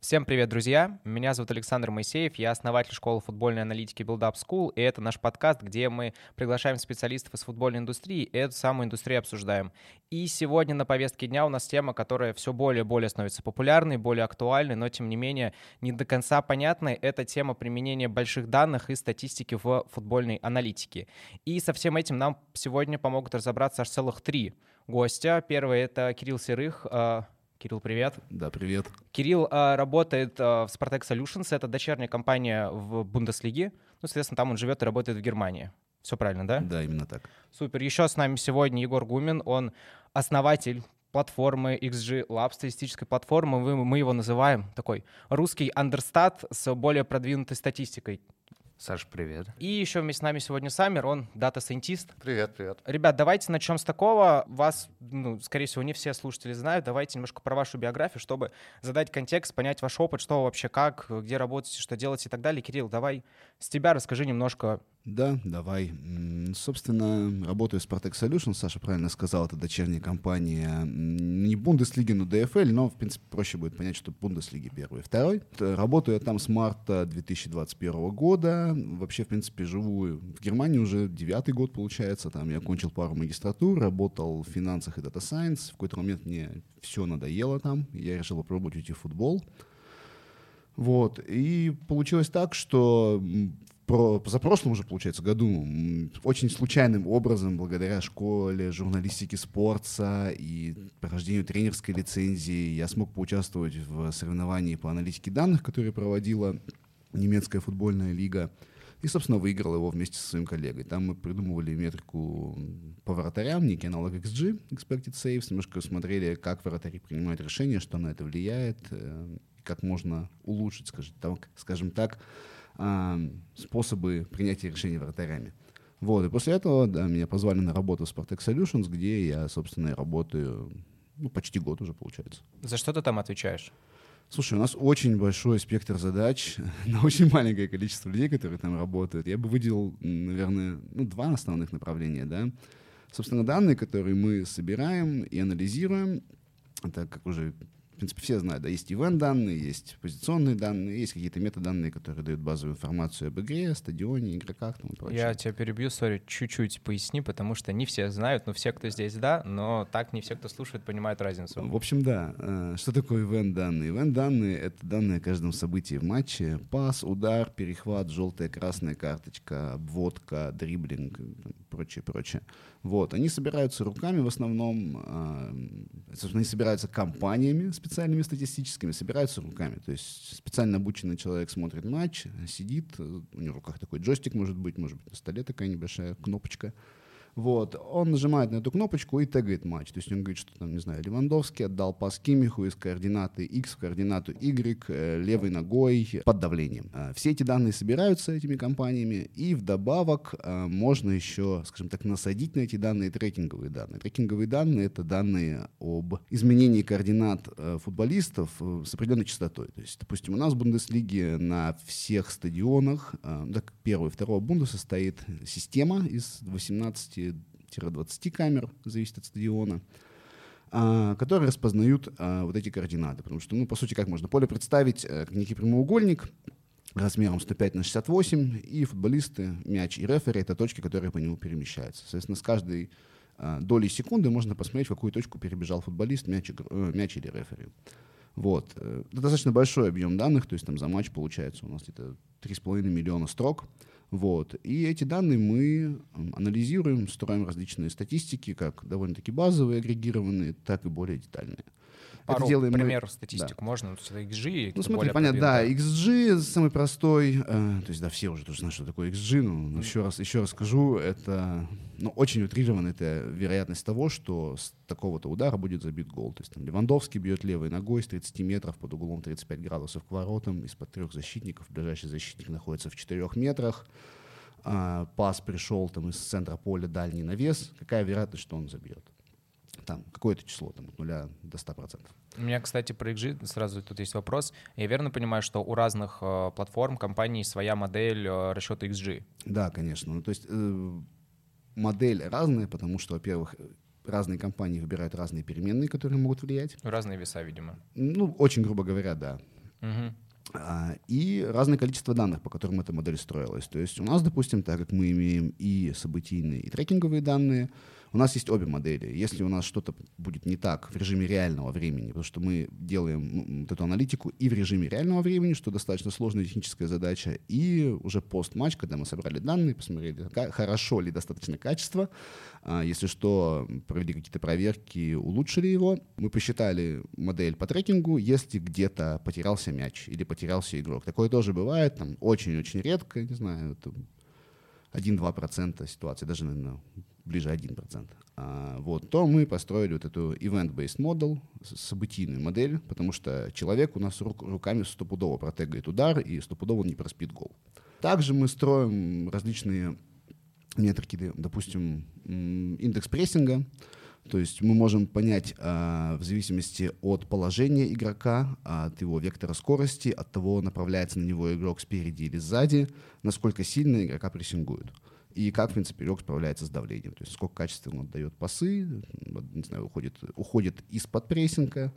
Всем привет, друзья! Меня зовут Александр Моисеев, я основатель школы футбольной аналитики Build Up School, и это наш подкаст, где мы приглашаем специалистов из футбольной индустрии и эту самую индустрию обсуждаем. И сегодня на повестке дня у нас тема, которая все более и более становится популярной, более актуальной, но тем не менее не до конца понятной. Это тема применения больших данных и статистики в футбольной аналитике. И со всем этим нам сегодня помогут разобраться аж целых три гостя. Первый — это Кирилл Серых, а, Кирилл, привет. Да, привет. Кирилл а, работает а, в Sportec Solutions, это дочерняя компания в Бундеслиге. Ну, соответственно, там он живет и работает в Германии. Все правильно, да? Да, именно так. Супер. Еще с нами сегодня Егор Гумин. Он основатель платформы xG Lab, статистической платформы. Мы его называем такой русский Understat с более продвинутой статистикой. Саш, привет. И еще вместе с нами сегодня Самер, он дата-сайентист. Привет, привет. Ребят, давайте начнем с такого. Вас, ну, скорее всего, не все слушатели знают. Давайте немножко про вашу биографию, чтобы задать контекст, понять ваш опыт, что вообще как, где работаете, что делаете и так далее. Кирилл, давай с тебя расскажи немножко да, давай. Собственно, работаю в Spartak Solutions, Саша правильно сказал, это дочерняя компания не Бундеслиги, но ДФЛ, но, в принципе, проще будет понять, что Бундеслиги первый и второй. Работаю я там с марта 2021 года. Вообще, в принципе, живу в Германии уже девятый год, получается. Там я окончил пару магистратур, работал в финансах и дата сайенс. В какой-то момент мне все надоело там. Я решил попробовать уйти в футбол. Вот. И получилось так, что про, позапрошлом уже, получается, году очень случайным образом, благодаря школе журналистики спорта и прохождению тренерской лицензии, я смог поучаствовать в соревновании по аналитике данных, которые проводила немецкая футбольная лига. И, собственно, выиграл его вместе со своим коллегой. Там мы придумывали метрику по вратарям, некий аналог XG, Expected Saves, немножко смотрели, как вратари принимают решения, что на это влияет, э, как можно улучшить, скажем так, скажем так способы принятия решений вратарями. Вот, и после этого, да, меня позвали на работу в Spartak Solutions, где я, собственно, и работаю, ну, почти год уже, получается. За что ты там отвечаешь? Слушай, у нас очень большой спектр задач на очень маленькое количество людей, которые там работают. Я бы выделил, наверное, ну, два основных направления, да. Собственно, данные, которые мы собираем и анализируем, это, как уже принципе, все знают, да, есть ивент-данные, есть позиционные данные, есть какие-то метаданные, которые дают базовую информацию об игре, стадионе, игроках там, и прочее. Я тебя перебью, сори, чуть-чуть поясни, потому что не все знают, но все, кто здесь, да, но так не все, кто слушает, понимают разницу. В общем, да. Э, что такое ивент-данные? Ивент-данные — это данные о каждом событии в матче. Пас, удар, перехват, желтая, красная карточка, обводка, дриблинг, прочее, прочее. Вот. Они собираются руками в основном, а, они собираются компаниями специальными статистическими, собираются руками. То есть специально обученный человек смотрит матч, сидит, у него в руках такой джойстик может быть, может быть на столе такая небольшая кнопочка — вот, он нажимает на эту кнопочку и тегает матч. То есть он говорит, что там, не знаю, Левандовский отдал пас Кимиху из координаты X в координату Y э, левой ногой под давлением. Э, все эти данные собираются этими компаниями, и вдобавок э, можно еще, скажем так, насадить на эти данные трекинговые данные. Трекинговые данные — это данные об изменении координат футболистов с определенной частотой. То есть, допустим, у нас в Бундеслиге на всех стадионах, так, первого и второго Бундеса стоит система из 18 15-20 камер, зависит от стадиона, а, которые распознают а, вот эти координаты. Потому что, ну, по сути, как можно поле представить, э, как некий прямоугольник размером 105 на 68, и футболисты, мяч и рефери — это точки, которые по нему перемещаются. Соответственно, с каждой а, долей секунды можно посмотреть, в какую точку перебежал футболист, мяч, э, мяч или рефери. Вот. Э, это достаточно большой объем данных, то есть там за матч получается у нас где-то 3,5 миллиона строк. Вот. И эти данные мы анализируем, строим различные статистики, как довольно-таки базовые, агрегированные, так и более детальные. Пару это делаем пример мы... статистик да. можно? То есть XG? Ну, смотри, понятно, да, XG самый простой, э, то есть, да, все уже тоже знают, что такое XG, но, но еще раз, еще раз скажу, это, ну, очень утрировано, это вероятность того, что с такого-то удара будет забит гол. То есть, там, Левандовский бьет левой ногой с 30 метров под углом 35 градусов к воротам, из-под трех защитников, ближайший защитник находится в 4 метрах, а, пас пришел там из центра поля дальний навес, какая вероятность, что он забьет? Там какое-то число, там, от нуля до 100%. У меня, кстати, про XG сразу тут есть вопрос. Я верно понимаю, что у разных э, платформ, компаний своя модель э, расчета XG? Да, конечно. Ну, то есть э, модель разная, потому что, во-первых, разные компании выбирают разные переменные, которые могут влиять. Разные веса, видимо. Ну, очень грубо говоря, да. Мгм. А, и разное количество данных, по которым эта модель строилась. То есть у нас, допустим, так как мы имеем и событийные, и трекинговые данные, у нас есть обе модели. Если у нас что-то будет не так в режиме реального времени, потому что мы делаем м, вот эту аналитику и в режиме реального времени, что достаточно сложная техническая задача, и уже пост-матч, когда мы собрали данные, посмотрели, хорошо ли достаточно качество, а, если что, провели какие-то проверки, улучшили его. Мы посчитали модель по трекингу, если где-то потерялся мяч или потерялся игрок. Такое тоже бывает, там очень-очень редко, не знаю, это 1-2% ситуации, даже, наверное, ближе 1%. А, вот, то мы построили вот эту event-based model, событийную модель, потому что человек у нас рук- руками стопудово протегает удар и стопудово не проспит гол. Также мы строим различные метрики, допустим, индекс прессинга, то есть мы можем понять а, в зависимости от положения игрока, от его вектора скорости, от того, направляется на него игрок спереди или сзади, насколько сильно игрока прессингуют. И как, в принципе, игрок справляется с давлением. То есть сколько качественно он дает пасы, не знаю, уходит, уходит из-под прессинга,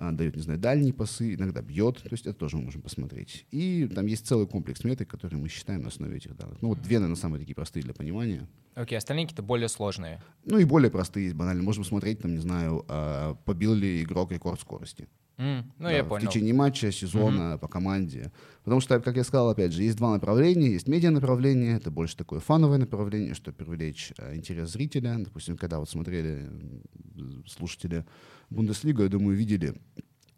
а, дает, не знаю, дальние пасы, иногда бьет. То есть это тоже мы можем посмотреть. И там есть целый комплекс метрик, которые мы считаем на основе этих данных. Ну вот две, наверное, самые такие простые для понимания. Окей, остальные какие-то более сложные. Ну и более простые есть, банально. Можем смотреть, там, не знаю, а, побил ли игрок рекорд скорости. М, ну, Да, я В понял. течение матча, сезона, по команде. Потому что, как я сказал, опять же, есть два направления. Есть медиа направление, это больше такое фановое направление, чтобы привлечь а, интерес зрителя. Допустим, когда вот смотрели м, слушатели Бундеслигу, я думаю, видели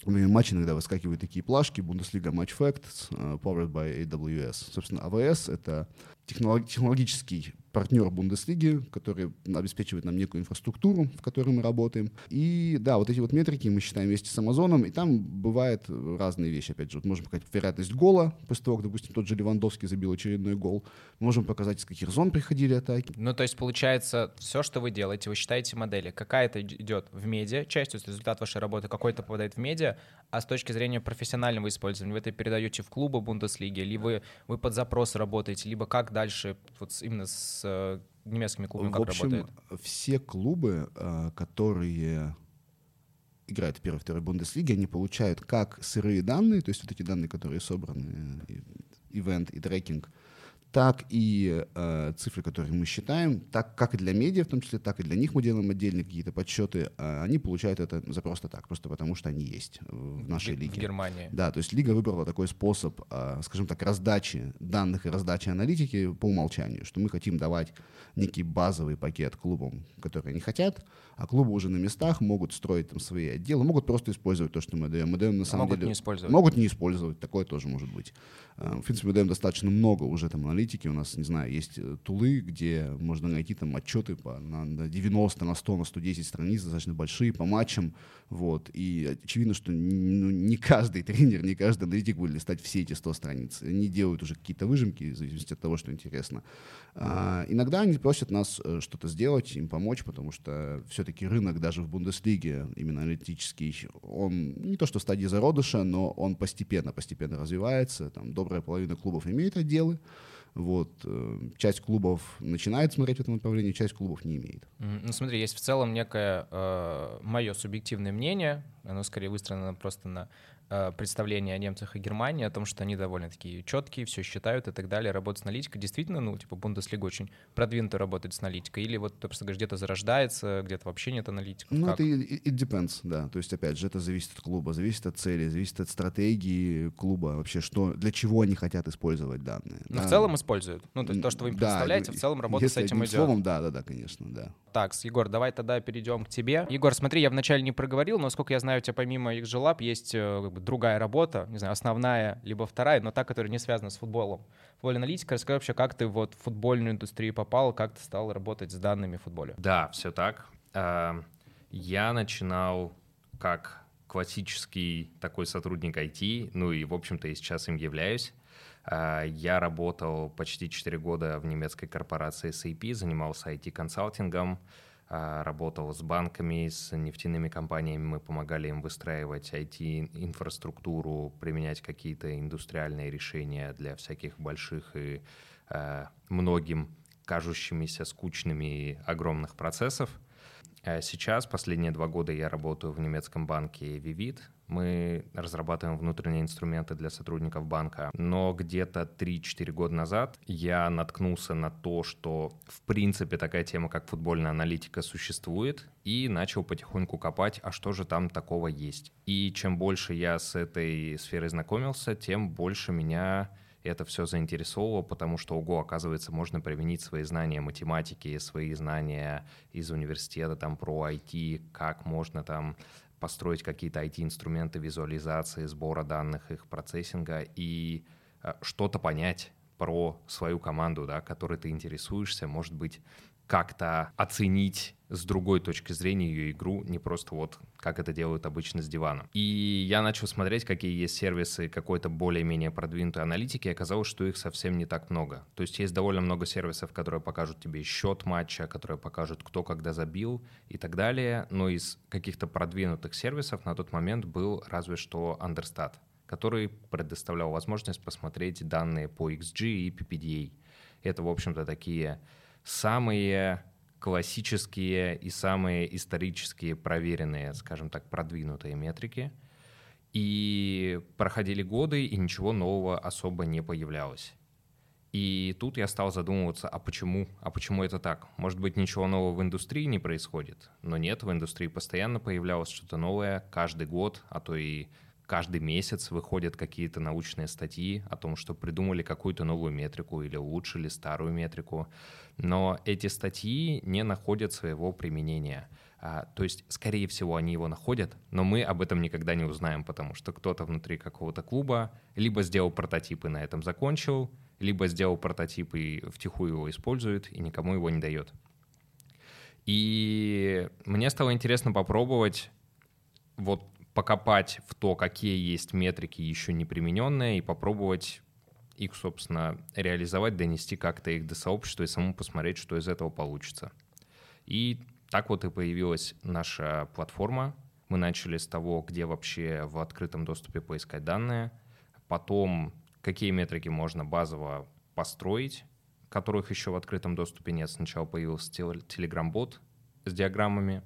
время матча иногда выскакивают такие плашки, Бундеслига Match Facts, э, powered by AWS. Собственно, AWS — это технолог- технологический партнер Бундеслиги, который обеспечивает нам некую инфраструктуру, в которой мы работаем. И да, вот эти вот метрики мы считаем вместе с Амазоном, и там бывают разные вещи. Опять же, вот можем показать вероятность гола, после того, как, допустим, тот же Левандовский забил очередной гол. Можем показать, из каких зон приходили атаки. Ну, то есть, получается, все, что вы делаете, вы считаете модели. Какая-то ид- идет в медиа, часть, то есть результат вашей работы какой-то попадает в медиа, а с точки зрения профессионального использования вы это передаете в клубы Бундеслиги, либо вы, под запрос работаете, либо как дальше вот именно с э, немецкими клубами В как общем, работает? все клубы, э, которые играют в первой и второй Бундеслиге, они получают как сырые данные, то есть вот эти данные, которые собраны, э, ивент и трекинг, так и э, цифры, которые мы считаем, так как и для медиа, в том числе, так и для них мы делаем отдельные какие-то подсчеты, а они получают это за просто так, просто потому что они есть в нашей В Ге- лиге. В Германии. Да, то есть лига выбрала такой способ, а, скажем так, раздачи данных и раздачи аналитики по умолчанию, что мы хотим давать некий базовый пакет клубам, которые они хотят, а клубы уже на местах могут строить там свои отделы, могут просто использовать то, что мы даем. Мы даем на самом могут деле... не использовать. Могут не использовать, такое тоже может быть. А, В принципе, мы даем достаточно много уже там аналитики. У нас, не знаю, есть э, тулы, где можно найти там отчеты по, на, на 90, на 100, на 110 страниц, достаточно большие, по матчам. Вот. И очевидно, что ну, не каждый тренер, не каждый аналитик будет листать все эти 100 страниц. Они делают уже какие-то выжимки, в зависимости от того, что интересно. А, иногда они просят нас э, что-то сделать, им помочь, потому что все-таки рынок даже в Бундеслиге, именно аналитический, он не то что в стадии зародыша, но он постепенно, постепенно развивается. Там добрая половина клубов имеет отделы. Вот. э, Часть клубов начинает смотреть в этом направлении, часть клубов не имеет. Ну, смотри, есть в целом некое мое субъективное мнение, оно скорее выстроено просто на э, представлении о немцах и Германии, о том, что они довольно такие четкие, все считают и так далее, работают с аналитикой. Действительно, ну, типа, Бундеслига очень продвинуто работает с аналитикой, или вот ты просто говоришь, где-то зарождается, где-то вообще нет аналитиков. Ну, Как? это it depends, да. То есть, опять же, это зависит от клуба, зависит от цели, зависит от стратегии клуба, вообще, что, для чего они хотят использовать данные. Но да. в целом используют. Ну, то есть то, что вы им Да, представляете, ну, в целом работа с этим идет. словом, да, да, да, конечно, да. Так, Егор, давай тогда перейдем к тебе. Егор, смотри, я вначале не проговорил, но, сколько я знаю, у тебя помимо XGLab есть э, как бы, другая работа, не знаю, основная, либо вторая, но та, которая не связана с футболом. Футбольная аналитика. Расскажи вообще, как ты вот в футбольную индустрию попал, как ты стал работать с данными в футболе? Да, все так. А, Я начинал как классический такой сотрудник IT, ну и, в общем-то, и сейчас им являюсь. А, Я работал почти 4 года в немецкой корпорации SAP, занимался IT-консалтингом, работал с банками, с нефтяными компаниями, мы помогали им выстраивать IT-инфраструктуру, применять какие-то индустриальные решения для всяких больших и а, многим кажущимися скучными огромных процессов. Э, сейчас, последние два года я работаю в немецком банке Vivid. Мы разрабатываем внутренние инструменты для сотрудников банка. Но где-то 3-4 года назад я наткнулся на то, что в принципе такая тема, как футбольная аналитика, существует, и начал потихоньку копать, а что же там такого есть. И чем больше я с этой сферой знакомился, тем больше меня это все заинтересовало, потому что, ого, оказывается, можно применить свои знания математики, свои знания из университета там про IT, как можно там построить какие-то IT-инструменты визуализации, сбора данных, их процессинга и э, что-то понять про свою команду, да, которой ты интересуешься, может быть, как-то оценить с другой точки зрения ее игру, не просто вот как это делают обычно с дивана. И я начал смотреть, какие есть сервисы какой-то более-менее продвинутой аналитики, и оказалось, что их совсем не так много. То есть есть довольно много сервисов, которые покажут тебе счет матча, которые покажут, кто когда забил и так далее, но из каких-то продвинутых сервисов на тот момент был разве что Understat, который предоставлял возможность посмотреть данные по XG и PPDA. Это, в общем-то, такие самые классические и самые исторические проверенные, скажем так, продвинутые метрики. И проходили годы, и ничего нового особо не появлялось. И тут я стал задумываться, а почему? А почему это так? Может быть, ничего нового в индустрии не происходит? Но нет, в индустрии постоянно появлялось что-то новое, каждый год, а то и каждый месяц выходят какие-то научные статьи о том, что придумали какую-то новую метрику или улучшили старую метрику, но эти статьи не находят своего применения. А, то есть, скорее всего, они его находят, но мы об этом никогда не узнаем, потому что кто-то внутри какого-то клуба либо сделал прототип и на этом закончил, либо сделал прототип и втихую его использует, и никому его не дает. И мне стало интересно попробовать вот покопать в то, какие есть метрики еще не примененные, и попробовать их, собственно, реализовать, донести как-то их до сообщества и самому посмотреть, что из этого получится. И так вот и появилась наша платформа. Мы начали с того, где вообще в открытом доступе поискать данные, потом какие метрики можно базово построить, которых еще в открытом доступе нет. Сначала появился Telegram-бот с диаграммами,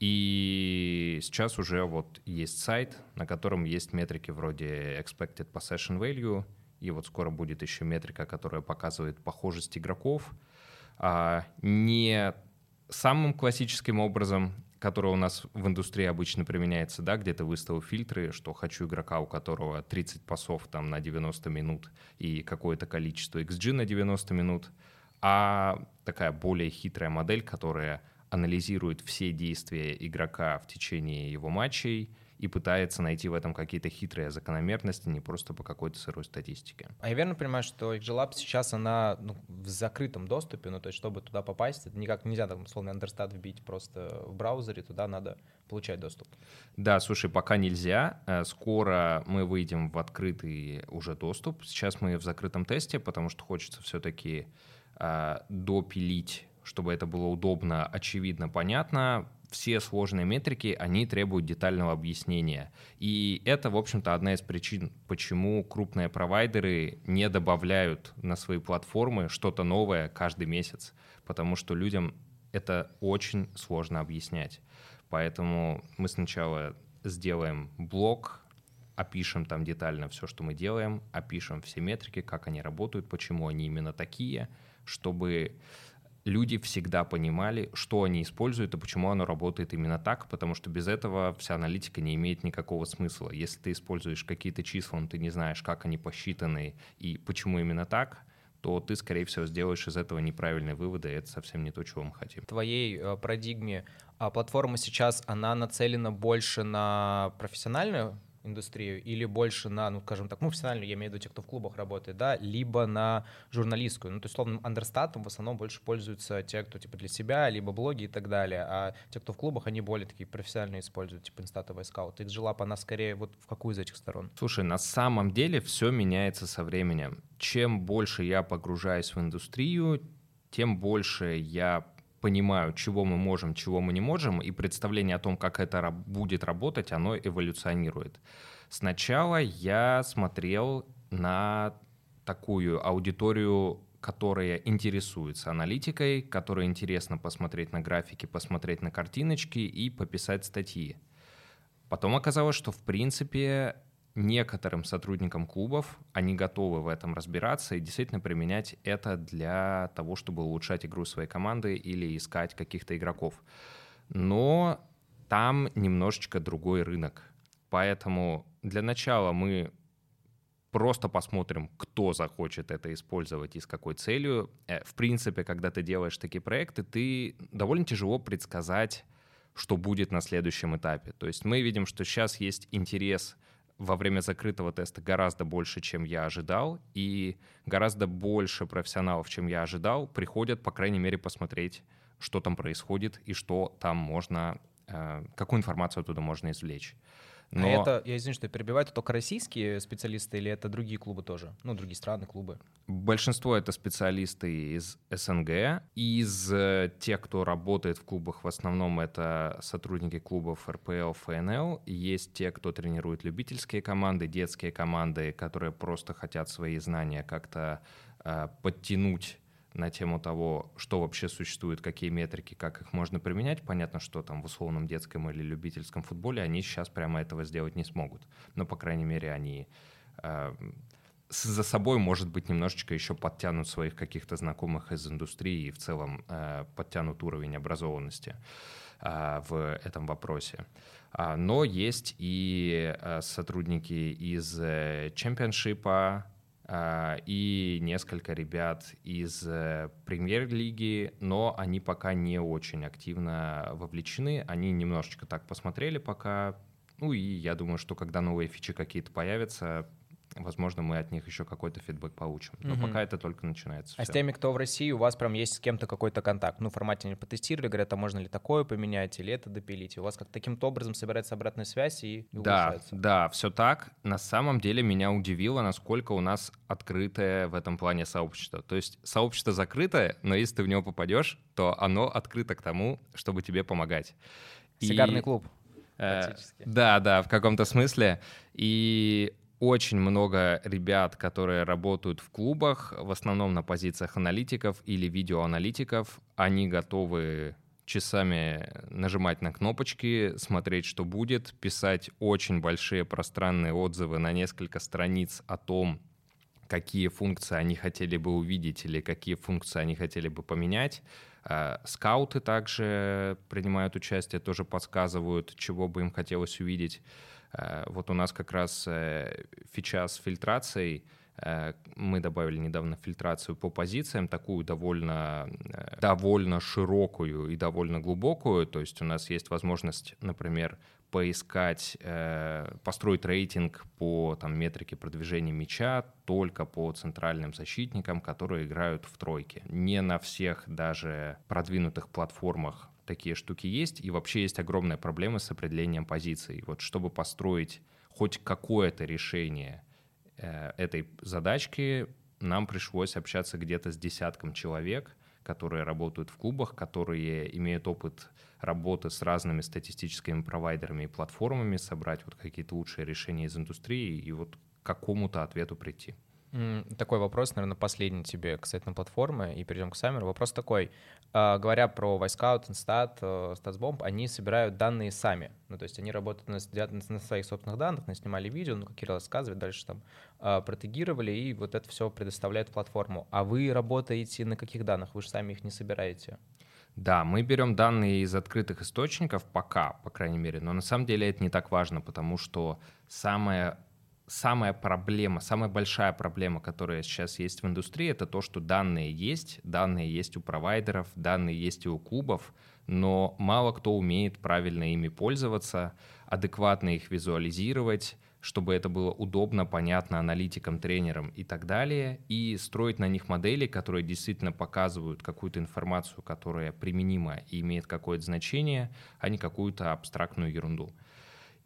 и сейчас уже вот есть сайт, на котором есть метрики вроде expected possession value, и вот скоро будет еще метрика, которая показывает похожесть игроков. А, не самым классическим образом, который у нас в индустрии обычно применяется, да, где ты выставил фильтры, что хочу игрока, у которого 30 пасов там на 90 минут и какое-то количество XG на 90 минут, а такая более хитрая модель, которая анализирует все действия игрока в течение его матчей и пытается найти в этом какие-то хитрые закономерности, не просто по какой-то сырой статистике. А я верно понимаю, что XGLab сейчас она ну, в закрытом доступе, ну то есть чтобы туда попасть, это никак нельзя там условно Understat вбить просто в браузере, туда надо получать доступ. Да, слушай, пока нельзя. Э, скоро мы выйдем в открытый уже доступ. Сейчас мы в закрытом тесте, потому что хочется все-таки э, допилить чтобы это было удобно, очевидно, понятно, все сложные метрики, они требуют детального объяснения. И это, в общем-то, одна из причин, почему крупные провайдеры не добавляют на свои платформы что-то новое каждый месяц, потому что людям это очень сложно объяснять. Поэтому мы сначала сделаем блок, опишем там детально все, что мы делаем, опишем все метрики, как они работают, почему они именно такие, чтобы люди всегда понимали, что они используют и почему оно работает именно так, потому что без этого вся аналитика не имеет никакого смысла. Если ты используешь какие-то числа, но ты не знаешь, как они посчитаны и почему именно так, то ты, скорее всего, сделаешь из этого неправильные выводы, и это совсем не то, чего мы хотим. В твоей э, парадигме а платформа сейчас, она нацелена больше на профессиональную индустрию или больше на, ну, скажем так, ну, профессиональную, я имею в виду те, кто в клубах работает, да, либо на журналистскую. Ну, то есть, словно, андерстатом в основном больше пользуются те, кто, типа, для себя, либо блоги и так далее, а те, кто в клубах, они более такие профессиональные используют, типа, инстатовый скаут. XGLab, она скорее вот в какую из этих сторон? Слушай, на самом деле все меняется со временем. Чем больше я погружаюсь в индустрию, тем больше я понимаю, чего мы можем, чего мы не можем, и представление о том, как это будет работать, оно эволюционирует. Сначала я смотрел на такую аудиторию которые интересуются аналитикой, которые интересно посмотреть на графики, посмотреть на картиночки и пописать статьи. Потом оказалось, что в принципе некоторым сотрудникам клубов они готовы в этом разбираться и действительно применять это для того, чтобы улучшать игру своей команды или искать каких-то игроков. Но там немножечко другой рынок. Поэтому для начала мы просто посмотрим, кто захочет это использовать и с какой целью. Э, в принципе, когда ты делаешь такие проекты, ты довольно тяжело предсказать, что будет на следующем этапе. То есть мы видим, что сейчас есть интерес во время закрытого теста гораздо больше, чем я ожидал, и гораздо больше профессионалов, чем я ожидал, приходят, по крайней мере, посмотреть, что там происходит и что там можно, э, какую информацию оттуда можно извлечь. Но... А это, я извиняюсь, что я перебиваю, это только российские специалисты или это другие клубы тоже? Ну, другие страны, клубы? Большинство — это специалисты из СНГ. Из э, тех, кто работает в клубах, в основном это сотрудники клубов РПЛ, ФНЛ. Есть те, кто тренирует любительские команды, детские команды, которые просто хотят свои знания как-то э, подтянуть на тему того, что вообще существует, какие метрики, как их можно применять. Понятно, что там в условном детском или любительском футболе они сейчас прямо этого сделать не смогут. Но, по крайней мере, они э, за собой, может быть, немножечко еще подтянут своих каких-то знакомых из индустрии и в целом э, подтянут уровень образованности э, в этом вопросе. А, но есть и э, сотрудники из э, чемпионшипа, и несколько ребят из э, премьер-лиги, но они пока не очень активно вовлечены. Они немножечко так посмотрели пока. Ну и я думаю, что когда новые фичи какие-то появятся, возможно, мы от них еще какой-то фидбэк получим. Но угу. пока это только начинается. А все. с теми, кто в России, у вас прям есть с кем-то какой-то контакт? Ну, в формате они потестировали, говорят, а можно ли такое поменять, или это допилить? И у вас как таким-то образом собирается обратная связь и Да, да, все так. На самом деле меня удивило, насколько у нас открытое в этом плане сообщество. То есть сообщество закрытое, но если ты в него попадешь, то оно открыто к тому, чтобы тебе помогать. Сигарный и... клуб. Э, да, да, в каком-то смысле. И очень много ребят, которые работают в клубах, в основном на позициях аналитиков или видеоаналитиков. Они готовы часами нажимать на кнопочки, смотреть, что будет, писать очень большие пространные отзывы на несколько страниц о том, какие функции они хотели бы увидеть или какие функции они хотели бы поменять. А, скауты также принимают участие, тоже подсказывают, чего бы им хотелось увидеть. Э, вот у нас как раз э, фича с фильтрацией, э, мы добавили недавно фильтрацию по позициям, такую довольно, довольно широкую и довольно глубокую. То есть у нас есть возможность, например, поискать, построить рейтинг по там, метрике продвижения мяча только по центральным защитникам, которые играют в тройке. Не на всех даже продвинутых платформах такие штуки есть, и вообще есть огромная проблема с определением позиций. Вот чтобы построить хоть какое-то решение э, этой задачки, нам пришлось общаться где-то с десятком человек, которые работают в клубах, которые имеют опыт работы с разными статистическими провайдерами и платформами, собрать вот какие-то лучшие решения из индустрии и вот к какому-то ответу прийти. Такой вопрос, наверное, последний тебе касательно платформы, и перейдем к Саммеру. Вопрос такой. А, говоря про Вайскаут, Инстат, Статсбомб, они собирают данные сами. Ну, то есть они работают на, на своих собственных данных, снимали видео, ну, как Кирилл рассказывает, дальше там а, протегировали, и вот это все предоставляет платформу. А вы работаете на каких данных? Вы же сами их не собираете. Да, мы берем данные из открытых источников пока, по крайней мере, но на самом деле это не так важно, потому что самое самая проблема, самая большая проблема, которая сейчас есть в индустрии, это то, что данные есть, данные есть у провайдеров, данные есть и у клубов, но мало кто умеет правильно ими пользоваться, адекватно их визуализировать, чтобы это было удобно, понятно аналитикам, тренерам и так далее, и строить на них модели, которые действительно показывают какую-то информацию, которая применима и имеет какое-то значение, а не какую-то абстрактную ерунду.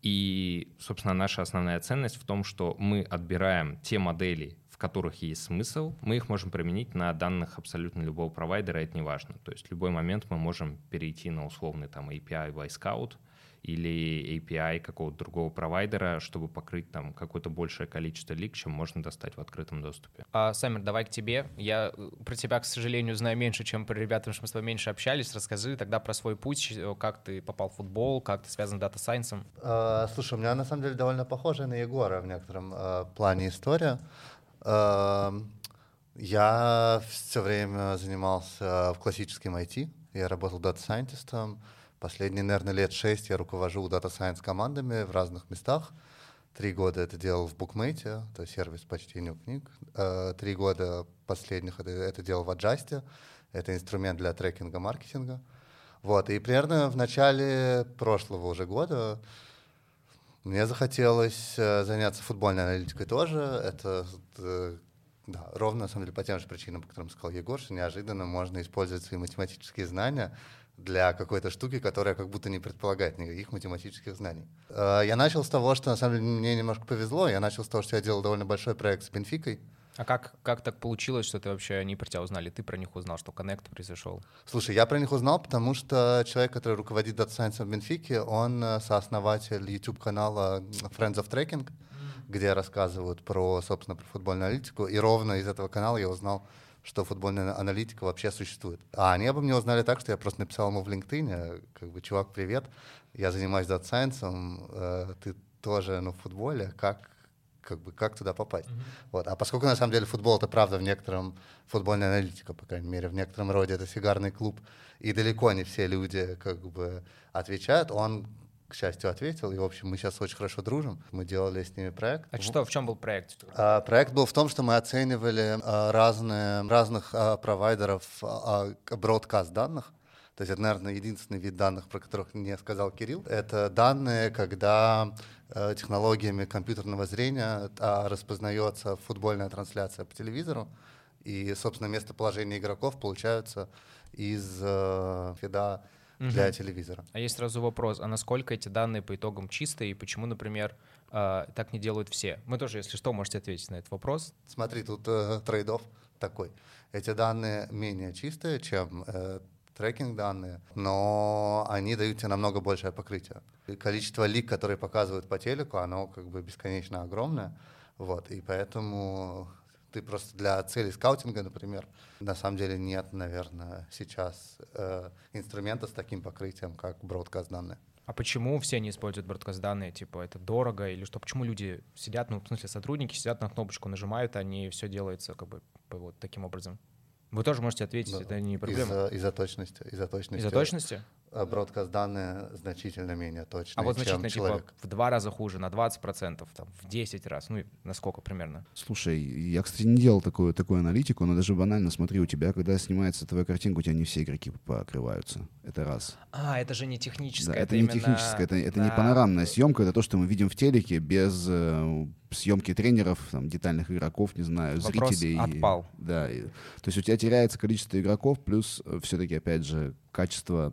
И, собственно, наша основная ценность в том, что мы отбираем те модели, в которых есть смысл, мы их можем применить на данных абсолютно любого провайдера, это не важно. То есть в любой момент мы можем перейти на условный там API Scout или API какого-то другого провайдера, чтобы покрыть там какое-то большее количество лиг, чем можно достать в открытом доступе. А, Самир, давай к тебе. Я э, про тебя, к сожалению, знаю меньше, чем про ребят, потому что мы с тобой меньше общались. Расскажи тогда про свой путь, э, как ты попал в футбол, как ты связан с дата-сайенсом. Э, слушай, у меня на самом деле довольно похожая на Егора в некотором э, плане история. Э, я все время занимался в классическом IT. Я работал дата-сайентистом. Последние, наверное, лет шесть я руковожу data science командами в разных местах. Три года это делал в Bookmate, это сервис по чтению книг. Э, три года последних это, это делал в Adjust, это инструмент для трекинга маркетинга. Вот, и примерно в начале прошлого уже года мне захотелось э, заняться футбольной аналитикой тоже. Это э, да, ровно, на самом деле, по тем же причинам, по которым сказал Егор, что неожиданно можно использовать свои математические знания для какой-то штуки, которая как будто не предполагает никаких математических знаний. Э, я начал с того, что на самом деле мне немножко повезло. Я начал с того, что я делал довольно большой проект с Бенфикой. А как, как так получилось, что ты вообще они про тебя узнали? Ты про них узнал, что коннект произошел? Слушай, я про них узнал, потому что человек, который руководит Data Science в Бенфике, он э, сооснователь YouTube-канала Friends of Tracking, где рассказывают про, собственно, про футбольную аналитику. И ровно из этого канала я узнал, что футбольная аналитика вообще существует. А они обо мне узнали так, что я просто написал ему в LinkedIn, как бы, чувак, привет, я занимаюсь дата-сайенсом, э, ты тоже ну, в футболе, как, как, бы, как туда попасть? Mm-hmm. Вот. А поскольку на самом деле футбол это правда в некотором, футбольная аналитика, по крайней мере, в некотором роде это сигарный клуб, и далеко не все люди как бы отвечают, он к счастью, ответил. И, в общем, мы сейчас очень хорошо дружим. Мы делали с ними проект. А что, в чем был проект? А, проект был в том, что мы оценивали а, разные, разных а, провайдеров а, бродкаст данных. То есть это, наверное, единственный вид данных, про которых не сказал Кирилл. Это данные, когда э, технологиями компьютерного зрения э, распознается футбольная трансляция по телевизору, и, собственно, местоположение игроков получаются из э, фида угу. для телевизора. А есть сразу вопрос, а насколько эти данные по итогам чистые, и почему, например, э, так не делают все? Мы тоже, если что, можете ответить на этот вопрос. Смотри, тут э, трейдов такой. Эти данные менее чистые, чем э, трекинг данные, но они дают тебе намного большее покрытие. И количество лик, которые показывают по телеку, оно как бы бесконечно огромное. Вот, и поэтому ты просто для цели скаутинга, например, на самом деле нет, наверное, сейчас э, инструмента с таким покрытием, как бродкаст данные. А почему все не используют бродкаст данные? Типа это дорого или что? Почему люди сидят, ну, в смысле, сотрудники сидят на кнопочку, нажимают, а не все делается как бы вот таким образом? Вы тоже можете ответить, да. это не проблема. Из-за, из-за точности. Из-за точности. Из-за точности? Э, бродкаст данные значительно менее точные, А вот значительно, чем типа, человек. в два раза хуже, на 20%, там, в 10 раз, ну, на сколько примерно? Слушай, я, кстати, не делал такую, такую аналитику, но даже банально смотри, у тебя, когда снимается твоя картинка, у тебя не все игроки покрываются. Это раз. А, это же не техническое. Да, это, это не именно... техническое, это, это да. не панорамная съемка, это то, что мы видим в телеке без э, съемки тренеров, там, детальных игроков, не знаю, Вопрос зрителей. отпал. Да. И, то есть у тебя теряется количество игроков, плюс э, все-таки, опять же, качество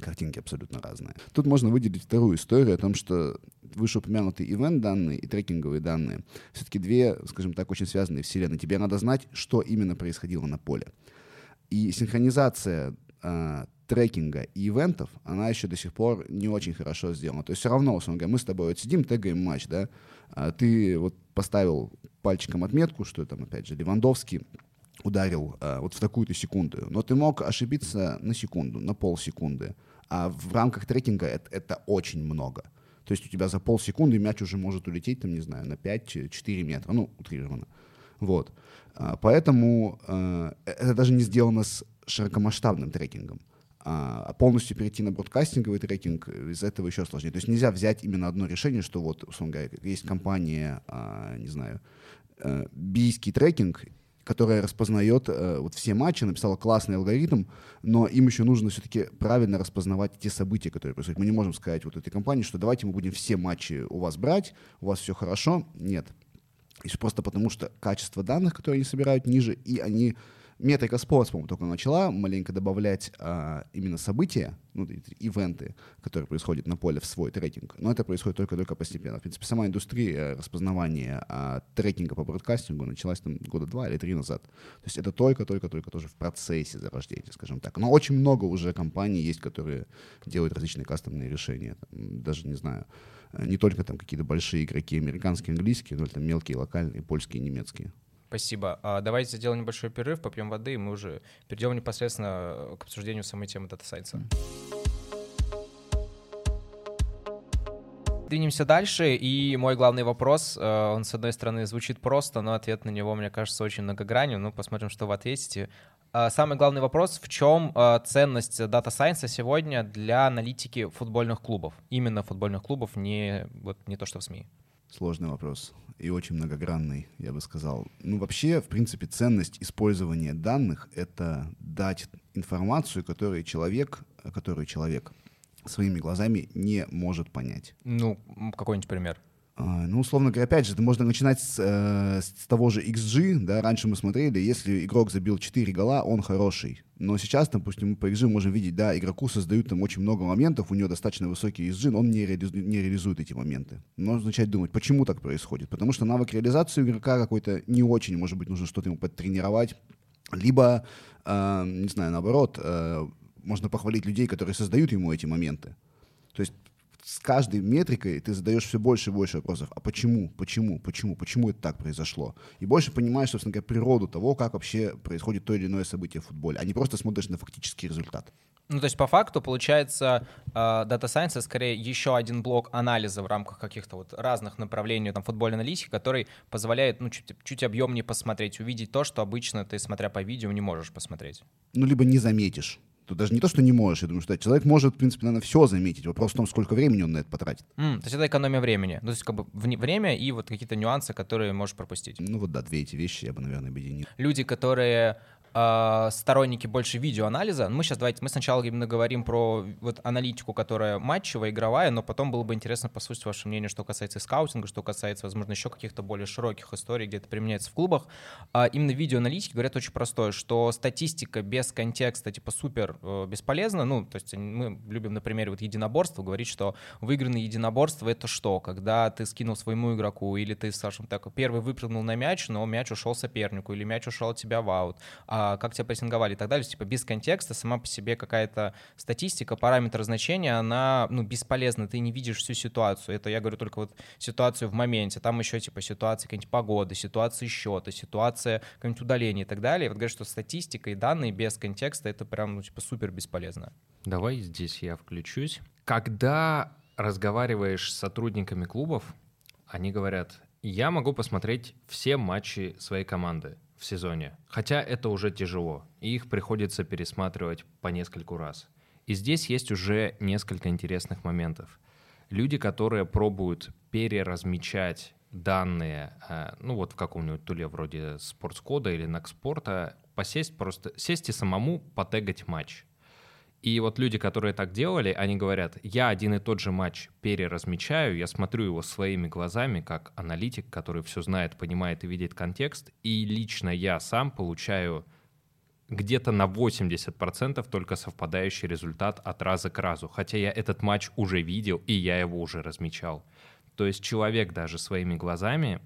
картинки абсолютно разные. Тут можно выделить вторую историю о том, что вышеупомянутые ивент-данные и трекинговые данные все-таки две, скажем так, очень связанные вселенные. Тебе надо знать, что именно происходило на поле. И синхронизация э, трекинга и ивентов, она еще до сих пор не очень хорошо сделана. То есть все равно, условно говоря, мы с тобой вот сидим, тегаем матч, да, а ты вот поставил пальчиком отметку, что там, опять же, Левандовский ударил а, вот в такую-то секунду. Но ты мог ошибиться на секунду, на полсекунды. А в рамках трекинга это, это очень много. То есть у тебя за полсекунды мяч уже может улететь, там, не знаю, на 5-4 метра, ну, утрированно. Вот. А, поэтому а, это даже не сделано с широкомасштабным трекингом. А полностью перейти на бродкастинговый трекинг из этого еще сложнее. То есть нельзя взять именно одно решение, что вот, условно говоря, есть компания, а, не знаю, э, бийский трекинг, которая распознает э, вот все матчи, написала классный алгоритм, но им еще нужно все-таки правильно распознавать те события, которые происходят. Мы не можем сказать вот этой компании, что давайте мы будем все матчи у вас брать, у вас все хорошо. Нет. И просто потому, что качество данных, которые они собирают, ниже, и они Метрика Sports, по-моему, только начала маленько добавлять а, именно события, ну, ивенты, которые происходят на поле в свой трекинг. Но это происходит только-только постепенно. В принципе, сама индустрия распознавания а, трекинга по бродкастингу началась там года два или три назад. То есть это только-только-только тоже в процессе зарождения, скажем так. Но очень много уже компаний есть, которые делают различные кастомные решения. Там, даже, не знаю, не только там какие-то большие игроки американские, английские, но там мелкие, локальные, польские, немецкие. Спасибо. А давайте сделаем небольшой перерыв, попьем воды, и мы уже перейдем непосредственно к обсуждению самой темы дата сайенса. Двинемся дальше, и мой главный вопрос, э, он, с одной стороны, звучит просто, но ответ на него, мне кажется, очень многогранен. Ну, посмотрим, что вы ответите. А, самый главный вопрос, в чем э, ценность дата сайенса сегодня для аналитики футбольных клубов? Именно футбольных клубов, не, вот, не то, что в СМИ. Сложный вопрос и очень многогранный, я бы сказал. Ну, вообще, в принципе, ценность использования данных — это дать информацию, которую человек, которую человек своими глазами не может понять. Ну, какой-нибудь пример. А, ну, условно говоря, опять же, это можно начинать с, э, с того же XG, да, раньше мы смотрели, если игрок забил 4 гола, он хороший. Но сейчас, допустим, мы по XG можем видеть, да, игроку создают там очень много моментов, у него достаточно высокий XG, но он не, реализу, не реализует эти моменты. Нужно начать думать, почему так происходит. Потому что навык реализации игрока какой-то не очень, может быть, нужно что-то ему подтренировать. Либо, э, не знаю, наоборот, э, можно похвалить людей, которые создают ему эти моменты. То есть с каждой метрикой ты задаешь все больше и больше вопросов. А почему? Почему? Почему? Почему это так произошло? И больше понимаешь, собственно говоря, природу того, как вообще происходит то или иное событие в футболе, а не просто смотришь на фактический результат. Ну, то есть, по факту, получается, э, Data Science — скорее еще один блок анализа в рамках каких-то вот разных направлений там, футбольной аналитики, который позволяет ну, чуть, чуть объемнее посмотреть, увидеть то, что обычно ты, смотря по видео, не можешь посмотреть. Ну, либо не заметишь. Тут даже не то, что не можешь, я думаю, что человек может, в принципе, наверное, все заметить. Вопрос в том, сколько времени он на это потратит. Mm, то есть это экономия времени. Ну, то есть как бы время и вот какие-то нюансы, которые можешь пропустить. Ну вот да, две эти вещи я бы, наверное, объединил. Люди, которые э, сторонники больше видеоанализа. Мы сейчас давайте, мы сначала именно говорим про вот аналитику, которая матчевая, игровая, но потом было бы интересно послушать ваше мнение, что касается скаутинга, что касается, возможно, еще каких-то более широких историй, где это применяется в клубах. А именно видеоаналитики говорят очень простое, что статистика без контекста типа супер э, бесполезна. Ну, то есть мы любим на примере вот единоборства говорить, что выигранное единоборство — это что? Когда ты скинул своему игроку или ты, скажем так, первый выпрыгнул на мяч, но мяч ушел сопернику или мяч ушел от тебя в аут. А, как тебя прессинговали и так далее. Типа без контекста сама по себе какая-то статистика, параметр значения, она ну, бесполезна. Ты не видишь всю ситуацию. Это я говорю только вот ситуацию в моменте. Там еще типа ситуация какая-нибудь погоды, ситуация счета, ситуация какое-нибудь удаление и так далее. И вот говорят, что статистика и данные без контекста это прям ну, типа супер бесполезно. Давай здесь я включусь. Когда разговариваешь с сотрудниками клубов, они говорят, я могу посмотреть все матчи своей команды сезоне. Хотя это уже тяжело, и их приходится пересматривать по нескольку раз. И здесь есть уже несколько интересных моментов. Люди, которые пробуют переразмечать данные, э, ну вот в каком-нибудь туле вроде спортскода или Накспорта, посесть просто, сесть и самому потегать матч. И вот люди, которые так делали, они говорят, я один и тот же матч переразмечаю, я смотрю его своими глазами, как аналитик, который все знает, понимает и видит контекст, и лично я сам получаю где-то на 80% только совпадающий результат от раза к разу, хотя я этот матч уже видел, и я его уже размечал. То есть человек даже своими глазами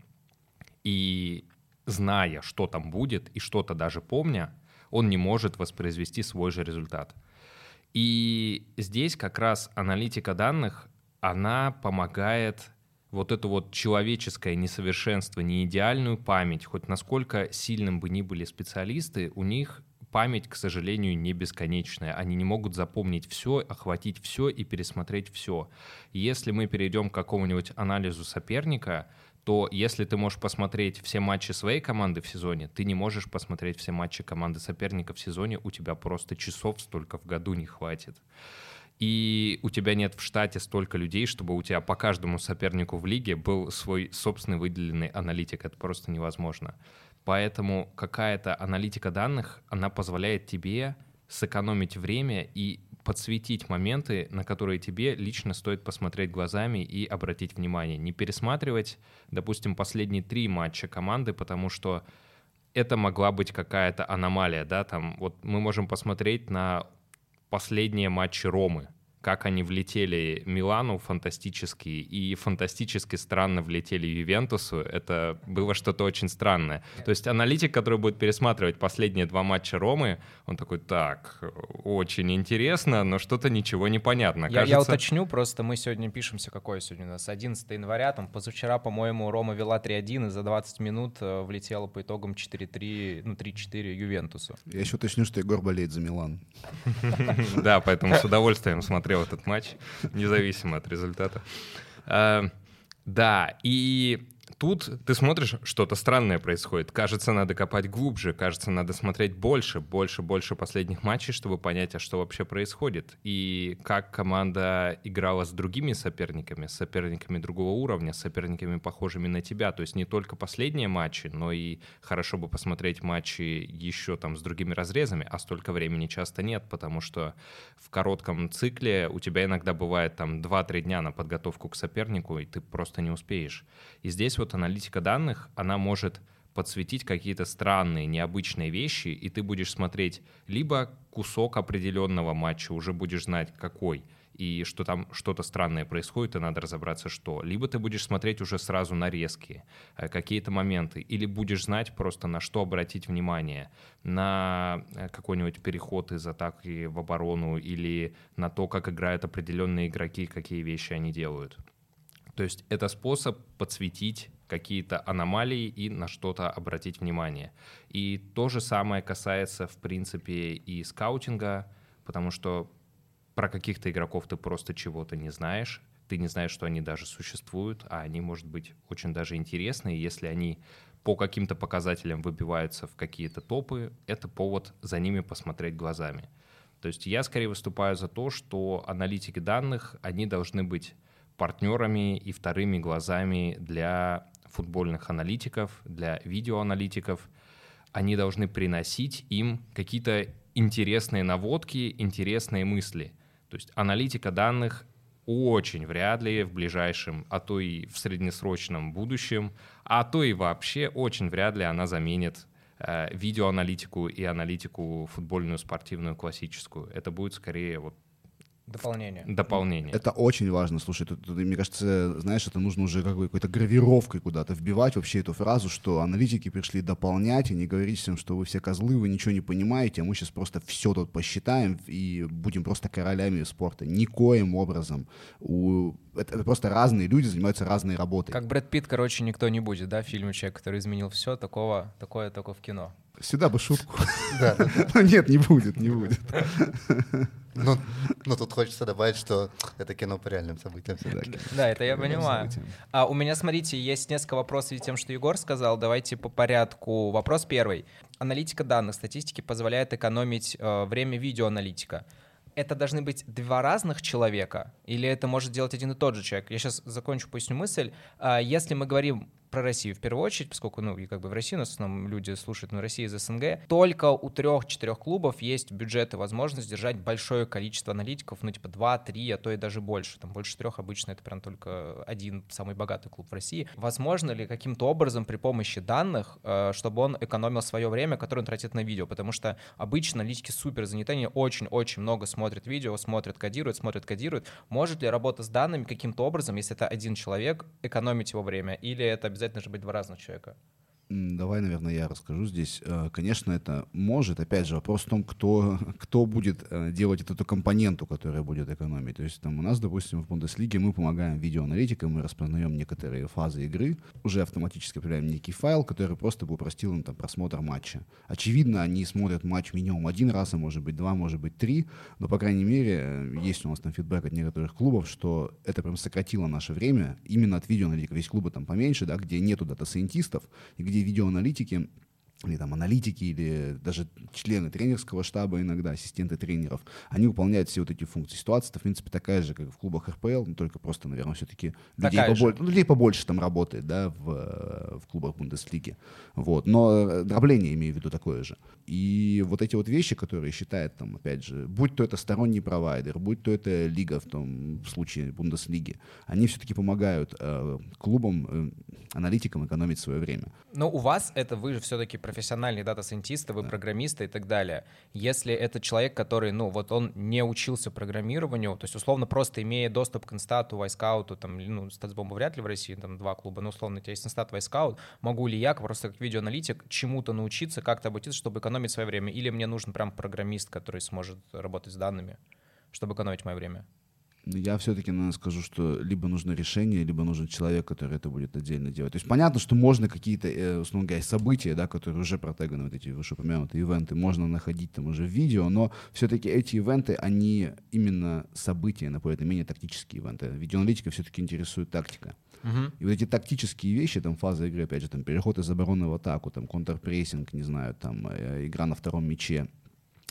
и зная, что там будет, и что-то даже помня, он не может воспроизвести свой же результат. И здесь как раз аналитика данных, она помогает вот это вот человеческое несовершенство, не идеальную память, хоть насколько сильным бы ни были специалисты, у них память, к сожалению, не бесконечная. Они не могут запомнить все, охватить все и пересмотреть все. Если мы перейдем к какому-нибудь анализу соперника, то если ты можешь посмотреть все матчи своей команды в сезоне, ты не можешь посмотреть все матчи команды соперника в сезоне, у тебя просто часов столько в году не хватит. И у тебя нет в штате столько людей, чтобы у тебя по каждому сопернику в лиге был свой собственный выделенный аналитик. Это просто невозможно. Поэтому какая-то аналитика данных, она позволяет тебе сэкономить время и подсветить моменты, на которые тебе лично стоит посмотреть глазами и обратить внимание. Не пересматривать, допустим, последние три матча команды, потому что это могла быть какая-то аномалия, да, там вот мы можем посмотреть на последние матчи Ромы, как они влетели Милану фантастически и фантастически странно влетели Ювентусу, это было что-то очень странное. То есть аналитик, который будет пересматривать последние два матча Ромы, он такой, так, очень интересно, но что-то ничего не понятно. Я, Кажется... я уточню, просто мы сегодня пишемся, какое сегодня у нас, 11 января, там позавчера, по-моему, Рома вела 3-1 и за 20 минут э, влетела по итогам 4-3, ну 3-4 Ювентусу. Я еще уточню, что Егор болеет за Милан. Да, поэтому с удовольствием смотрел смотрел этот матч, независимо от результата. А, да, и тут ты смотришь, что-то странное происходит. Кажется, надо копать глубже, кажется, надо смотреть больше, больше, больше последних матчей, чтобы понять, а что вообще происходит. И как команда играла с другими соперниками, с соперниками другого уровня, с соперниками, похожими на тебя. То есть не только последние матчи, но и хорошо бы посмотреть матчи еще там с другими разрезами, а столько времени часто нет, потому что в коротком цикле у тебя иногда бывает там 2-3 дня на подготовку к сопернику, и ты просто не успеешь. И здесь вот аналитика данных, она может подсветить какие-то странные, необычные вещи, и ты будешь смотреть либо кусок определенного матча, уже будешь знать какой, и что там что-то странное происходит, и надо разобраться, что. Либо ты будешь смотреть уже сразу нарезки, э, какие-то моменты, или будешь знать просто на что обратить внимание, на э, какой-нибудь переход из атаки в оборону, или на то, как играют определенные игроки, какие вещи они делают. То есть это способ подсветить какие-то аномалии и на что-то обратить внимание. И то же самое касается, в принципе, и скаутинга, потому что про каких-то игроков ты просто чего-то не знаешь, ты не знаешь, что они даже существуют, а они, может быть, очень даже интересные, если они по каким-то показателям выбиваются в какие-то топы, это повод за ними посмотреть глазами. То есть я скорее выступаю за то, что аналитики данных, они должны быть партнерами и вторыми глазами для футбольных аналитиков, для видеоаналитиков. Они должны приносить им какие-то интересные наводки, интересные мысли. То есть аналитика данных очень вряд ли в ближайшем, а то и в среднесрочном будущем, а то и вообще очень вряд ли она заменит э, видеоаналитику и аналитику футбольную, спортивную, классическую. Это будет скорее вот Дополнение. Дополнение. Это очень важно. Слушай, тут, тут, мне кажется, знаешь, это нужно уже какой-то гравировкой куда-то вбивать вообще эту фразу, что аналитики пришли дополнять и не говорить всем, что вы все козлы, вы ничего не понимаете, а мы сейчас просто все тут посчитаем и будем просто королями спорта. Никоим образом. У... Это, это просто разные люди занимаются разной работой. Как Брэд Питт, короче, никто не будет, да, в фильме «Человек, который изменил все», такого, такое только в кино. Сюда бы шутку. Да. Нет, не будет, не будет. Ну, ну, тут хочется добавить, что это кино по реальным событиям все-таки. Да, это я понимаю. А у меня, смотрите, есть несколько вопросов тем, что Егор сказал. Давайте по порядку. Вопрос первый. Аналитика данных, статистики позволяет экономить э, время видеоаналитика это должны быть два разных человека, или это может делать один и тот же человек? Я сейчас закончу, поясню мысль. А, если мы говорим про Россию в первую очередь, поскольку, ну, и как бы в России, в основном люди слушают, ну, Россия из СНГ, только у трех-четырех клубов есть бюджет и возможность держать большое количество аналитиков, ну, типа два-три, а то и даже больше. Там больше трех обычно это прям только один самый богатый клуб в России. Возможно ли каким-то образом при помощи данных, э, чтобы он экономил свое время, которое он тратит на видео? Потому что обычно аналитики супер заняты, они очень-очень много смотрят видео, смотрят, кодируют, смотрят, кодируют. Может ли работа с данными каким-то образом, если это один человек, экономить его время? Или это обязательно же быть два разных человека. Давай, наверное, я расскажу здесь. Э, конечно, это может. Опять же, вопрос в том, кто, кто будет э, делать эту компоненту, которая будет экономить. То есть там у нас, допустим, в Бундеслиге мы помогаем видеоаналитикам, мы распознаем некоторые фазы игры, уже автоматически определяем некий файл, который просто бы упростил им там просмотр матча. Очевидно, они смотрят матч минимум один раз, а может быть два, может быть три, но, по крайней мере, э, есть у нас там фидбэк от некоторых клубов, что это прям сократило наше время именно от видеоаналитиков. Есть клубы там поменьше, да, где нету дата-сайентистов, и где видеоаналитики или там аналитики, или даже члены тренерского штаба иногда, ассистенты тренеров, они выполняют все вот эти функции. Ситуация-то, в принципе, такая же, как в клубах РПЛ, но только просто, наверное, все-таки людей, побольше, ну, людей побольше там работает, да, в, в клубах Бундеслиги. Вот. Но дробление, имею в виду, такое же. И вот эти вот вещи, которые считает, там, опять же, будь то это сторонний провайдер, будь то это лига в том случае Бундеслиги, они все-таки помогают э, клубам, э, аналитикам экономить свое время. Но у вас это вы же все-таки профессиональные data scientist'ы, вы программисты и так далее. Если это человек, который, ну, вот он не учился программированию, то есть, условно, просто имея доступ к InStat'у, Wyscout'у, там, ну, статсбомбу вряд ли в России, там, два клуба, но, условно, у тебя есть InStat, Wyscout, могу ли я просто как видеоаналитик чему-то научиться, как-то обучиться, чтобы экономить свое время? Или мне нужен прям программист, который сможет работать с данными, чтобы экономить мое время? Я все-таки, наверное, скажу, что либо нужно решение, либо нужен человек, который это будет отдельно делать. То есть понятно, что можно какие-то, э, условно говоря, события, да, которые уже протеганы, вот эти вышеупомянутые ивенты, можно находить там уже в видео, но все-таки эти ивенты, они именно события, например, это менее тактические ивенты. Видеоаналитика все-таки интересует тактика. Uh-huh. И вот эти тактические вещи, там фаза игры, опять же, там переход из обороны в атаку, там контрпрессинг, не знаю, там э, игра на втором мяче,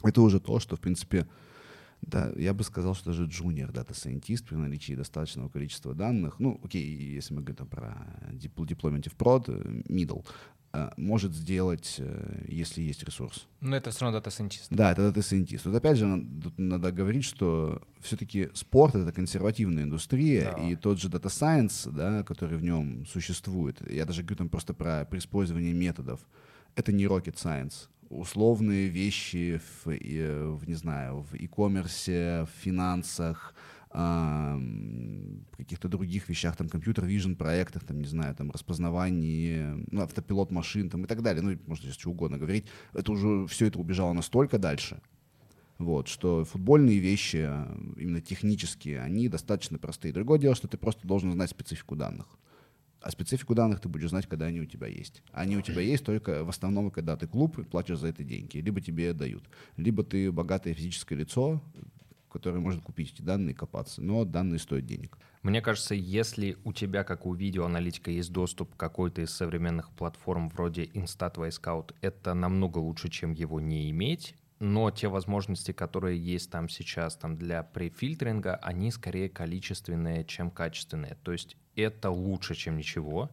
это уже то, что, в принципе, да, я бы сказал, что даже junior data scientist при наличии достаточного количества данных, ну, окей, если мы говорим про deployment в prod, э, middle, может сделать, э, если есть ресурс. Но это все равно data scientist. Да, это data scientist. Вот опять же, тут надо говорить, что все-таки спорт — это консервативная индустрия, да. и тот же data science, да, который в нем существует, я даже говорю там просто про, при использовании методов, это не rocket science условные вещи в, в не знаю, в e-commerce, в финансах, каких-то других вещах, там, компьютер-вижн проектах, там, не знаю, там, распознавании, ну, автопилот машин, там, и так далее, ну, можно здесь что угодно говорить, это уже, все это убежало настолько дальше, вот, что футбольные вещи, именно технические, они достаточно простые. Другое дело, что ты просто должен знать специфику данных. А специфику данных ты будешь знать, когда они у тебя есть. Они у тебя есть только в основном, когда ты клуб и платишь за это деньги. Либо тебе дают. Либо ты богатое физическое лицо, которое может купить эти данные и копаться. Но данные стоят денег. Мне кажется, если у тебя, как у видеоаналитика, есть доступ к какой-то из современных платформ вроде Instat Scout, это намного лучше, чем его не иметь. Но те возможности, которые есть там сейчас там для префильтринга, они скорее количественные, чем качественные. То есть это лучше, чем ничего,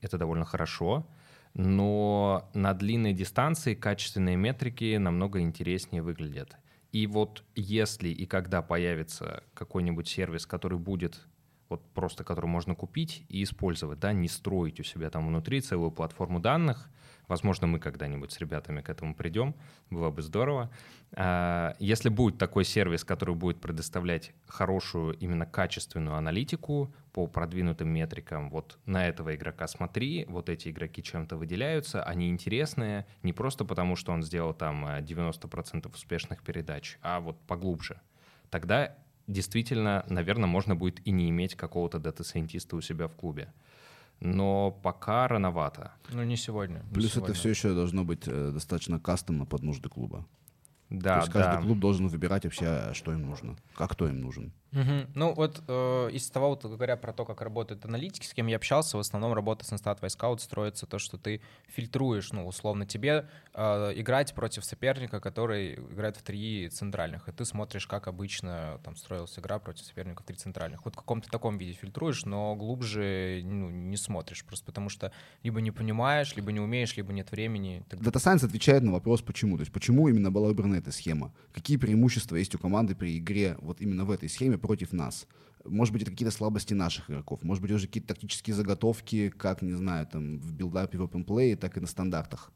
это довольно хорошо, но на длинной дистанции качественные метрики намного интереснее выглядят. И вот если и когда появится какой-нибудь сервис, который будет вот просто который можно купить и использовать, да, не строить у себя там внутри целую платформу данных, Возможно, мы когда-нибудь с ребятами к этому придем, было бы здорово. А, если будет такой сервис, который будет предоставлять хорошую, именно качественную аналитику по продвинутым метрикам, вот на этого игрока смотри, вот эти игроки чем-то выделяются, они интересные, не просто потому, что он сделал там 90% а, успешных передач, а вот поглубже. Тогда действительно, наверное, можно будет и не иметь какого-то data scientist'а у себя в клубе но пока рановато. Ну, не сегодня. Не Плюс сегодня. это все еще должно быть э, достаточно кастомно под нужды клуба. Да, То есть каждый да. клуб должен выбирать вообще, что им нужно, как кто им нужен. Угу. Ну вот э, из того, вот, говоря про то, как работают аналитики, с кем я общался, в основном работа с InStat Scout строится то, что ты фильтруешь, ну, условно, тебе э, играть против соперника, который играет в три центральных, и ты смотришь, как обычно там строилась игра против соперника в три центральных. Вот в каком-то таком виде фильтруешь, но глубже ну, не смотришь, просто потому что либо не понимаешь, либо не умеешь, либо нет времени. Data Science отвечает на вопрос, почему. То есть почему именно была выбрана эта схема? Какие преимущества есть у команды при игре вот именно в этой схеме против нас. Может быть, это какие-то слабости наших игроков, может быть, уже какие-то тактические заготовки, как, не знаю, там, в билдапе, в open так и на стандартах.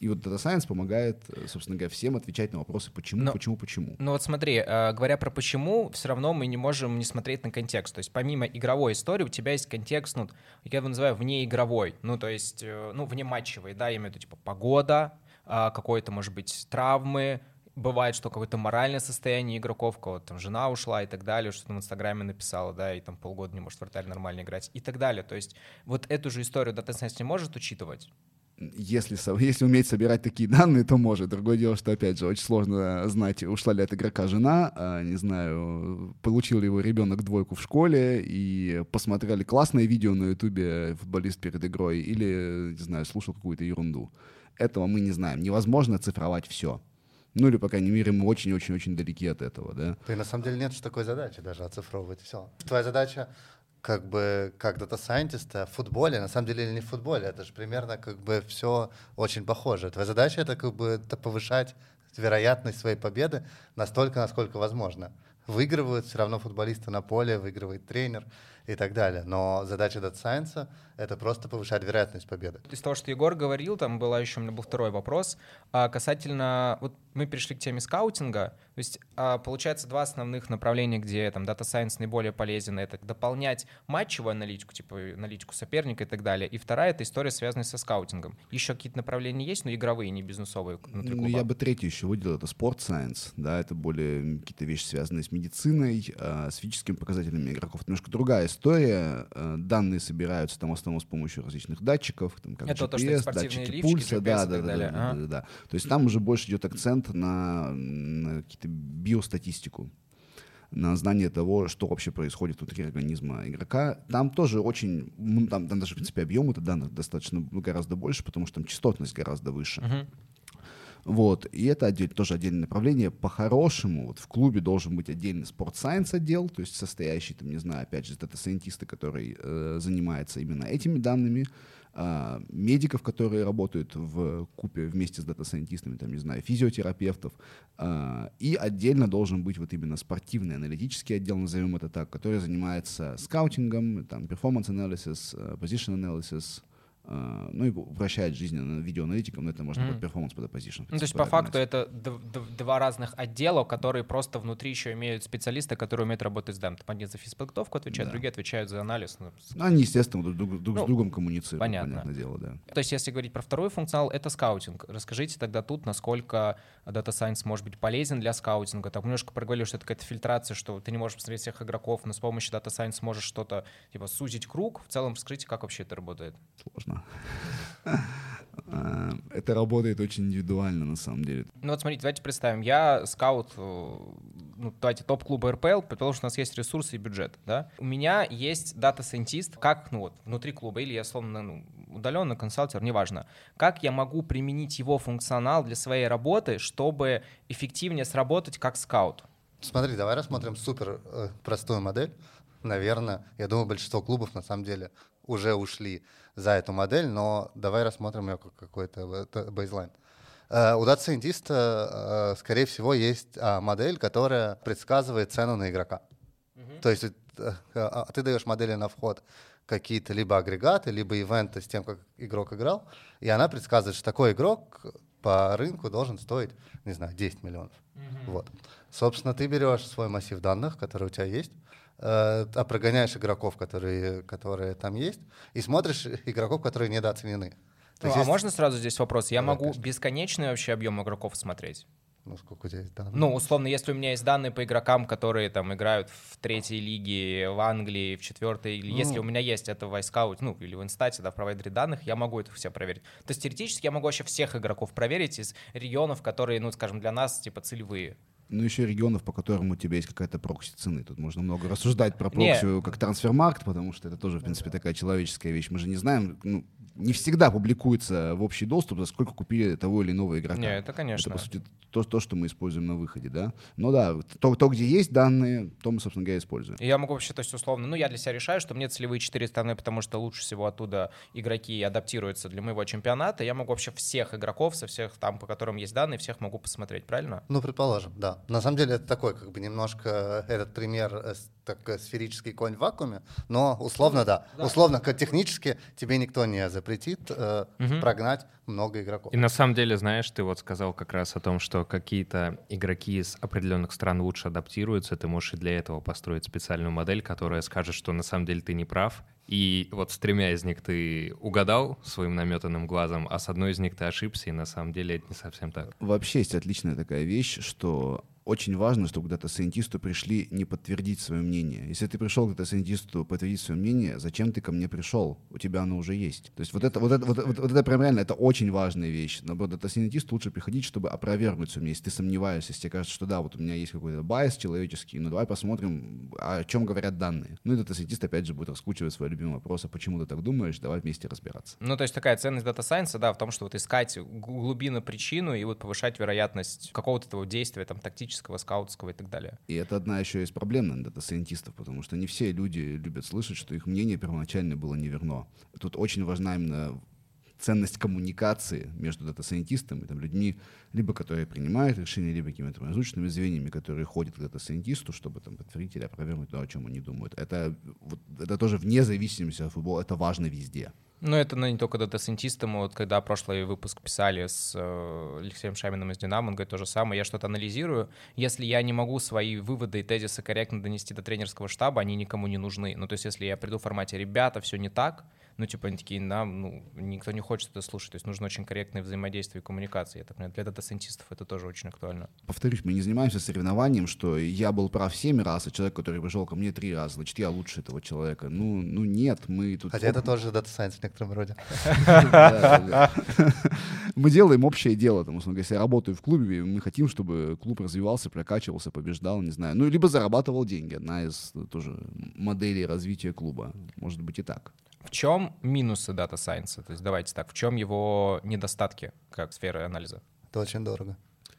И вот Data Science помогает, э, собственно говоря, всем отвечать на вопросы почему, но, почему, почему. Ну вот смотри, э, говоря про почему, все равно мы не можем не смотреть на контекст. То есть помимо игровой истории у тебя есть контекст, ну, я его называю вне игровой, ну то есть, э, ну, вне матчевой, да, я имею в виду типа погода, э, какой-то, может быть, травмы, бывает, что какое-то моральное состояние игроков, кого-то там жена ушла и так далее, что-то в Инстаграме написала, да, и там полгода не может в вратарь нормально играть и так далее. То есть вот эту же историю Data Science не может учитывать? Если, если уметь собирать такие данные, то может. Другое дело, что, опять же, очень сложно знать, ушла ли от игрока жена, а, не знаю, получил ли его ребенок двойку в школе, и посмотрели классное видео на ютубе футболист перед игрой, или, не знаю, слушал какую-то ерунду. Этого мы не знаем. Невозможно цифровать все. Ну или, по крайней мере, мы очень-очень-очень далеки от этого, да. И на самом деле нет такой задачи даже оцифровывать все. Твоя задача как бы как data scientist'а в футболе, на самом деле или не в футболе, это же примерно как бы все очень похоже. Твоя задача это как бы это повышать вероятность своей победы настолько, насколько возможно. Выигрывают все равно футболисты на поле, выигрывает тренер и так далее. Но задача Data Science — это просто повышать вероятность победы. Из того, что Егор говорил, там была еще, у меня был второй вопрос, а касательно, вот мы перешли к теме скаутинга, то есть а, получается два основных направления, где там Data Science наиболее полезен, это дополнять матчевую аналитику, типа аналитику соперника и так далее, и вторая — это история, связанная со скаутингом. Еще какие-то направления есть, но игровые, не бизнесовые внутри Ну, клуба. я бы третью еще выделил, это спорт science, да, это более какие-то вещи, связанные с медициной, а, с физическими показателями игроков. Это немножко другая история. А, Данные собираются там в основном с помощью различных датчиков, там, как Это GPS, то, что датчики лифчики, пульса, GPS да, да, да, далее. да, да, да. То есть там уже больше идет акцент на, на какие-то биостатистику на знание того, что вообще происходит внутри организма игрока. Там тоже очень, ну, там, там даже, в принципе, объем это данных достаточно ну, гораздо больше, потому что там частотность гораздо выше. Мгм. Вот, и это отдель- тоже отдельное направление. По-хорошему, вот в клубе должен быть отдельный sport science отдел, то есть состоящий, там, не знаю, опять же, data scientist'а, который э, занимается именно этими данными, а, медиков, которые работают в купе вместе с дата-сайентистами, там, не знаю, физиотерапевтов, а, и отдельно должен быть вот именно спортивный аналитический отдел, назовем это так, который занимается скаутингом, там, performance analysis, э, position analysis, ну и вращает жизненно видеоаналитиком, но это можно Мгм. под performance, под position. Ну, то есть, по факту, это два разных отдела, которые просто внутри еще имеют специалисты, которые умеют работать с данными. Одни за физподготовку отвечают, Да. другие отвечают за анализ. ну, Ну, они, естественно, друг, друг- друг Ну, с другом коммуницируют, понятно. понятное дело, да. То есть, если говорить про второй функционал, это скаутинг. Расскажите тогда тут, насколько Data Science может быть полезен для скаутинга. Так немножко проговорили, что это какая-то фильтрация, что ты не можешь посмотреть всех игроков, но с помощью Data Science можешь что-то, типа, сузить круг. В целом, расскажите, как вообще это работает. Сложно. Это работает очень индивидуально, на самом деле. Ну вот смотрите, давайте представим, я скаут, э, ну давайте топ-клуба РПЛ, предположим, что у нас есть ресурсы и бюджет, да. У меня есть data scientist, как, ну вот, внутри клуба, или я, словно, ну, удаленно, консалтер, неважно. Как я могу применить его функционал для своей работы, чтобы эффективнее сработать как скаут? Смотри, давай рассмотрим супер э, простую модель. Наверное, я думаю, большинство клубов на самом деле уже ушли за эту модель, но давай рассмотрим ее как какой-то э, baseline. Э, У data scientist'а, э, скорее всего, есть а, модель, которая предсказывает цену на игрока. То есть э, а, ты даешь модели на вход какие-то либо агрегаты, либо ивенты с тем, как игрок играл, и она предсказывает, что такой игрок по рынку должен стоить, не знаю, 10 миллионов. Вот. Собственно, ты берешь свой массив данных, который у тебя есть, э, а прогоняешь игроков, которые, которые там есть, и смотришь игроков, которые недооценены. То Ну, есть а можно сразу здесь вопрос? Я Давай, могу конечно. бесконечный вообще объем игроков смотреть? Ну, сколько у тебя есть данных? Ну, условно, если у меня есть данные по игрокам, которые там играют в третьей лиге, в Англии, в четвертой, или если Ну. у меня есть это в iScout, ну, или в Инстате, да, в провайдере данных, я могу это все проверить. То есть теоретически я могу вообще всех игроков проверить из регионов, которые, ну, скажем, для нас, типа, целевые. Ну, еще регионов, по которым у тебя есть какая-то прокси цены. Тут можно много рассуждать про Не. прокси как трансфермаркт, потому что это тоже, в принципе, такая человеческая вещь. Мы же не знаем, ну, не всегда публикуется в общий доступ, за сколько купили того или иного игрока. Не, это, конечно. Это, по сути, то, то, что мы используем на выходе, да. Но да, то, то, где есть данные, то мы, собственно говоря, используем. Я могу вообще, то есть, условно, ну, я для себя решаю, что мне целевые четыре страны, потому что лучше всего оттуда игроки адаптируются для моего чемпионата. Я могу вообще всех игроков, со всех там, по которым есть данные, всех могу посмотреть, правильно? Ну, предположим, да. На самом деле это такой, как бы немножко этот пример э, с- так э, сферический конь в вакууме, но условно да. Условно, как технически тебе никто не запретит э, прогнать много игроков. И на самом деле, знаешь, ты вот сказал как раз о том, что какие-то игроки из определенных стран лучше адаптируются, ты можешь и для этого построить специальную модель, которая скажет, что на самом деле ты не прав, и вот с тремя из них ты угадал своим наметанным глазом, а с одной из них ты ошибся, и на самом деле это не совсем так. Вообще есть отличная такая вещь, что очень важно, чтобы к data scientist'у пришли не подтвердить свое мнение. Если ты пришел к data scientist'у подтвердить свое мнение, зачем ты ко мне пришел? У тебя оно уже есть. То есть вот это, вот это, вот, вот- вот это прям реально, это очень важная вещь. Наоборот, data scientist'у лучше приходить, чтобы опровергнуть свое мнение. Если ты сомневаешься, если тебе кажется, что да, вот у меня есть какой-то bias человеческий, ну давай посмотрим, о чем говорят данные. Ну и data scientist опять же будет раскручивать свой любимый вопрос, а почему ты так думаешь, давай вместе разбираться. Ну, то есть такая ценность data science'а, да, в том, что вот искать глубину причину и вот повышать вероятность какого-то этого действия, там, тактического, скаутского и так далее. И это одна еще из проблем наверное, data scientist'ов, потому что не все люди любят слышать, что их мнение первоначально было неверно. Тут очень важна именно ценность коммуникации между data scientist'ом и там, людьми, либо которые принимают решения, либо какими-то промежуточными звеньями, которые ходят к data scientist'у, чтобы там, подтвердить или опровергнуть то, о чем они думают. Это, вот, это тоже вне зависимости от футбола, это важно везде. Ну, это ну, не только data scientist'ам. Вот когда прошлый выпуск писали с э, Алексеем Шаминым из «Динамо», он говорит то же самое. Я что-то анализирую. Если я не могу свои выводы и тезисы корректно донести до тренерского штаба, они никому не нужны. Ну, то есть если я приду в формате «ребята, все не так», ну, типа, они такие, нам, ну, никто не хочет это слушать. То есть нужно очень корректное взаимодействие и коммуникация. Это, для data scientist'ов это тоже очень актуально. Повторюсь, мы не занимаемся соревнованием, что я был прав семь раз, а человек, который пришел ко мне три раза, значит, я лучше этого человека. Ну, ну нет, мы тут... Хотя это тоже Science в некотором роде. Мы делаем общее дело. Там, условно если я работаю в клубе, мы хотим, чтобы клуб развивался, прокачивался, побеждал, не знаю. Ну, либо зарабатывал деньги. Одна из тоже моделей развития клуба. Может быть и так. В чем минусы Data Science? То есть давайте так, в чем его недостатки как сферы анализа? Это очень дорого.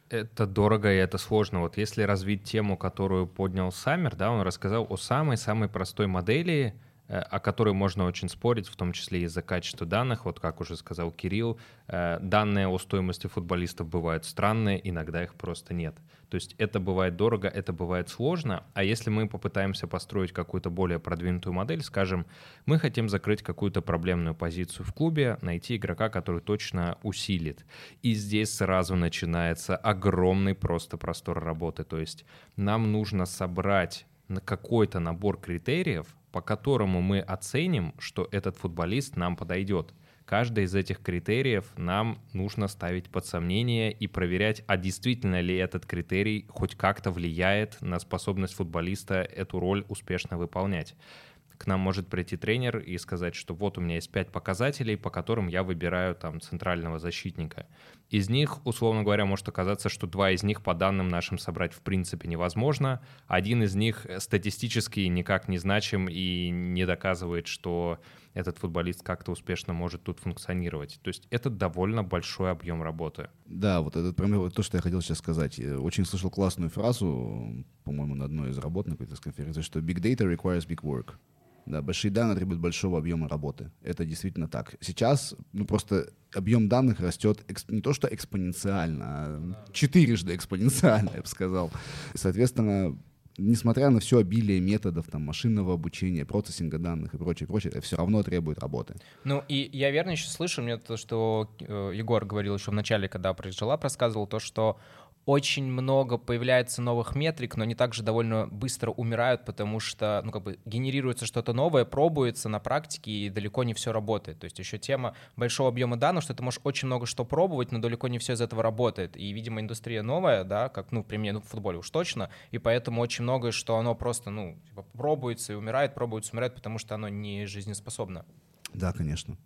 Это дорого и это сложно. Вот если развить тему, которую поднял Саммер, да, он рассказал о самой-самой простой модели, о которой можно очень спорить, в том числе из-за качества данных. Вот как уже сказал Кирилл, э, данные о стоимости футболистов бывают странные, иногда их просто нет. То есть это бывает дорого, это бывает сложно. А если мы попытаемся построить какую-то более продвинутую модель, скажем, мы хотим закрыть какую-то проблемную позицию в клубе, найти игрока, который точно усилит. И здесь сразу начинается огромный просто простор работы. То есть нам нужно собрать какой-то набор критериев, по которому мы оценим, что этот футболист нам подойдет. Каждый из этих критериев нам нужно ставить под сомнение и проверять, а действительно ли этот критерий хоть как-то влияет на способность футболиста эту роль успешно выполнять к нам может прийти тренер и сказать, что вот у меня есть пять показателей, по которым я выбираю там центрального защитника. Из них, условно говоря, может оказаться, что два из них по данным нашим собрать в принципе невозможно. Один из них статистически никак не значим и не доказывает, что этот футболист как-то успешно может тут функционировать. То есть это довольно большой объем работы. Да, вот это прям то, что я хотел сейчас сказать. Я очень слышал классную фразу, по-моему, на одной из работ на какой-то конференции, что big data requires big work. Да, большие данные требуют большого объема работы. Это действительно так. Сейчас ну, просто объем данных растет эксп... не то что экспоненциально, а четырежды экспоненциально, я бы сказал. И, соответственно, несмотря на все обилие методов там, машинного обучения, процессинга данных и прочее, прочее, это все равно требует работы. Ну и я верно еще слышу, мне то, что э, Егор говорил еще в начале, когда приезжала, рассказывал то, что очень много появляется новых метрик, но они также довольно быстро умирают, потому что, ну, как бы генерируется что-то новое, пробуется на практике, и далеко не все работает. То есть еще тема большого объема данных, что ты можешь очень много что пробовать, но далеко не все из этого работает. И, видимо, индустрия новая, да, как, ну, при мне, ну, в футболе уж точно, и поэтому очень многое, что оно просто, ну, типа, пробуется и умирает, пробуется и умирает, потому что оно не жизнеспособно. Да, конечно.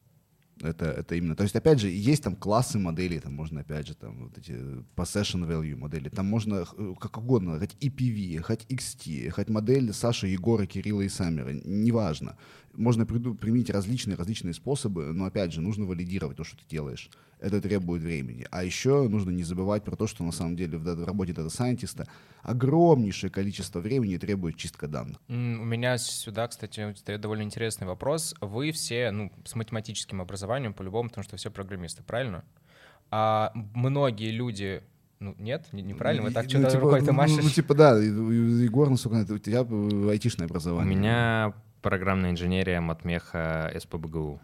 Это, это именно. То есть, опять же, есть там классы моделей, там можно, опять же, там вот эти possession value модели, там можно э, как угодно, хоть EPV, хоть xT, хоть модель Саши, Егора, Кирилла и Саммера, неважно. Можно применить различные, различные способы, но, опять же, нужно валидировать то, что ты делаешь это требует времени. А еще нужно не забывать про то, что на самом деле в работе data scientist'а огромнейшее количество времени требует чистка данных. У меня сюда, кстати, довольно интересный вопрос. Вы все ну, с математическим образованием по-любому, потому что все программисты, правильно? А многие люди ну, нет, неправильно, вы так ну, что-то типа, рукой-то ну. Ну, типа, да, Егор, насколько у тебя айтишное образование. У меня программная инженерия матмеха СПБГУ.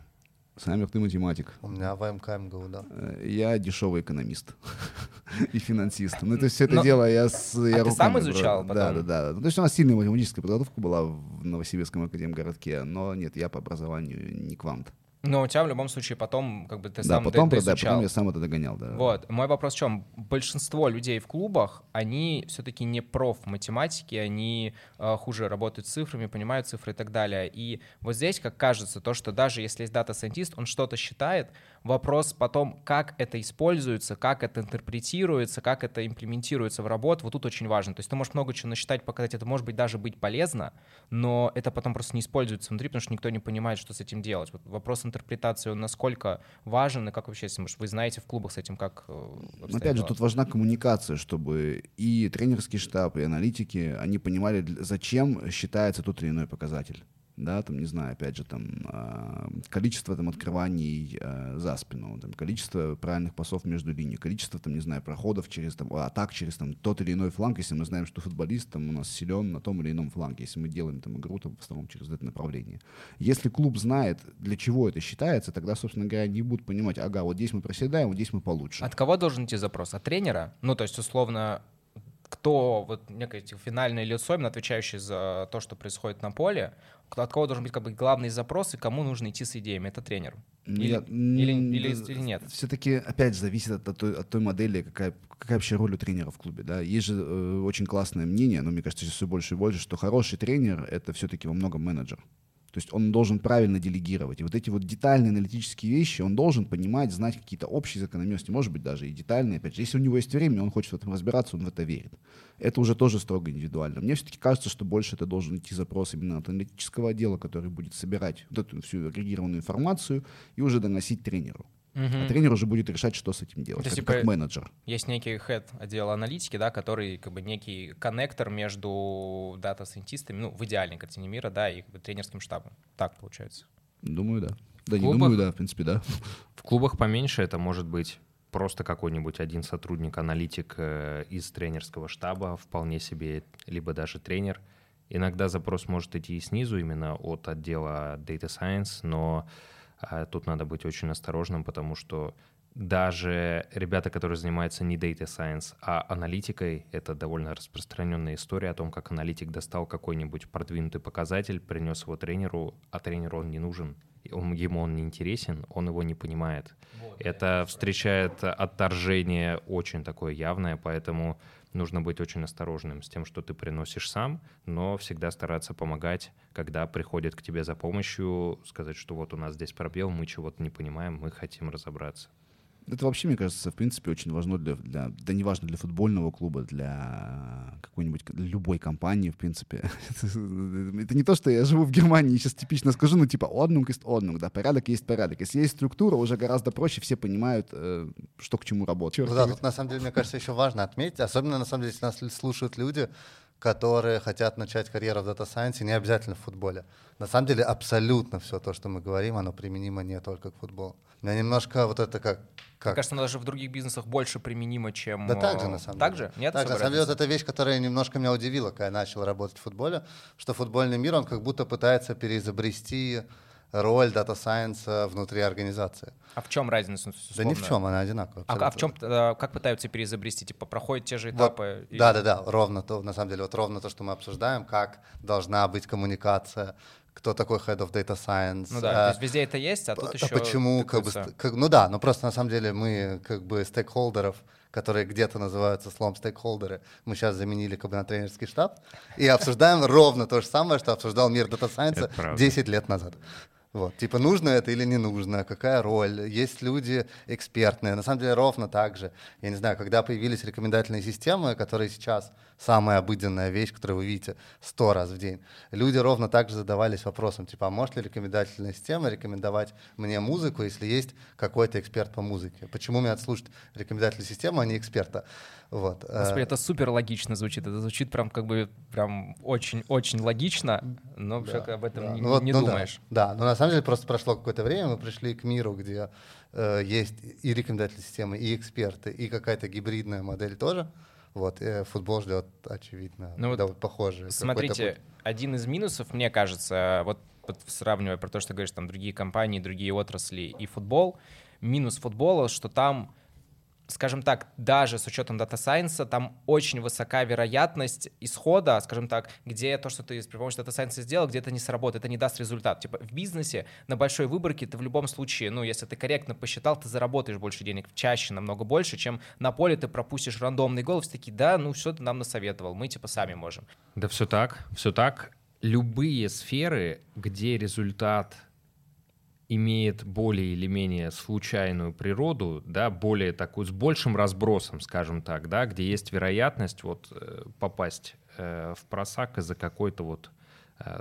Самер, ты математик. У меня в МКМГУ, да. Э, я дешевый экономист и финансист. Ну, то есть все это Но... дело я с... Я а ты сам изучал потом? Да, да, да. Ну, то есть у нас сильная математическая подготовка была в Новосибирском академгородке, но нет, я по образованию не квант. Но у тебя в любом случае потом, как бы ты да, сам потом, да, да, потом я сам это догонял, да. Вот. Мой вопрос в чем? Большинство людей в клубах, они все-таки не проф математики, они э, хуже работают с цифрами, понимают цифры и так далее. И вот здесь, как кажется, то, что даже если есть дата-сайентист, он что-то считает, Вопрос потом, как это используется, как это интерпретируется, как это имплементируется в работу, вот тут очень важно. То есть ты можешь много чего насчитать, показать, это может быть даже быть полезно, но это потом просто не используется внутри, потому что никто не понимает, что с этим делать. Вот вопрос интерпретации, он насколько важен, и как вообще, может, вы знаете в клубах с этим, как э, Опять же, тут важна коммуникация, чтобы и тренерский штаб, и аналитики, они понимали, зачем считается тот или иной показатель. Да, там, не знаю, опять же, там, а, количество там открываний а, за спину, там, количество правильных пасов между линией, количество, там, не знаю, проходов через, там, атак через, там, тот или иной фланг, если мы знаем, что футболист, там, у нас силен на том или ином фланге, если мы делаем, там, игру, там, в основном через это направление. Если клуб знает, для чего это считается, тогда, собственно говоря, не будут понимать, ага, вот здесь мы проседаем, вот здесь мы получше. От кого должен идти запрос? От тренера? Ну, то есть, условно, кто вот некое типа, финальное лицо, именно отвечающее за то, что происходит на поле, от кого должен быть как бы главный запрос и кому нужно идти с идеями? Это тренер. Или, Я- или, или, или нет? Все-таки, опять зависит от, от той, от той модели, какая, какая вообще роль у тренера в клубе. Да? Есть же э, очень классное мнение, но мне кажется, сейчас все больше и больше, что хороший тренер — это все-таки во многом менеджер. То есть он должен правильно делегировать. И вот эти вот детальные аналитические вещи он должен понимать, знать какие-то общие закономерности, может быть, даже и детальные. Опять же, если у него есть время, он хочет в этом разбираться, он в это верит. Это уже тоже строго индивидуально. Мне все-таки кажется, что больше это должен идти запрос именно от аналитического отдела, который будет собирать вот эту всю агрегированную информацию и уже доносить тренеру. Мгм. А тренер уже будет решать, что с этим делать, То есть, как, типа, как менеджер. Есть некий head отдела аналитики, да, который как бы некий коннектор между дата-сайентистами, ну, в идеальной картине мира, да, и как бы, тренерским штабом. Так получается. Думаю, да. Да, не клубах? думаю, да, в принципе, да. В клубах поменьше это может быть просто какой-нибудь один сотрудник-аналитик э, из тренерского штаба, вполне себе, либо даже тренер. Иногда запрос может идти и снизу, именно от отдела Data Science, но тут надо быть очень осторожным, потому что даже ребята, которые занимаются не Data Science, а аналитикой, это довольно распространенная история о том, как аналитик достал какой-нибудь продвинутый показатель, принес его тренеру, а тренеру он не нужен, он, ему он не интересен, он его не понимает. Это встречает отторжение очень такое явное, поэтому нужно быть очень осторожным с тем, что ты приносишь сам, но всегда стараться помогать, когда приходят к тебе за помощью, сказать, что вот у нас здесь пробел, мы чего-то не понимаем, мы хотим разобраться. Это вообще, мне кажется, в принципе, очень важно для, для да неважно для футбольного клуба, для какой-нибудь, любой компании, в принципе. Это не то, что я живу в Германии, сейчас типично скажу, ну, типа, однунг есть однунг, да, порядок есть порядок. Если есть структура, уже гораздо проще, все понимают, э, что к чему работать. Ну да, тут на самом деле, мне кажется, еще важно отметить, особенно на самом деле, если нас слушают люди, которые хотят начать карьеру в Data Science, не обязательно в футболе. На самом деле абсолютно все то, что мы говорим, оно применимо не только к футболу. Меня немножко вот это как... Мне как кажется, оно даже в других бизнесах больше применимо, чем... Да так же, э, на самом так деле. же? Нет? Так же, на самом деле, вот эта вещь, которая немножко меня удивила, когда я начал работать в футболе, что футбольный мир, он как будто пытается переизобрести роль Data Science внутри организации. А в чем разница? Да ни в условно? чем, она одинаковая. А, а в чем, э, как пытаются переизобрести? Типа проходят те же Вот, этапы? или- Да, да, да, ровно то, на самом деле, вот ровно то, что мы обсуждаем, как должна быть коммуникация, кто такой Head of Data Science. Ну да, э, то есть везде это есть, а тут а еще... почему, как бы, как- ну да, но просто на самом деле мы как бы стейкхолдеров, которые где-то называются словом стейкхолдеры, мы сейчас заменили как бы на тренерский штаб и обсуждаем ровно то же самое, что обсуждал мир Data Science правда. 10 лет назад. Вот, типа, нужно это или не нужно, какая роль, есть люди экспертные, на самом деле ровно так же. Я не знаю, когда появились рекомендательные системы, которые сейчас самая обыденная вещь, которую вы видите сто раз в день, люди ровно так же задавались вопросом, типа, а может ли рекомендательная система рекомендовать мне музыку, если есть какой-то эксперт по музыке? Почему мне надо слушать рекомендательную систему, а не эксперта? Вот. э, Господи, это супер логично звучит. Это звучит прям как бы прям очень-очень логично, но Да, вообще об этом да. не, Ну вот, не ну да, думаешь. Да, но на самом деле просто прошло какое-то время, мы пришли к миру, где э, есть и рекомендательные системы, и эксперты, и какая-то гибридная модель тоже. Вот, и футбол ждет, очевидно, Ну вот да, похожий. какой-то Смотрите, один из минусов, мне кажется, вот, вот сравнивая про то, что говоришь, там другие компании, другие отрасли и футбол, минус футбола, что там, скажем так, даже с учетом дата сайенса, там очень высока вероятность исхода, скажем так, где то, что ты при помощи дата сайенса сделал, где-то не сработает, это не даст результат. Типа в бизнесе на большой выборке ты в любом случае, ну, если ты корректно посчитал, ты заработаешь больше денег, чаще намного больше, чем на поле ты пропустишь рандомный гол, все такие, да, ну, что ты нам насоветовал, мы типа сами можем. Да все так, все так. Любые сферы, где результат имеет более или менее случайную природу, да, более такую, с большим разбросом, скажем так, да, где есть вероятность вот э, попасть э, в просак из-за какой-то вот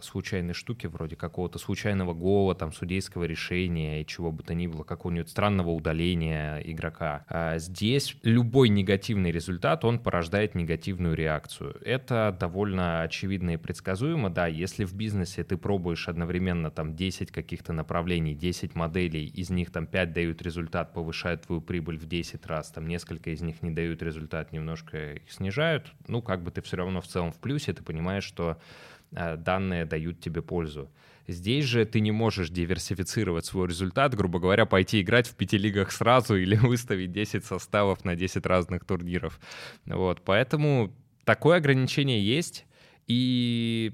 случайной штуки, вроде какого-то случайного гола, там, судейского решения и чего бы то ни было, какого-нибудь странного удаления игрока. А здесь любой негативный результат, он порождает негативную реакцию. Это довольно очевидно и предсказуемо, да, если в бизнесе ты пробуешь одновременно там 10 каких-то направлений, 10 моделей, из них там 5 дают результат, повышают твою прибыль в 10 раз, там несколько из них не дают результат, немножко их снижают, ну, как бы ты все равно в целом в плюсе, ты понимаешь, что Э, данные дают тебе пользу. Здесь же ты не можешь диверсифицировать свой результат, грубо говоря, пойти играть в пяти лигах сразу или выставить 10 составов на 10 разных турниров. Вот, поэтому такое ограничение есть, и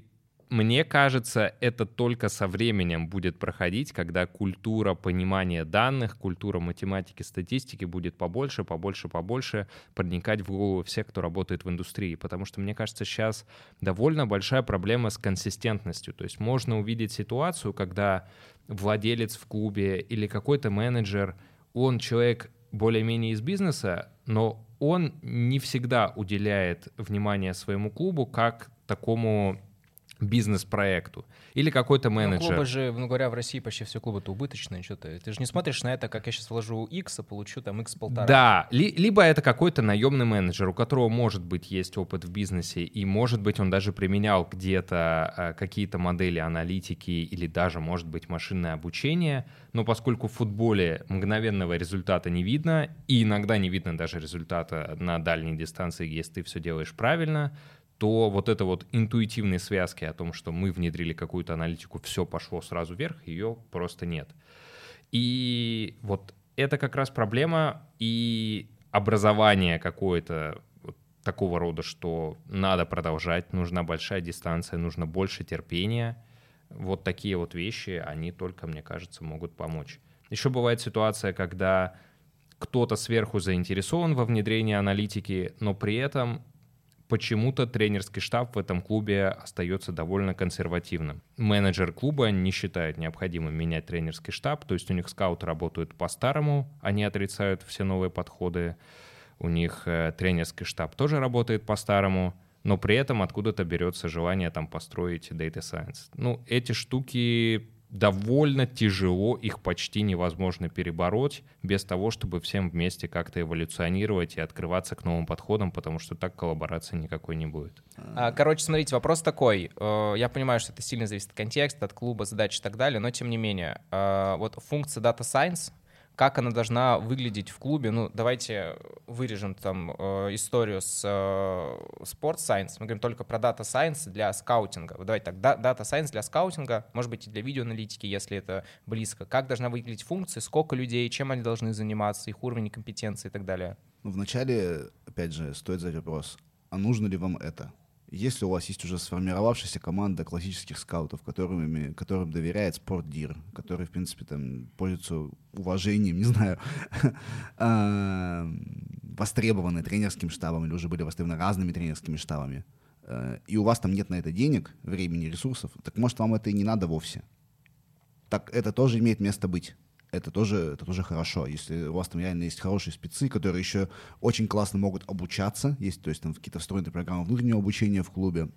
мне кажется, это только со временем будет проходить, когда культура понимания данных, культура математики, статистики будет побольше, побольше, побольше проникать в голову всех, кто работает в индустрии. Потому что, мне кажется, сейчас довольно большая проблема с консистентностью. То есть можно увидеть ситуацию, когда владелец в клубе или какой-то менеджер, он человек более-менее из бизнеса, но он не всегда уделяет внимание своему клубу как такому бизнес-проекту. Или какой-то менеджер. Ну, клубы же, ну говоря, в России почти все клубы-то убыточные. Что-то. Ты же не смотришь на это, как я сейчас вложу X, а получу там X полтора. Да, ли, либо это какой-то наемный менеджер, у которого, может быть, есть опыт в бизнесе, и, может быть, он даже применял где-то э, какие-то модели аналитики или даже, может быть, машинное обучение, но поскольку в футболе мгновенного результата не видно, и иногда не видно даже результата на дальней дистанции, если ты все делаешь правильно, то вот это вот интуитивной связки о том, что мы внедрили какую-то аналитику, все пошло сразу вверх, ее просто нет. И вот это как раз проблема и образование какое-то вот такого рода, что надо продолжать, нужна большая дистанция, нужно больше терпения. Вот такие вот вещи, они только, мне кажется, могут помочь. Еще бывает ситуация, когда кто-то сверху заинтересован во внедрении аналитики, но при этом почему-то тренерский штаб в этом клубе остается довольно консервативным. Менеджер клуба не считает необходимым менять тренерский штаб, то есть у них скауты работают по-старому, они отрицают все новые подходы, у них э, тренерский штаб тоже работает по-старому, но при этом откуда-то берется желание там построить Data Science. Ну, эти штуки довольно тяжело, их почти невозможно перебороть без того, чтобы всем вместе как-то эволюционировать и открываться к новым подходам, потому что так коллаборации никакой не будет. А, короче, смотрите, вопрос такой. Э, я понимаю, что это сильно зависит от контекста, от клуба, задач и так далее, но тем не менее, э, вот функция Data Science — как она должна выглядеть в клубе. Ну, давайте вырежем там э, историю с э, Sport Science. Мы говорим только про Data Science для скаутинга. Давайте так, Data Science для скаутинга, может быть, и для видеоаналитики, если это близко. Как должна выглядеть функция, сколько людей, чем они должны заниматься, их уровень компетенции и так далее. Ну, вначале, опять же, стоит задать вопрос, а нужно ли вам это? Если у вас есть уже сформировавшаяся команда классических скаутов, которыми, которым доверяет спортдир, которые, в принципе, там пользуются уважением, не знаю, а, востребованы тренерским штабом или уже были востребованы разными тренерскими штабами, э, и у вас там нет на это денег, времени, ресурсов, так может вам это и не надо вовсе. Так это тоже имеет место быть это тоже, это тоже хорошо. Если у вас там реально есть хорошие спецы, которые еще очень классно могут обучаться, есть, то есть там какие-то встроенные программы внутреннего обучения в клубе,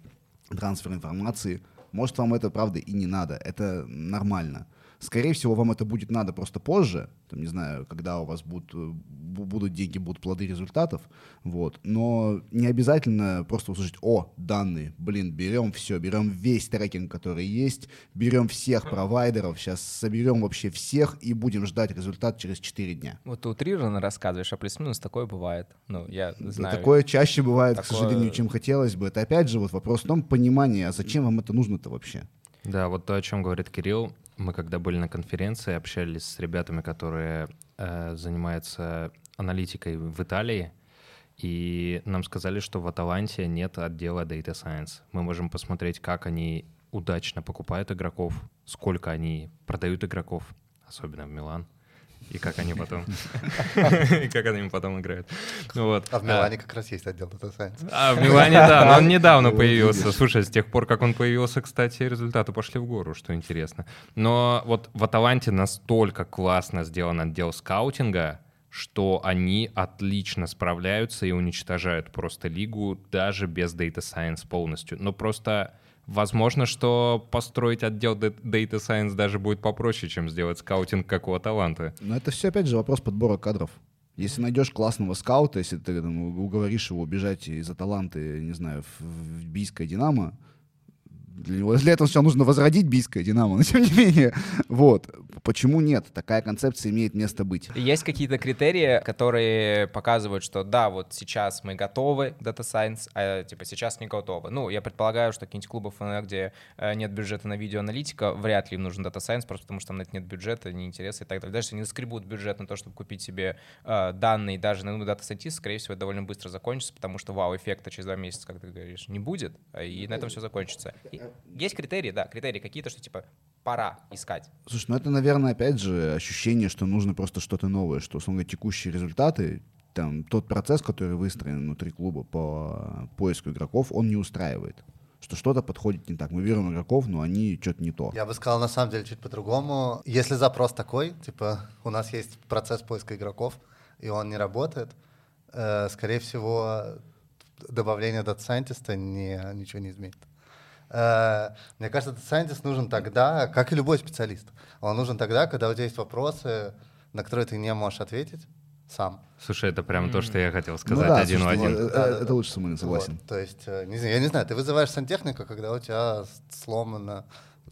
трансфер информации, может, вам это, правда, и не надо. Это нормально. Скорее всего, вам это будет надо просто позже, там, не знаю, когда у вас будут, э, будут деньги, будут плоды результатов, вот. Но не обязательно просто услышать, о, данные, блин, берем все, берем весь трекинг, который есть, берем всех провайдеров, сейчас соберем вообще всех и будем ждать результат через 4 дня. Вот ты утрированно рассказываешь, а плюс-минус такое бывает. Ну, я знаю. Да, такое чаще бывает, такое... к сожалению, чем хотелось бы. Это опять же вот вопрос в том понимании, а зачем вам это нужно-то вообще? Да, вот то, о чем говорит Кирилл, мы когда были на конференции, общались с ребятами, которые э, занимаются аналитикой в Италии, и нам сказали, что в Аталанте нет отдела Data Science. Мы можем посмотреть, как они удачно покупают игроков, сколько они продают игроков, особенно в Милан и как они потом, и как они потом играют. Ну вот. А в Милане как раз есть отдел Data Science. А в Милане, да, но он недавно появился. Слушай, с тех пор, как он появился, кстати, результаты пошли в гору, что интересно. Но вот в Аталанте настолько классно сделан отдел скаутинга, что они отлично справляются и уничтожают просто лигу даже без Data Science полностью. Но просто Возможно, что построить отдел Data Science даже будет попроще, чем сделать скаутинг как у Аталанты. Но это все, опять же, вопрос подбора кадров. Если найдешь классного скаута, если ты там, уговоришь его бежать из Аталанты, не знаю, в Бийское Динамо, для него для этого сначала нужно возродить бийское Динамо, но тем не менее, вот. Почему нет? Такая концепция имеет место быть. Есть какие-то критерии, которые показывают, что да, вот сейчас мы готовы Data Science, а типа сейчас не готовы. Ну, я предполагаю, что какие-нибудь клубы ФНЛ, где э, нет бюджета на видеоаналитика, вряд ли им нужен Data Science, просто потому что там нет бюджета, не интереса и так далее. Даже если они скребут бюджет на то, чтобы купить себе э, данные, даже на ну, Data Scientist, скорее всего, это довольно быстро закончится, потому что вау-эффекта через два месяца, как ты говоришь, не будет, и на этом все закончится. Есть критерии, да, критерии какие-то, что типа пора искать. Слушай, ну это, наверное, опять же ощущение, что нужно просто что-то новое, что, условно, текущие результаты, там, тот процесс, который выстроен внутри клуба по поиску игроков, он не устраивает что что-то подходит не так. Мы берем игроков, но они что-то не то. Я бы сказал, на самом деле, чуть по-другому. Если запрос такой, типа, у нас есть процесс поиска игроков, и он не работает, э, скорее всего, добавление дата сайентиста не, ничего не изменит. Э, мне кажется, этот сайентист нужен тогда, как и любой специалист. Он нужен тогда, когда у тебя есть вопросы, на которые ты не можешь ответить сам. Слушай, это прям то, что я хотел сказать ну, да, один слушай, в один. Это, это, это лучше самому согласен. Вот, то есть, э, не знаю, я не знаю, ты вызываешь сантехника, когда у тебя сломана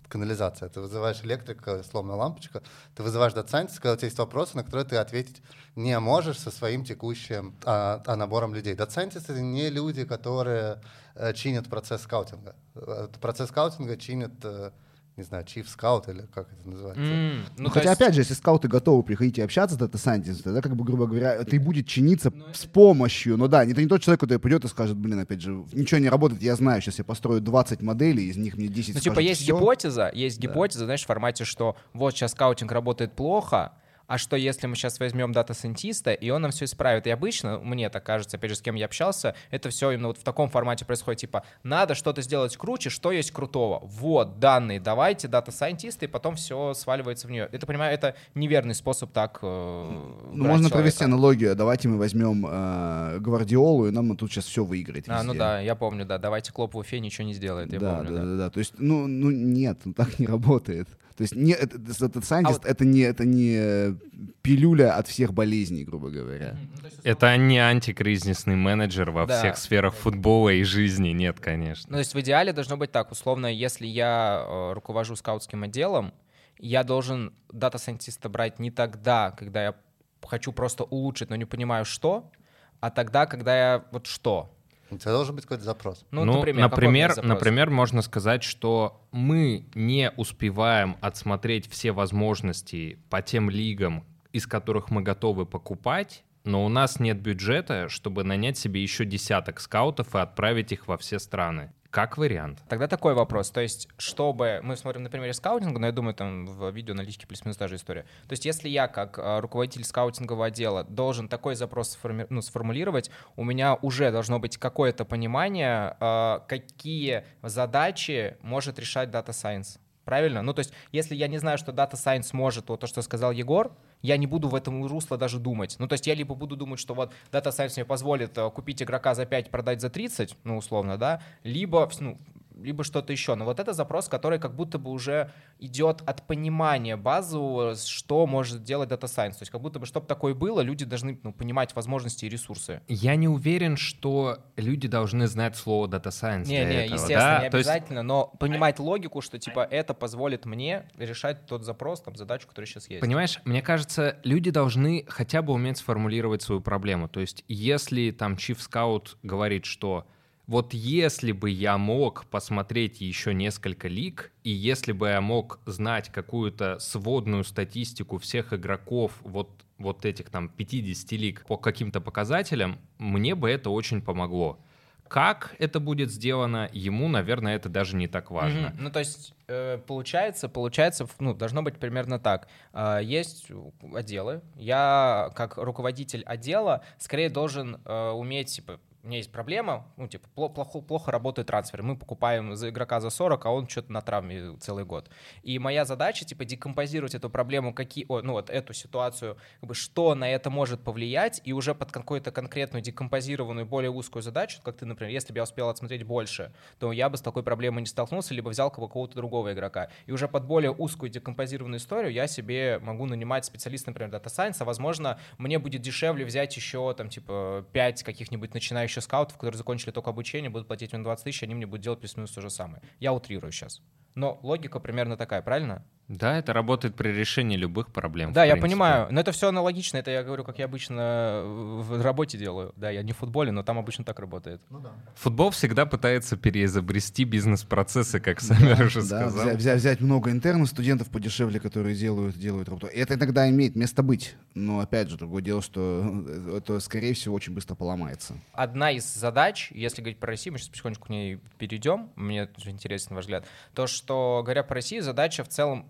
канализация, ты вызываешь электрика, сломанная лампочка, ты вызываешь дата-сайентиста, когда у тебя есть вопросы, на которые ты ответить не можешь со своим текущим а, а набором людей. Дата-сайентисты — это не люди, которые э, чинят процесс скаутинга. Э, процесс скаутинга чинят э, не знаю, chief скаут или как это называется. Mm, ну, ну хотя, есть... опять же, если скауты готовы приходить и общаться с дата-сайентистом, тогда, как бы, грубо говоря, это и будет чиниться ну, с помощью. Но да, это не тот человек, который придет и скажет, блин, опять же, ничего не работает, я знаю, сейчас я построю 20 моделей, из них мне 10 Ну, типа, есть все. гипотеза, есть да. гипотеза, знаешь, в формате, что вот сейчас скаутинг работает плохо, а что если мы сейчас возьмем дата-сайентиста, и он нам все исправит? И обычно, мне так кажется, опять же, с кем я общался, это все именно вот в таком формате происходит, типа, надо что-то сделать круче, что есть крутого? Вот, данные, давайте, дата-сайентисты, и потом все сваливается в нее. Это, понимаю, это неверный способ так э, Ну, можно человека. провести аналогию. Давайте мы возьмем э, Гвардиолу, и нам тут сейчас все выиграть А, ну да, я помню, да. Давайте Клопп в Уфе ничего не сделает, я да, помню, да. Да, да, да. То есть, ну, ну нет, так не работает. То есть не, этот, этот сайентист а вот... это, не, это не пилюля от всех болезней, грубо говоря. Ну, это не антикризисный менеджер во да. всех сферах футбола и жизни, нет, конечно. Ну, то есть в идеале должно быть так, условно, если я э, руковожу скаутским отделом, я должен дата-сайентиста брать не тогда, когда я хочу просто улучшить, но не понимаю что, а тогда, когда я вот что. У тебя должен быть какой-то запрос. Ну, ну например, например, запрос? например, можно сказать, что мы не успеваем отсмотреть все возможности по тем лигам, из которых мы готовы покупать, но у нас нет бюджета, чтобы нанять себе еще десяток скаутов и отправить их во все страны. Как вариант. Тогда такой вопрос. То есть, чтобы... Мы смотрим на примере скаутинга, но я думаю, там в видео аналитике плюс-минус та же история. То есть, если я, как а, руководитель скаутингового отдела, должен такой запрос сформи... ну, сформулировать, у меня уже должно быть какое-то понимание, а, какие задачи может решать Data Science. Правильно? Ну, то есть, если я не знаю, что Data Science может, вот то, что сказал Егор, я не буду в этом русло даже думать. Ну, то есть я либо буду думать, что вот Data Science мне позволит э, купить игрока за 5, продать за 30, ну, условно, да, либо, ну, либо что-то еще. Но вот это запрос, который как будто бы уже идет от понимания базового, что может делать Data Science. То есть как будто бы, чтобы такое было, люди должны ну, понимать возможности и ресурсы. Я не уверен, что люди должны знать слово Data Science Не, не, этого, естественно, да? не обязательно, есть... но понимать логику, что типа это позволит мне решать тот запрос, там, задачу, которая сейчас есть. Понимаешь, мне кажется, люди должны хотя бы уметь сформулировать свою проблему. То есть если там Chief Scout говорит, что вот если бы я мог посмотреть еще несколько лиг, и если бы я мог знать какую-то сводную статистику всех игроков вот, вот этих там 50 лиг по каким-то показателям, мне бы это очень помогло. Как это будет сделано, ему, наверное, это даже не так важно. Mm-hmm. Ну, то есть, э, получается, получается, ну, должно быть примерно так. Э, есть отделы. Я, как руководитель отдела, скорее должен э, уметь, типа, у меня есть проблема, ну, типа, плохо, плохо работает трансфер. Мы покупаем за игрока за 40, а он что-то на травме целый год. И моя задача, типа, декомпозировать эту проблему, какие, о, ну, вот эту ситуацию, как бы, что на это может повлиять, и уже под какую-то конкретную декомпозированную, более узкую задачу, как ты, например, если бы я успел отсмотреть больше, то я бы с такой проблемой не столкнулся, либо взял какого-то другого игрока. И уже под более узкую декомпозированную историю я себе могу нанимать специалиста, например, Data Science, а, возможно, мне будет дешевле взять еще, там, типа, 5 каких-нибудь начинающих скаутов, которые закончили только обучение, будут платить мне 20 тысяч, они мне будут делать плюс-минус то же самое. Я утрирую сейчас. Но логика примерно такая, правильно? Да, это работает при решении любых проблем. Да, я понимаю, но это все аналогично, это я говорю, как я обычно в работе делаю. Да, я не в футболе, но там обычно так работает. Ну, да. Футбол всегда пытается переизобрести бизнес-процессы, как сами да, уже да, сказал. Взять, взять много интернов, студентов подешевле, которые делают, делают работу. Это иногда имеет место быть, но опять же, другое дело, что это, скорее всего, очень быстро поломается. Одна из задач, если говорить про Россию, мы сейчас потихонечку к ней перейдем, мне интересен ваш взгляд, то, что, говоря про Россию, задача в целом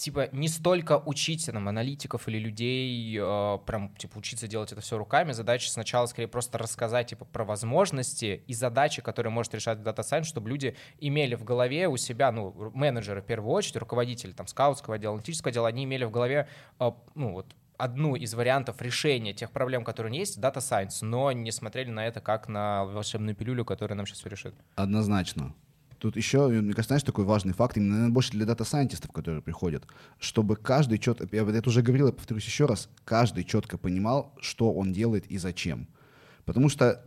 типа не столько учить там аналитиков или людей э, прям типа учиться делать это все руками. Задача сначала скорее просто рассказать типа про возможности и задачи, которые может решать Data Science, чтобы люди имели в голове у себя, ну менеджеры в первую очередь, руководители там скаутского отдела, аналитического отдела, они имели в голове э, ну вот одну из вариантов решения тех проблем, которые есть, Data Science, но не смотрели на это как на волшебную пилюлю, которая нам сейчас все решит. Однозначно. Тут еще, мне кажется, знаешь, такой важный факт, именно наверное, больше для дата-сайентистов, которые приходят, чтобы каждый четко, я это уже говорил, я повторюсь еще раз, каждый четко понимал, что он делает и зачем. Потому что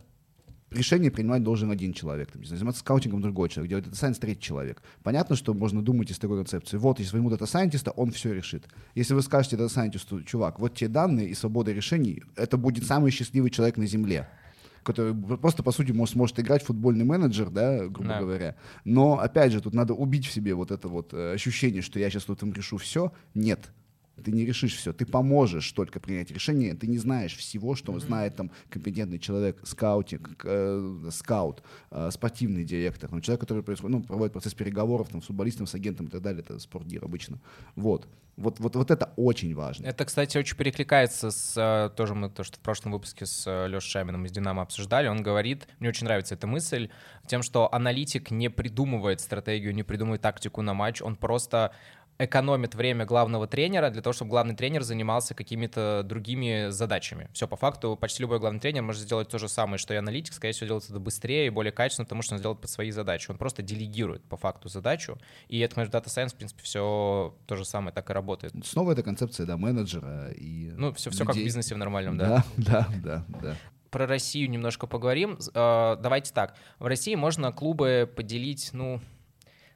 решение принимать должен один человек, там, заниматься скаутингом другой человек, делать data science третий человек. Понятно, что можно думать из такой концепции. Вот, если возьму дата сайентиста, он все решит. Если вы скажете дата сайентисту, чувак, вот те данные и свобода решений, это будет самый счастливый человек на Земле который просто, по сути, может, может играть футбольный менеджер, да, грубо да. говоря. Но, опять же, тут надо убить в себе вот это вот э, ощущение, что я сейчас тут им решу все. Нет, ты не решишь все, ты поможешь только принять решение, ты не знаешь всего, что mm-hmm. знает там компетентный человек, скаутинг, э, скаут, э, спортивный директор, ну, человек, который происходит, ну, проводит процесс переговоров там, с футболистом, с агентом и так далее, это спортдир обычно. Вот. Вот, вот, вот это очень важно. Это, кстати, очень перекликается с э, тоже мы то, что в прошлом выпуске с э, Лешей Шамином из Динамо обсуждали. Он говорит, мне очень нравится эта мысль, тем, что аналитик не придумывает стратегию, не придумывает тактику на матч, он просто экономит время главного тренера для того, чтобы главный тренер занимался какими-то другими задачами. Все, по факту, почти любой главный тренер может сделать то же самое, что и аналитик, скорее всего, делает это быстрее и более качественно, потому что он сделает под свои задачи. Он просто делегирует по факту задачу, и это, конечно, Data Science, в принципе, все то же самое так и работает. Снова эта концепция, да, менеджера и Ну, все, все как в бизнесе в нормальном, да? Да, да, да, да про Россию немножко поговорим. Э, давайте так. В России можно клубы поделить, ну,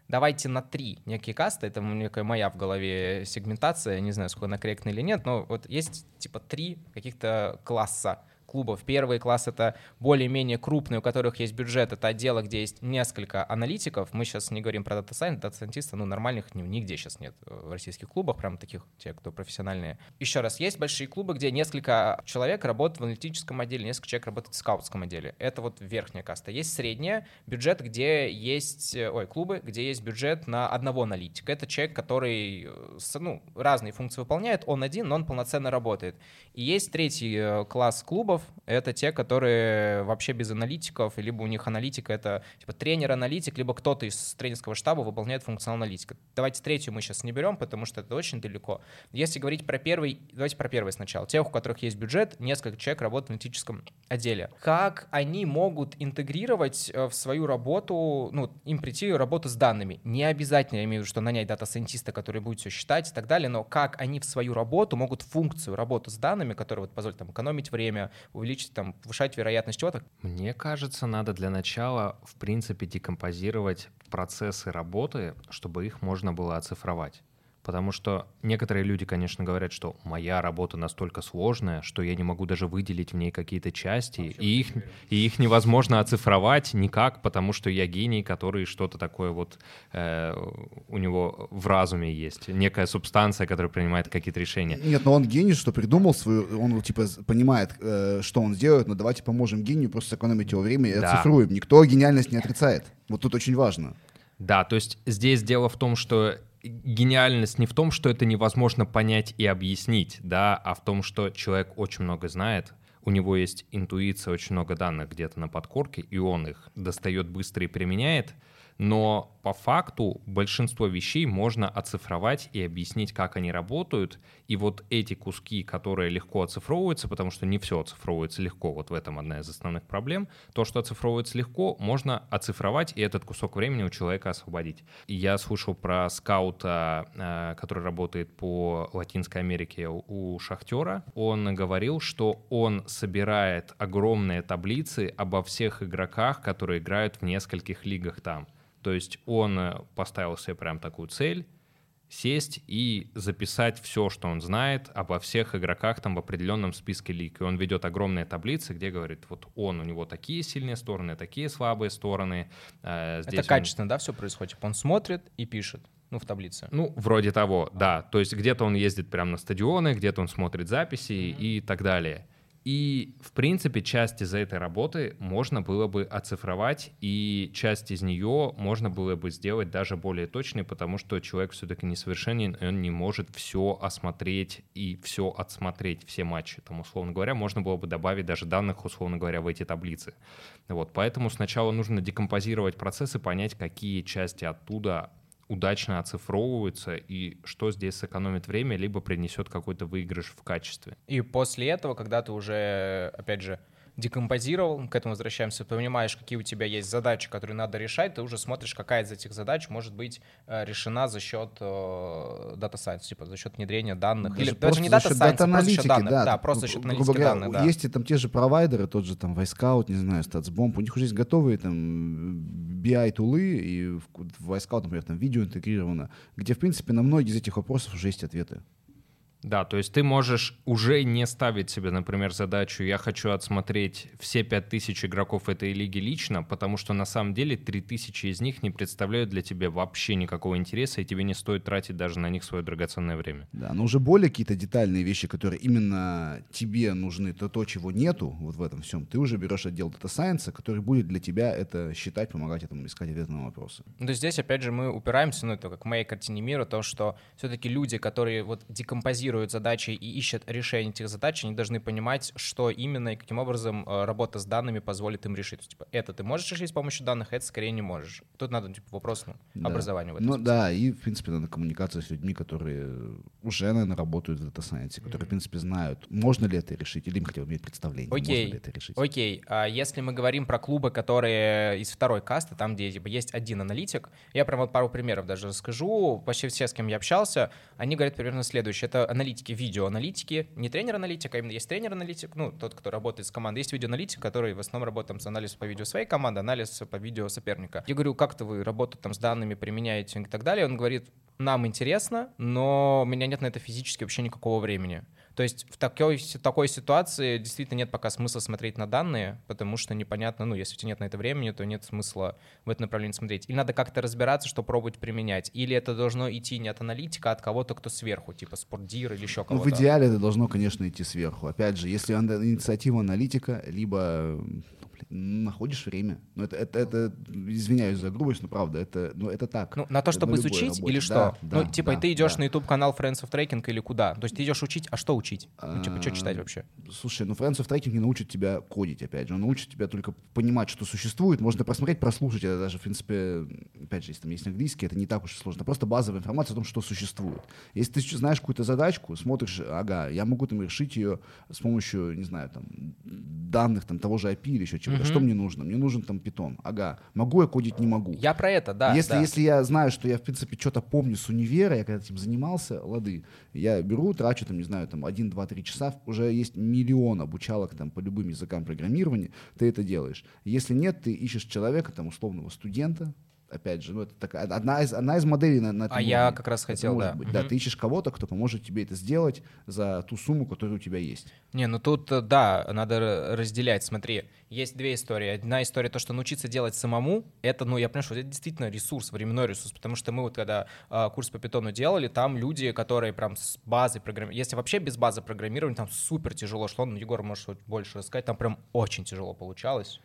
давайте на три некие касты, это некая моя в голове сегментация, не знаю, сколько она корректна или нет, но вот есть типа три каких-то класса клубов. Первый класс — это более-менее крупные, у которых есть бюджет. Это отделы, где есть несколько аналитиков. Мы сейчас не говорим про дата сайент дата сайентиста ну, нормальных нигде сейчас нет в российских клубах, прям таких, те, кто профессиональные. Еще раз, есть большие клубы, где несколько человек работают в аналитическом отделе, несколько человек работают в скаутском отделе. Это вот верхняя каста. Есть средняя, бюджет, где есть, ой, клубы, где есть бюджет на одного аналитика. Это человек, который э, ну, разные функции выполняет, он один, но он полноценно работает. И есть третий э, класс клубов, аналитиков — это те, которые вообще без аналитиков, либо у них аналитика — это типа тренер-аналитик, либо кто-то из тренерского штаба выполняет функционал аналитика. Давайте третью мы сейчас не берем, потому что это очень далеко. Если говорить про первый, давайте про первый сначала. Тех, у которых есть бюджет, несколько человек работают в аналитическом отделе. Как они могут интегрировать э, в свою работу, ну, им прийти работу с данными? Не обязательно, я имею в виду, что нанять дата-сайентиста, который будет все считать и так далее, но как они в свою работу могут функцию работы с данными, которая вот позволит там экономить время, увеличить, там, повышать вероятность чего-то? Мне кажется, надо для начала, в принципе, декомпозировать процессы работы, чтобы их можно было оцифровать. Потому что некоторые люди, конечно, говорят, что моя работа настолько сложная, что я не могу даже выделить в ней какие-то части, и их, и их невозможно оцифровать никак, потому что я гений, который что-то такое вот э, у него в разуме есть, некая субстанция, которая принимает какие-то решения. Нет, но он гений, что придумал свою, он типа понимает, э, что он сделает, но давайте поможем гению, просто сэкономить его время и да. оцифруем. Никто гениальность не отрицает. Вот тут очень важно. Да, то есть здесь дело в том, что гениальность не в том, что это невозможно понять и объяснить, да, а в том, что человек очень много знает, у него есть интуиция, очень много данных где-то на подкорке, и он их достает быстро и применяет, но по факту большинство вещей можно оцифровать и объяснить, как они работают. И вот эти куски, которые легко оцифровываются, потому что не все оцифровывается легко, вот в этом одна из основных проблем, то, что оцифровывается легко, можно оцифровать и этот кусок времени у человека освободить. Я слышал про скаута, э, который работает по Латинской Америке у Шахтера. Он говорил, что он собирает огромные таблицы обо всех игроках, которые играют в нескольких лигах там. То есть он э, поставил себе прям такую цель сесть и записать все, что он знает обо всех игроках там в определенном списке лиг. И он ведет огромные таблицы, где говорит, вот он, у него такие сильные стороны, такие слабые стороны. Э, здесь Это качественно, он... да, все происходит? Типа он смотрит и пишет. Ну, в таблице. Ну, вроде того, да. То есть где-то он ездит прямо на стадионы, где-то он смотрит записи mm-hmm. и так далее. И, в принципе, часть из этой работы можно было бы оцифровать, и часть из нее можно было бы сделать даже более точной, потому что человек все-таки несовершенен, и он не может все осмотреть и все отсмотреть, все матчи. Там, условно говоря, можно было бы добавить даже данных, условно говоря, в эти таблицы. Вот, поэтому сначала нужно декомпозировать процесс и понять, какие части оттуда удачно оцифровываются и что здесь сэкономит время, либо принесет какой-то выигрыш в качестве. И после этого, когда ты уже, опять же, декомпозировал, к этому возвращаемся, понимаешь, какие у тебя есть задачи, которые надо решать, ты уже смотришь, какая из этих задач может быть э, решена за счет э, Data Science, типа за счет внедрения данных. Даже Или даже не Data Science, просто за счет данных. Да, да просто за счет аналитики говоря, данных. Да. Есть и там те же провайдеры, тот же там Вайскаут, не знаю, StatsBomb, у них уже есть готовые там BI-тулы, и в Вайскаут, например, там видео интегрировано, где, в принципе, на многие из этих вопросов уже есть ответы. Да, то есть ты можешь уже не ставить себе, например, задачу «я хочу отсмотреть все 5000 игроков этой лиги лично», потому что на самом деле 3000 из них не представляют для тебя вообще никакого интереса, и тебе не стоит тратить даже на них свое драгоценное время. Да, но уже более какие-то детальные вещи, которые именно тебе нужны, то то, чего нету вот в этом всем, ты уже берешь отдел Data Science, который будет для тебя это считать, помогать этому искать ответы на вопросы. Ну, то есть здесь, опять же, мы упираемся, ну, это как в моей картине мира, то, что все-таки люди, которые вот декомпозируют анализируют задачи и ищут решение этих задач, они должны понимать, что именно и каким образом э, работа с данными позволит им решить. Типа, это ты можешь решить с помощью данных, это скорее не можешь. Тут надо типа, вопрос ну, да. образования в этом Ну смысле. да, и, в принципе, надо коммуникация с людьми, которые уже, наверное, работают в Data Science, которые, mm-hmm. в принципе, знают, можно ли это решить, или им хотя бы иметь представление, окей, можно ли это решить. Окей, а если мы говорим про клубы, которые из второй касты, там, где типа, есть один аналитик, я прям вот пару примеров даже расскажу, почти все, с кем я общался, они говорят примерно следующее. Это аналитики, видеоаналитики, не тренер-аналитик, а именно есть тренер-аналитик, ну, тот, кто работает с командой, есть видеоаналитик, который в основном работает с анализом по видео своей команды, анализ по видео соперника. Я говорю, как-то вы работу там с данными применяете и так далее, он говорит, нам интересно, но у меня нет на это физически вообще никакого времени. То есть в такой, такой ситуации действительно нет пока смысла смотреть на данные, потому что непонятно, ну, если у тебя нет на это времени, то нет смысла в это направление смотреть. Или надо как-то разбираться, что пробовать применять. Или это должно идти не от аналитика, а от кого-то, кто сверху, типа спортдир или еще кого-то. Ну, в идеале это должно, конечно, идти сверху. Опять же, если инициатива аналитика, либо находишь время. Ну, это, это, это, извиняюсь за грубость, но правда, это, ну, это так. Ну, на то, чтобы на изучить работе. или что? Да, ну, да, типа, да, ты идешь да. на YouTube-канал Friends of Tracking или куда? То есть ты идешь учить, а что учить? Ну, типа, что читать вообще? Слушай, ну, Friends of Tracking не научит тебя кодить, опять же. Он научит тебя только понимать, что существует. Можно просмотреть, прослушать. Это даже, в принципе, опять же, если там есть английский, это не так уж и сложно. Просто базовая информация о том, что существует. Если ты знаешь какую-то задачку, смотришь, ага, я могу там решить ее с помощью, не знаю, там, данных там того же API или еще чего-то. Mm-hmm. Что мне нужно? Мне нужен там питон. Ага. Могу я кодить? Не могу. Я про это, да. Если, да. если я знаю, что я, в принципе, что-то помню с универа, я когда этим занимался, лады. Я беру, трачу там, не знаю, там один, два, три часа. Уже есть миллион обучалок там по любым языкам программирования. Ты это делаешь. Если нет, ты ищешь человека, там, условного студента, опять же, ну это такая одна из одна из моделей на, на А я как раз хотел, да. Быть. Угу. Да, ты ищешь кого-то, кто поможет тебе это сделать за ту сумму, которая у тебя есть. Не, ну тут э, да, надо разделять. Смотри, есть две истории. Одна история то, что научиться делать самому, это, ну я понимаю, что это действительно ресурс, временной ресурс, потому что мы вот когда э, курс по питону делали, там люди, которые прям с базы программирования, если вообще без базы программирования, там супер тяжело шло, ну Егор может больше рассказать, там прям очень тяжело получалось.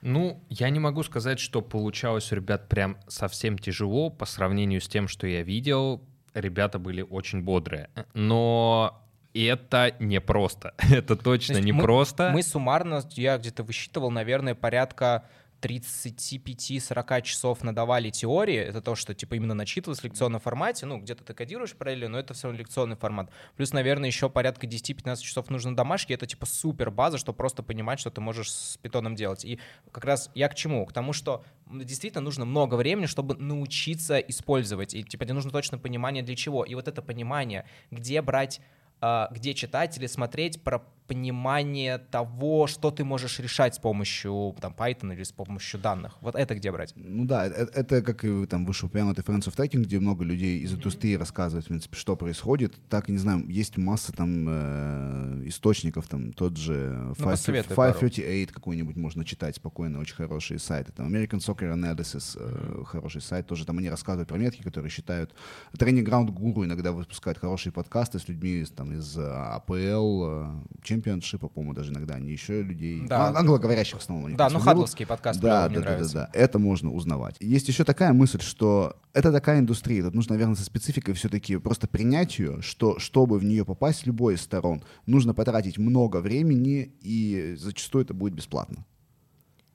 Ну, я не могу сказать, что получалось у ребят прям совсем тяжело по сравнению с тем, что я видел. Ребята были очень бодрые. Но это непросто. Это точно То есть мы- непросто. Мы суммарно, я где-то высчитывал, наверное, порядка 35-40 часов надавали теории. Это то, что типа именно начитывалось в лекционном формате. Ну, где-то ты кодируешь параллельно, но это все равно лекционный формат. Плюс, наверное, еще порядка 10-15 часов нужно домашки. Это типа супер база, чтобы просто понимать, что ты можешь с питоном делать. И как раз я к чему? К тому, что действительно нужно много времени, чтобы научиться использовать. И типа тебе нужно точно понимание для чего. И вот это понимание, где брать где читать или смотреть про понимание того, что ты можешь решать с помощью там, Python или с помощью данных. Вот это где брать? Ну да, э- это, как и там вышеупомянутый Friends of Tracking, где много людей из индустрии рассказывают, в принципе, что происходит. Так, не знаю, есть масса там э, источников, там тот же Ну, посоветуй пару. 538 какой-нибудь можно читать спокойно, очень хорошие сайты. Там American Soccer Analysis, э, хороший сайт, тоже там они рассказывают про метки, которые считают. Training Ground Guru иногда выпускают хорошие подкасты с людьми из, там, из э, АПЛ, э, чемпионшипа, по-моему, даже иногда они еще людей, Да. ан- англоговорящих в основном. у них Да, ну хадловский подкаст Да, да, да, да, да. Это можно узнавать. Есть еще такая мысль, что это такая индустрия. Тут нужно, наверное, со спецификой все-таки просто принять ее, что чтобы в нее попасть с любой из сторон, нужно потратить много времени, и зачастую это будет бесплатно.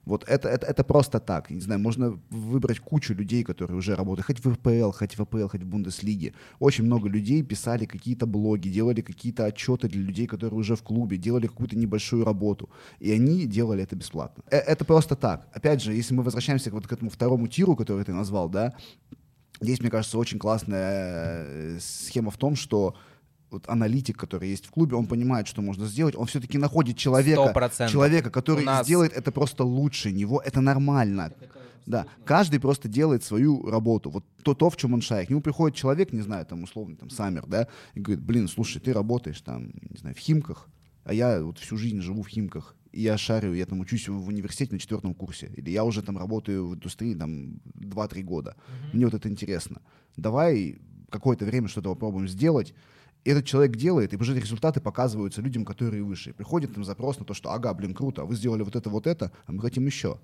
Вот это, это, это просто так. Не знаю, можно выбрать кучу людей, которые уже работают, хоть в РПЛ, хоть в АПЛ, хоть в Бундеслиге. Очень много людей писали какие-то блоги, делали какие-то отчеты для людей, которые уже в клубе, делали какую-то небольшую работу. И они делали это бесплатно. Э, Это просто так. Опять же, если мы возвращаемся вот к этому второму тиру, который ты назвал, да, здесь, мне кажется, очень классная э, схема в том, что вот аналитик, который есть в клубе, он понимает, что можно сделать, он все-таки находит человека, 100%. человека, который нас- сделает это просто лучше него, это нормально. Да, каждый просто делает свою работу. Вот то, то, в чем он шарит. К нему приходит человек, не знаю, там, условно, там, Саммер, да, и говорит, блин, слушай, ты работаешь там, не знаю, в Химках, а я вот всю жизнь живу в Химках, и я шарю, я там учусь в университете на четвертом курсе, или я уже там работаю в индустрии там 2-3 года. Мне вот это интересно. Давай какое-то время что-то попробуем сделать, этот человек делает, и уже результаты показываются людям, которые выше. И приходит там запрос на то, что, ага, блин, круто, а вы сделали вот это, вот это, а мы хотим еще.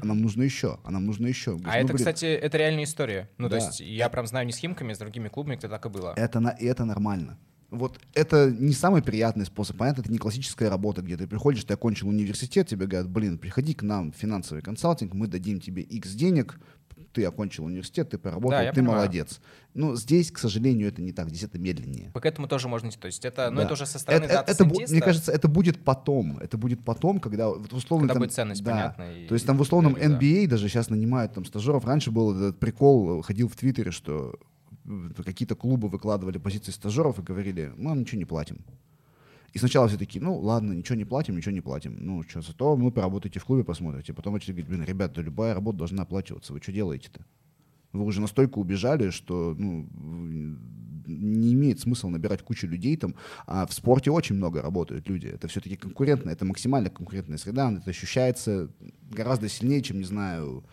А нам нужно еще, а нам нужно еще. Говоришь, А ну, это, блин, кстати, это реальная история. Ну, то Да. есть я прям знаю не с Химками, а с другими клубами, где так и было. это, на, это нормально. Вот это не самый приятный способ. Понятно, это не классическая работа, где ты приходишь, ты окончил университет, тебе говорят, блин, приходи к нам в финансовый консалтинг, мы дадим тебе X денег, ты окончил университет, ты поработал, Да, ты понимаю. молодец. Ну, здесь, к сожалению, это не так, здесь это медленнее. К этому тоже можно идти. То есть это, ну, Да. это уже со стороны Это- это- Мне кажется, это будет потом. Это будет потом, когда вот условно когда там- будет ценность да. понятна. и- То есть там в условном и- да. NBA даже сейчас нанимают там стажеров. Раньше был этот прикол, ходил в Твиттере, что какие-то клубы выкладывали позиции стажеров и говорили, мы вам ничего не платим. И сначала все такие, ну ладно, ничего не платим, ничего не платим. Ну что, зато вы поработаете в клубе, посмотрите. Потом начали говорить, блин, ребята, любая работа должна оплачиваться. Вы что делаете-то? Вы уже настолько убежали, что ну, не имеет смысла набирать кучу людей там. А в спорте очень много работают люди. Это все-таки конкурентно, это максимально конкурентная среда. Это ощущается гораздо сильнее, чем, не знаю,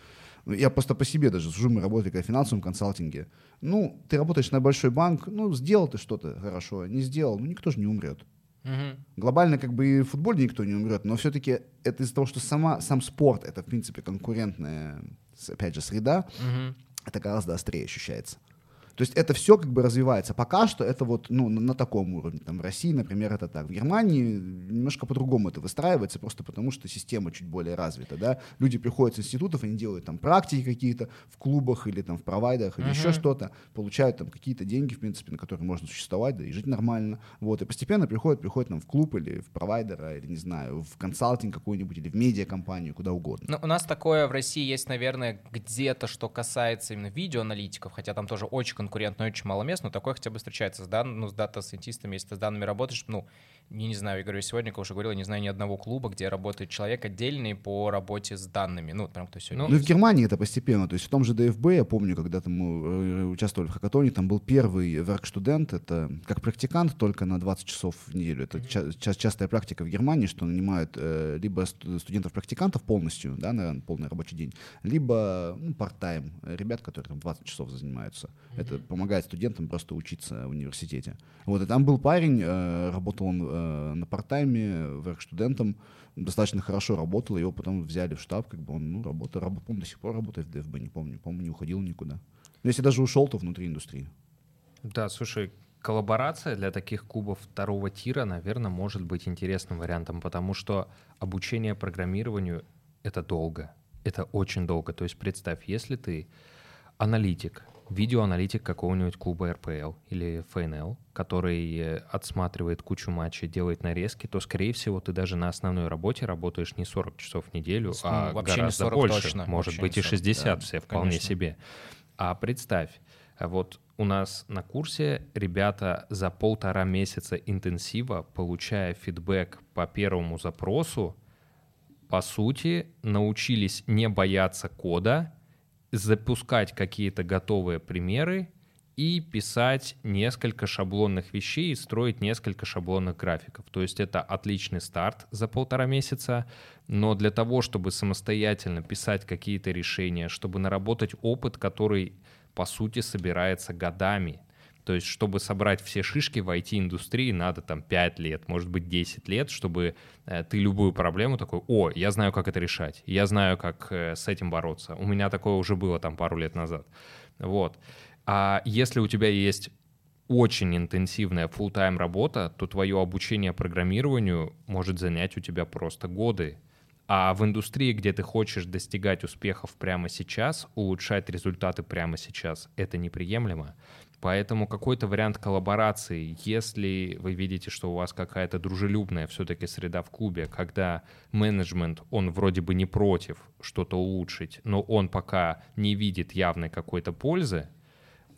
ну, я просто по себе даже сужу, мы работали как в финансовом консалтинге. Ну, ты работаешь на большой банк, ну, сделал ты что-то хорошо, не сделал, ну, никто же не умрет. Мгм. Глобально как бы и в футболе никто не умрет, но все-таки это из-за того, что сама, сам спорт — это, в принципе, конкурентная, опять же, среда, Мгм. это гораздо острее ощущается. То есть это все как бы развивается. Пока что это вот ну, на, на таком уровне. Там в России, например, это так. В Германии немножко по-другому это выстраивается, просто потому что система чуть более развита. Да? Люди приходят с институтов, они делают там практики какие-то в клубах или там в провайдерах или еще Мгм. что-то, получают там какие-то деньги, в принципе, на которые можно существовать, да, и жить нормально. Вот. И постепенно приходят, приходят там в клуб или в провайдера, или, не знаю, в консалтинг какой-нибудь, или в медиакомпанию, куда угодно. Ну, у нас такое в России есть, наверное, где-то, что касается именно видеоаналитиков, хотя там тоже очень конкурентно, и очень мало мест, но такое хотя бы встречается с, дан... ну, с дата-сайентистами, если ты с данными работаешь, ну, не, не знаю, я говорю, сегодня, как уже говорил, я не знаю ни одного клуба, где работает человек отдельный по работе с данными, ну, прям кто сегодня. Ну, Ну в Германии это постепенно. То есть в том же ДФБ, я помню, когда там мы э, участвовали в хакатоне, там был первый верк-студент, это как практикант, только на 20 часов в неделю. Это ча- ча- частая практика в Германии, что нанимают э, либо сту- студентов-практикантов полностью, да, на полный рабочий день, либо ну, part-time, э, ребят, которые там 20 часов занимаются. Это помогает студентам просто учиться в университете. Вот, и там был парень, э, работал он э, на part-time, верк-студентом, достаточно хорошо работал, его потом взяли в штаб, как бы он, ну, работал, раб- по-моему, до сих пор работает в ДФБ, не помню, по-моему, не уходил никуда. Но если даже ушел, то внутри индустрии. Да, слушай, коллаборация для таких клубов второго тира, наверное, может быть интересным вариантом, потому что обучение программированию — это долго. Это очень долго. То есть представь, если ты аналитик, видеоаналитик какого-нибудь клуба РПЛ или ФНЛ, который э, отсматривает кучу матчей, делает нарезки, то, скорее всего, ты даже на основной работе работаешь не 40 часов в неделю, Ну, а вообще не гораздо 40 больше. точно, Может вообще быть не и 40, 60 да, все вполне конечно. себе. А представь, вот у нас на курсе ребята за полтора месяца интенсива, получая фидбэк по первому запросу, по сути, научились не бояться кода, запускать какие-то готовые примеры и писать несколько шаблонных вещей и строить несколько шаблонных графиков. То есть это отличный старт за полтора месяца, но для того, чтобы самостоятельно писать какие-то решения, чтобы наработать опыт, который, по сути, собирается годами, то есть, чтобы собрать все шишки в IT-индустрии, надо там 5 лет, может быть, 10 лет, чтобы э, ты любую проблему такой, о, я знаю, как это решать, я знаю, как э, с этим бороться. У меня такое уже было там пару лет назад. Вот. А если у тебя есть очень интенсивная full-time работа, то твое обучение программированию может занять у тебя просто годы. А в индустрии, где ты хочешь достигать успехов прямо сейчас, улучшать результаты прямо сейчас, это неприемлемо. Поэтому какой-то вариант коллаборации, если вы видите, что у вас какая-то дружелюбная все-таки среда в клубе, когда менеджмент, он вроде бы не против что-то улучшить, но он пока не видит явной какой-то пользы,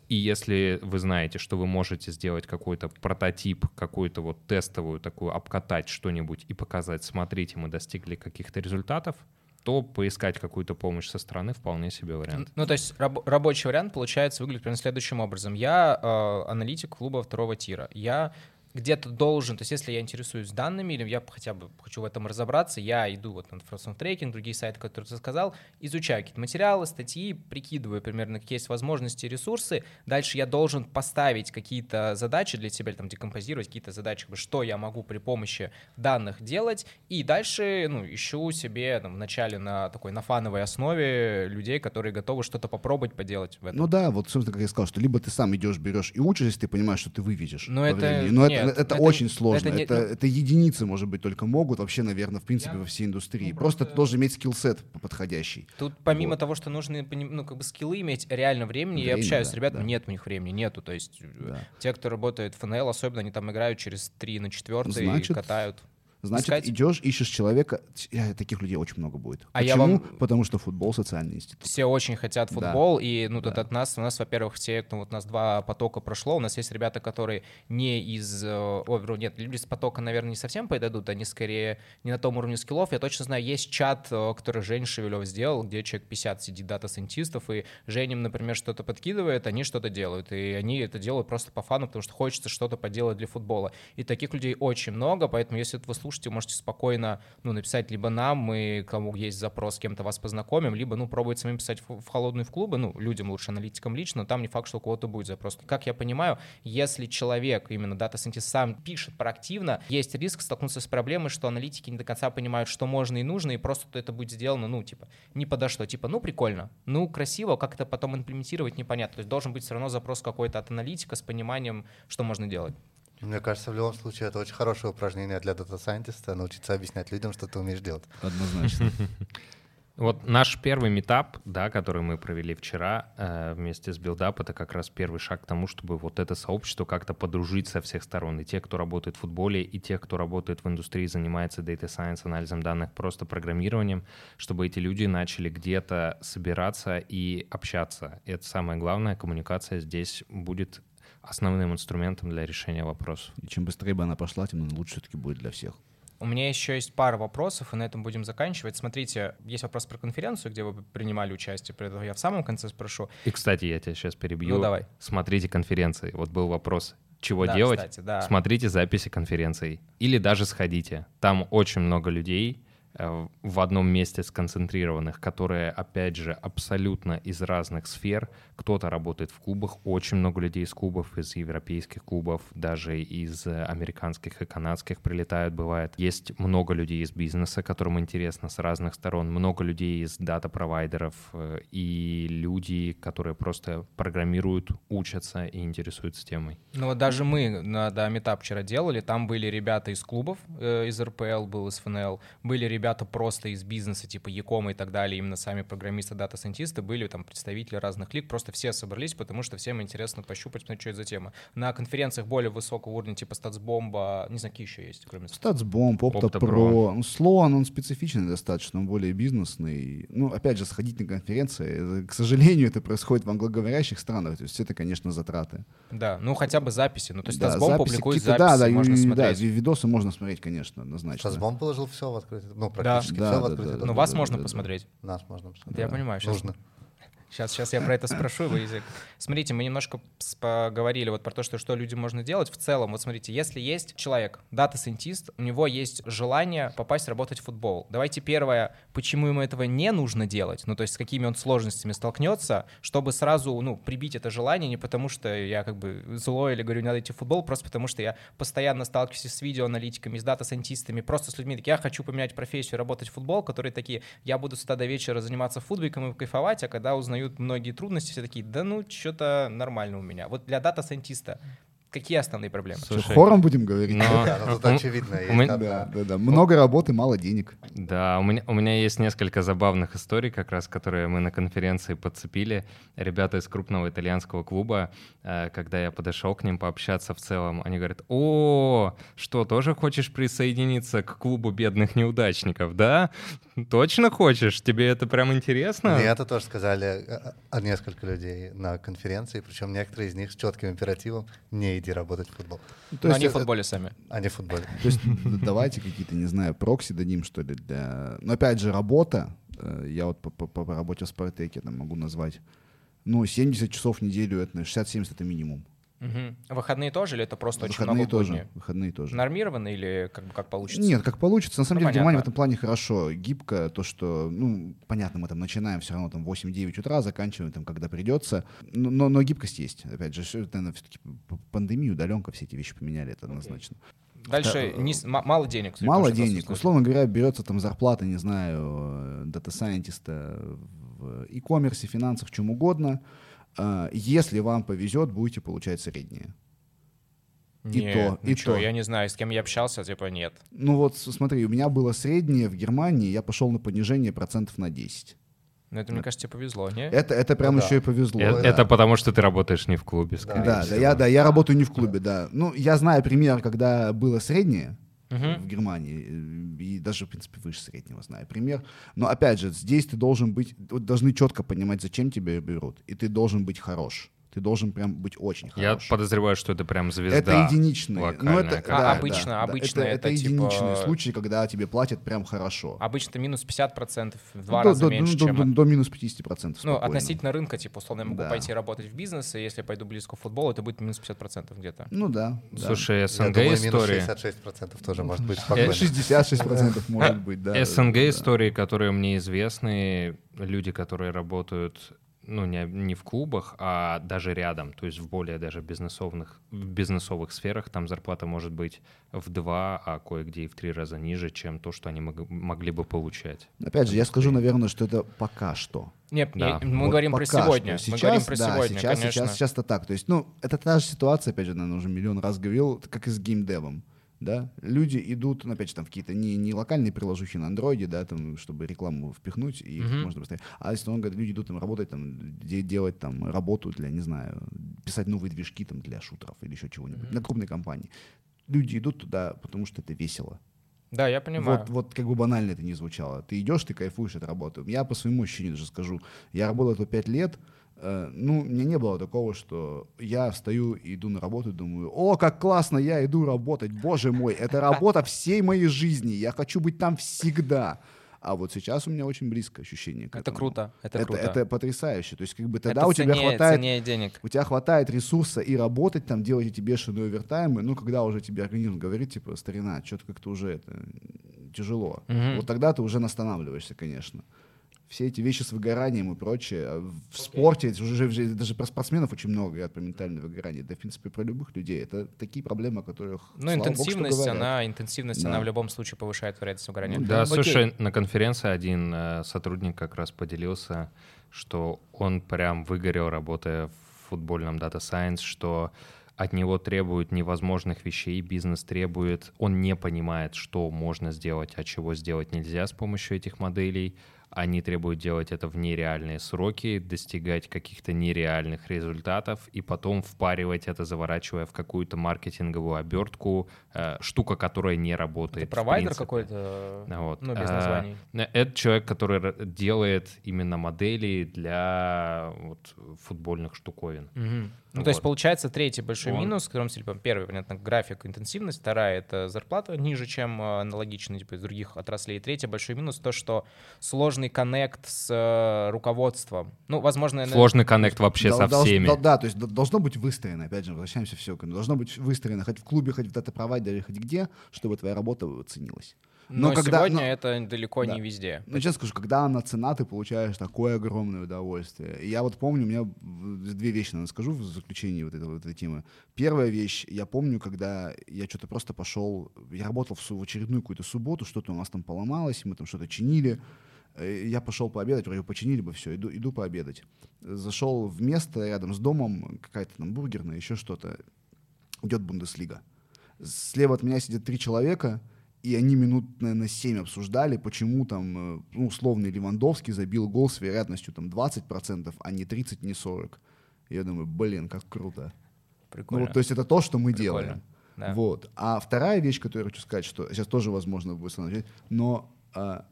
и если вы знаете, что вы можете сделать какой-то прототип, какую-то вот тестовую такую, обкатать что-нибудь и показать, смотрите, мы достигли каких-то результатов, то поискать какую-то помощь со стороны вполне себе вариант. Ну, то есть раб- рабочий вариант, получается, выглядит примерно следующим образом. Я э, аналитик клуба второго тира. Я где-то должен, то есть если я интересуюсь данными, или я хотя бы хочу в этом разобраться, я иду вот на Frozen Tracking, другие сайты, которые ты сказал, изучаю какие-то материалы, статьи, прикидываю примерно, какие есть возможности и ресурсы. Дальше я должен поставить какие-то задачи для себя, или там декомпозировать какие-то задачи, что я могу при помощи данных делать, и дальше, ну, ищу себе там, вначале на такой, на фановой основе людей, которые готовы что-то попробовать поделать в этом. Ну да, вот, собственно, как я сказал, что либо ты сам идешь, берешь и учишь, если ты понимаешь, что ты выведешь. Но это- времени. Но нет, это, это, это- очень сложно. это Это, не- это, ну- единицы, может быть, только могут вообще, наверное, в принципе, во всей индустрии. просто ты должен иметь скилл-сет подходящий. Тут помимо Вот. того, что нужно ну, как бы скиллы иметь реально времени, я Время, общаюсь да, с ребятами, да. нет у них времени, нету. То есть э, Да. те, кто работает в ФНЛ, особенно они там играют через 3 на 4 и Значит, катают. Значит, Искать? идешь, ищешь человека. Я- таких людей очень много будет. А я Почему? вам- Потому что футбол социальный институт. Все очень хотят Да. футбол, и ну тут Да. от нас, у нас, во-первых, все, ну, вот у нас два потока прошло, у нас есть ребята, которые не из, э, ой, нет, люди из потока, наверное, не совсем подойдут, они скорее не на том уровне скиллов. Я точно знаю, есть чат, э, который Жень Шевелев сделал, где человек 50 сидит дата-сайентистов, и Женя им, например, что-то подкидывает, они что-то делают, и они это делают просто по фану, потому что хочется что-то поделать для футбола. И таких людей очень много, поэтому если вы слушаете, можете спокойно ну, написать либо нам, мы, кому есть запрос, с кем-то вас познакомим, либо, ну, пробовать самим писать в, в холодную в клубы, ну, людям лучше, аналитикам лично, но там не факт, что у кого-то будет запрос. Как я понимаю, если человек, именно дата сайентист сам пишет проактивно, есть риск столкнуться с проблемой, что аналитики не до конца понимают, что можно и нужно, и просто это будет сделано, ну, типа, не подо что, типа, ну, прикольно, ну, красиво, как это потом имплементировать, непонятно. То есть должен быть все равно запрос какой-то от аналитика с пониманием, что можно делать. Мне кажется, в любом случае это очень хорошее упражнение для дата-сайентиста, научиться объяснять людям, что ты умеешь делать. Однозначно. Вот наш первый митап, да, который мы провели вчера э, вместе с Up, это как раз первый шаг к тому, чтобы вот это сообщество как-то подружить со всех сторон. И те, кто работает в футболе, и те, кто работает в индустрии, занимается Data Science, анализом данных, просто программированием, чтобы эти люди начали где-то собираться и общаться. И это самое главное, коммуникация здесь будет основным инструментом для решения вопросов. И чем быстрее бы она пошла, тем лучше все-таки будет для всех. У меня еще есть пара вопросов, и на этом будем заканчивать. Смотрите, есть вопрос про конференцию, где вы принимали участие, поэтому я в самом конце спрошу. И, кстати, я тебя сейчас перебью. Ну, давай. Смотрите конференции. Вот был вопрос, чего Да, делать. кстати, да. Смотрите записи конференций. Или даже сходите. Там очень много людей, в одном месте сконцентрированных, которые, опять же, абсолютно из разных сфер. Кто-то работает в клубах, очень много людей из клубов, из европейских клубов, даже из американских и канадских прилетают, бывает. Есть много людей из бизнеса, которым интересно с разных сторон, много людей из дата-провайдеров э, и люди, которые просто программируют, учатся и интересуются темой. Ну вот даже мы на да, митап вчера делали, там были ребята из клубов, э, из РПЛ был, из ФНЛ, были ребята просто из бизнеса, типа Якома и так далее, именно сами программисты, дата-сайентисты, были там представители разных лиг, просто все собрались, потому что всем интересно пощупать, посмотреть, что это за тема. На конференциях более высокого уровня, типа StatsBomb а, не знаю, какие еще есть, кроме Статсбомб, Опта-Про. Ну, Слоан, он специфичный достаточно, он более бизнесный. Ну, опять же, сходить на конференции, к сожалению, это происходит в англоговорящих странах, то есть это, конечно, затраты. Да, ну хотя бы записи, ну то есть да, Статсбомб публикует записи, да, да, можно и, смотреть. Да, видосы можно смотреть, конечно, однозначно. Статсбомб положил все в открытый, ну практически Да, все да, открытый. да, доступ. Ну вас можно посмотреть. Нас можно посмотреть. Это я понимаю. Сейчас, Нужно. Сейчас, сейчас я про это спрошу, вы язык. Смотрите, мы немножко поговорили вот про то, что, что людям можно делать. В целом, вот смотрите, если есть человек, дата-сайентист, у него есть желание попасть работать в футбол. Давайте первое, почему ему этого не нужно делать, ну то есть с какими он сложностями столкнется, чтобы сразу, ну, прибить это желание, не потому что я как бы злой или говорю, не надо идти в футбол, просто потому что я постоянно сталкиваюсь с видеоаналитиками, с дата-сайентистами, просто с людьми, такие, я хочу поменять профессию, работать в футбол, которые такие, я буду с утра до вечера заниматься футбиком и кайфовать, а когда узнают многие трудности, все такие, да ну, что-то нормально у меня. Вот для дата-сайентиста какие основные проблемы? Что, Слушай, хором будем говорить? но- Да, ну тут очевидно. есть меня- Да, да, да. Много работы, мало денег. Да, у меня, у меня есть несколько забавных историй, как раз, которые мы на конференции подцепили. Ребята из крупного итальянского клуба, э, когда я подошел к ним пообщаться в целом, они говорят, о, что, тоже хочешь присоединиться к клубу бедных неудачников, да? Точно хочешь? Тебе это прям интересно? Мне это тоже сказали э, э, несколько людей на конференции, причем некоторые из них с четким императивом «не иди работать в футбол», Ну, Но они в футболе сами. не в футболе. То есть давайте какие-то, не знаю, прокси дадим, что ли, для... Но опять же, работа, э, я вот по, по- по работе в Спартеке там могу назвать, ну, 70 часов в неделю, это 60-70 это минимум. Мгм. Выходные тоже или это просто очень Выходные много тоже. будней? Выходные тоже. Нормированы или как бы как получится? Нет, как получится. На самом Ну, деле, Германия в понятно. этом плане хорошо. Гибко, то, что, ну, понятно, мы там начинаем все равно там 8-9 утра, заканчиваем там, когда придется. Но, но, но гибкость есть. Опять же, что, наверное, все-таки пандемию, удаленка, все эти вещи поменяли, это однозначно. Дальше не с- ма- мало денег. Мало денег. Условно говоря, берется там зарплата, не знаю, дата-сайентиста в e-commerce, финансах, чем угодно. А, Если вам повезет, будете получать среднее. И Нет, то, ну и чё, то. Я не знаю, с кем я общался, типа нет. Ну вот смотри, у меня было среднее в Германии, я пошел на понижение процентов на 10. Но это, мне кажется, тебе повезло, не? Это, это прям Ну да. еще и повезло. Э- да. Это потому, что ты работаешь не в клубе, скорее Да, да, всего. я, да, я работаю не в клубе, да. Ну, я знаю пример, когда было среднее Мгм. в Германии, э, и даже, в принципе, выше среднего знаю пример. Но, опять же, здесь ты должен быть, должны четко понимать, зачем тебя берут, и ты должен быть хорош. Ты должен прям быть очень Я хорош. подозреваю, что это прям звезда. Это единичные. Ну, это. А да, обычно- да, обычно это, это единичные типа- случаи, когда тебе платят прям хорошо. Обычно минус 50%, в два до, раза до- меньше, до- чем... до- от- до минус 50%. Ну, спокойно. относительно рынка, типа, условно, я могу Да. пойти работать в бизнес, и если я пойду близко к футболу, это будет минус 50% где-то. Ну да. да. Слушай, Я СНГ думаю, минус истории. 66% тоже может быть Э, спокойно. 66% может быть, да. СНГ истории, которые мне известны, люди, которые работают ну, не, не в клубах, а даже рядом, то есть в более даже бизнесовых, в бизнесовых сферах, там зарплата может быть в два, а кое-где и в три раза ниже, чем то, что они мог- могли бы получать. Опять же, я скажу, наверное, что это пока что. Нет, Да. я- мы Вот говорим про пока сегодня. что. мы Сейчас, говорим про да, сегодня, сейчас, конечно. сейчас, сейчас это так. То есть, ну, это та же ситуация, опять же, наверное, уже миллион раз говорил, как и с геймдевом. Да? Люди идут, ну, опять же, там какие-то не, не локальные приложухи на андроиде, да, там, чтобы рекламу впихнуть, и Мгм. можно быстрее. А если он говорит, люди идут там работать, там, де- делать там работу для, не знаю, писать новые движки там для шутеров или еще чего-нибудь, на крупной компании. Люди идут туда, потому что это весело. Да, я понимаю. Вот, вот как бы банально это не звучало. Ты идешь, ты кайфуешь от работы. Я по своему ощущению даже скажу. Я работал тут пять лет. Э, ну, мне не было такого, что я встаю и иду на работу и думаю, о, как классно, я иду работать, боже мой, это работа всей моей жизни, я хочу быть там всегда. А вот сейчас у меня очень близкое ощущение это круто, это, Это, круто. это потрясающе. То есть как бы тогда Это у тебя ценнее- хватает ценнее денег. у тебя хватает ресурса и работать там, делать эти бешеные овертаймы, ну, когда уже тебе организм говорит, типа, старина, что-то как-то уже это тяжело. Мгм. Вот тогда ты уже останавливаешься, конечно. Все эти вещи с выгоранием и прочее. а В спорте это уже, уже даже про спортсменов очень много говорят про ментальное выгорание. Да, в принципе, про любых людей. Это такие проблемы, о которых, Ну, богу, интенсивность, говорят. она, интенсивность, Да. она в любом случае повышает вероятность выгорания. Ну Да, Окей. слушай, на конференции один э, сотрудник как раз поделился, что он прям выгорел, работая в футбольном Data Science, что от него требуют невозможных вещей, бизнес требует, он не понимает, что можно сделать, а чего сделать нельзя с помощью этих моделей. Они требуют делать это в нереальные сроки, достигать каких-то нереальных результатов и потом впаривать это, заворачивая в какую-то маркетинговую обертку, э, штука, которая не работает. Это провайдер какой-то, Вот. ну, без А, названий. э, Это человек, который делает именно модели для вот, футбольных штуковин. Мгм. Ну, то есть, Вот. получается, третий большой Он- минус, в котором, типа, первый, понятно, график, интенсивность, вторая — это зарплата ниже, чем э, аналогично, типа, из других отраслей. И третий большой минус — то, что сложный коннект с э, руководством. Ну, возможно... Сложный коннект вообще Дол- со долж- всеми. дол- да, то есть должно быть выстроено, опять же, возвращаемся все, должно быть выстроено хоть в клубе, хоть в дата-провайдере, хоть где, чтобы твоя работа ценилась. Но, но когда- сегодня но- это далеко Да. не везде. Ну, честно скажу, когда она цена, ты получаешь такое огромное удовольствие. И я вот помню, у меня две вещи, наверное, скажу в заключении вот этой, вот этой темы. Первая вещь, я помню, когда я что-то просто пошел, я работал в, в очередную какую-то субботу, что-то у нас там поломалось, мы там что-то чинили. Э, Я пошел пообедать, вроде починили бы все, иду, иду пообедать. Зашел в место рядом с домом, какая-то там бургерная, еще что-то. Идет Бундеслига. Слева от меня сидят три человека, и они минут, наверное, 7 обсуждали, почему там, э, ну, условный Левандовский забил гол с вероятностью там 20%, а не 30, не 40. Я думаю, блин, как круто. Прикольно. Ну, вот, то есть это то, что мы Прикольно. делаем. Да. Вот. А вторая вещь, которую я хочу сказать, что сейчас тоже возможно будет начать, но а,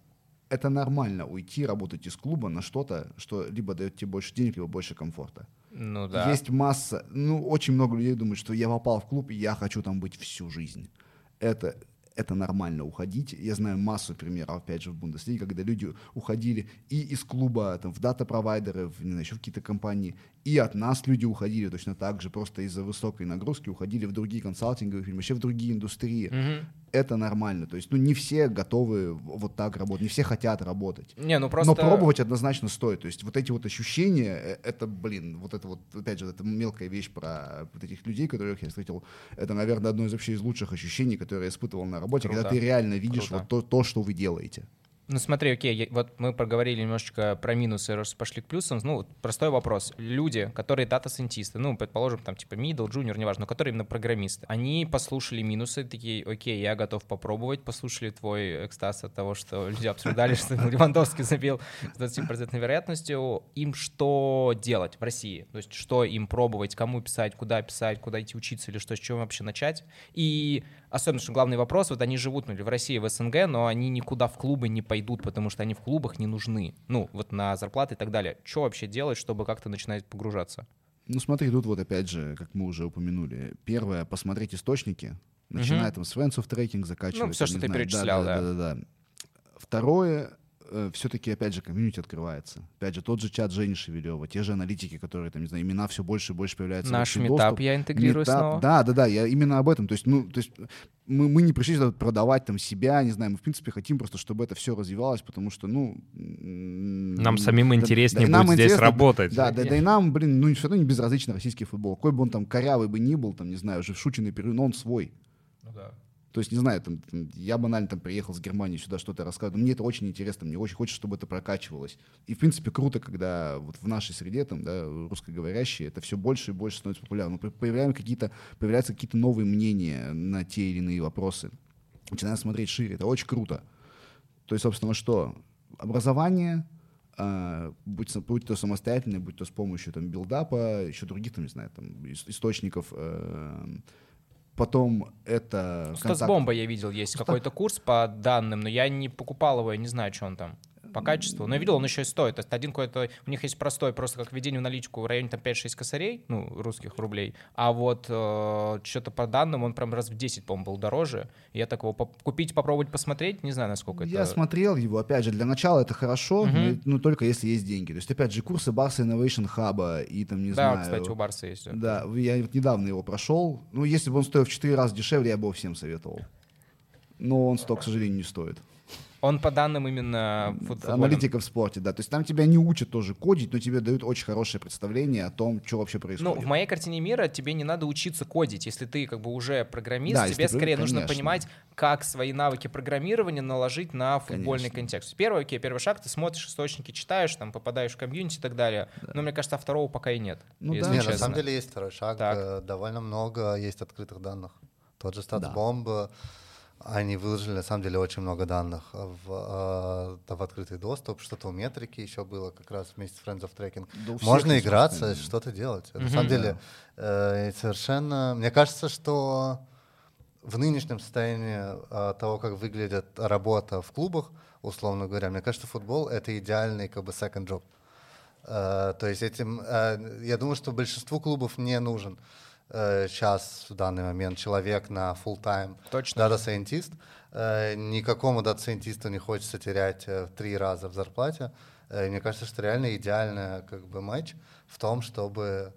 это нормально уйти работать из клуба на что-то, что либо дает тебе больше денег, либо больше комфорта. Ну да. Есть масса, ну, очень много людей думают, что я попал в клуб, и я хочу там быть всю жизнь. Это, это нормально уходить. Я знаю массу примеров, опять же, в Бундеслиге, когда люди уходили и из клуба, там, в дата-провайдеры, в, не знаю, еще в какие-то компании, и от нас люди уходили точно так же, просто из-за высокой нагрузки уходили в другие консалтинговые фирмы, вообще в другие индустрии. Мгм. Это нормально. То есть, ну, не все готовы вот так работать, не все хотят работать. Не, ну просто... Но пробовать однозначно стоит. То есть вот эти вот ощущения, э, это, блин, вот это вот, опять же, это мелкая вещь про вот этих людей, которых я встретил. Это, наверное, одно из вообще из лучших ощущений, которые я испытывал на работе, когда Круто. ты реально видишь Круто. вот то, то, что вы делаете. Ну смотри, окей, я- вот мы проговорили немножечко про минусы, раз пошли к плюсам. Ну, вот простой вопрос. Люди, которые дата-сайентисты, ну, предположим, там, типа, middle, junior, неважно, но которые именно программисты, они послушали минусы, такие, окей, я готов попробовать, послушали твой экстаз от того, что люди обсуждали, что Левандовский забил с 20% вероятностью. Им что делать в России? То есть что им пробовать, кому писать, куда писать, куда идти учиться или что, с чего вообще начать? И особенно, что главный вопрос, вот они живут ну, в России, в СНГ, но они никуда в клубы не пойдут, потому что они в клубах не нужны. Ну, вот на зарплаты и так далее. Что вообще делать, чтобы как-то начинать погружаться? Ну смотри, тут вот опять же, как мы уже упомянули, первое, посмотреть источники, начиная там с Friends of Tracking, закачивать. Ну, там, что ты знаю, перечислял, да. да. да, да. Второе, все-таки, опять же, комьюнити открывается. Опять же, тот же чат Жени Шевелева, те же аналитики, которые, там, не знаю, имена все больше и больше появляются. Наш метап доступ. я интегрирую Метап- снова. Да, да, да, я именно об этом. То есть, ну, то есть мы, мы не пришли сюда продавать там себя, не знаю, мы в принципе хотим просто, чтобы это все развивалось, потому что, ну... Нам самим да- интереснее да будет здесь интересно, работать. Да, да, да и нам, блин, ну все равно не безразличен российский футбол. Какой бы он там корявый бы ни был, там, не знаю, уже вшученный период, но он свой. Ну да. То есть, не знаю, там, я банально там приехал с Германии сюда что-то рассказываю. Мне это очень интересно, мне очень хочется, чтобы это прокачивалось. И, в принципе, круто, когда вот в нашей среде, там, да, русскоговорящие, это все больше и больше становится популярным. Появляем какие-то, появляются какие-то новые мнения на те или иные вопросы. Начинаем смотреть шире. Это очень круто. То есть, собственно, что? Образование, а, будь, будь то самостоятельно, будь то с помощью там, билдапа, еще других, там, не знаю, там, ис- источников. э, Потом это... С контакт- Бомба я видел, есть Стас- какой-то курс по данным, но я не покупал его, я не знаю, что он там по качеству. Но я видел, он еще и стоит. То есть один какой-то, у них есть простой, просто как введение в наличку в районе там 5-6 косарей, ну, русских рублей. А вот э, что-то по данным, он прям раз в 10, по-моему, был дороже. Я такого поп- купить, попробовать посмотреть, не знаю, насколько Я это... смотрел его, опять же, для начала это хорошо, Мгм. но, но только если есть деньги. То есть, опять же, курсы Барса Innovation Hub и там, не да, знаю... кстати, у Барса есть. Да, я вот недавно его прошел. Ну, если бы он стоил в 4 раза дешевле, я бы его всем советовал. но он столько, к сожалению, не стоит. Он по данным именно футбольным. Аналитика в спорте, да. То есть там тебя не учат тоже кодить, но тебе дают очень хорошее представление о том, что вообще происходит. Ну, в моей картине мира тебе не надо учиться кодить. Если ты как бы уже программист, Да, тебе ты- скорее нужно конечно. понимать, как свои навыки программирования наложить на футбольный Конечно. контекст. Первый, окей, первый шаг, ты смотришь источники, читаешь, там попадаешь в комьюнити и так далее. Но мне кажется, второго пока и нет. Ну да. Не, честно. на самом деле есть второй шаг. Так. э, Довольно много есть открытых данных. Тот же Да. Они выложили на самом деле очень много данных в, э, в открытый доступ. Что-то у метрики еще было как раз вместе с Friends of Tracking. Да Можно играться, что-то делать. На Мгм. самом Да. деле э, совершенно... Мне кажется, что в нынешнем состоянии э, того, как выглядит работа в клубах, условно говоря, мне кажется, футбол — это идеальный как бы second job. Э, то есть этим, э, я думаю, что большинству клубов не нужен э, сейчас, в данный момент, человек на full-time Точно. дата-сайентист. Э, никакому дата-сайентисту не хочется терять э, три раза в зарплате. Э, мне кажется, что реально идеальный как бы матч в том, чтобы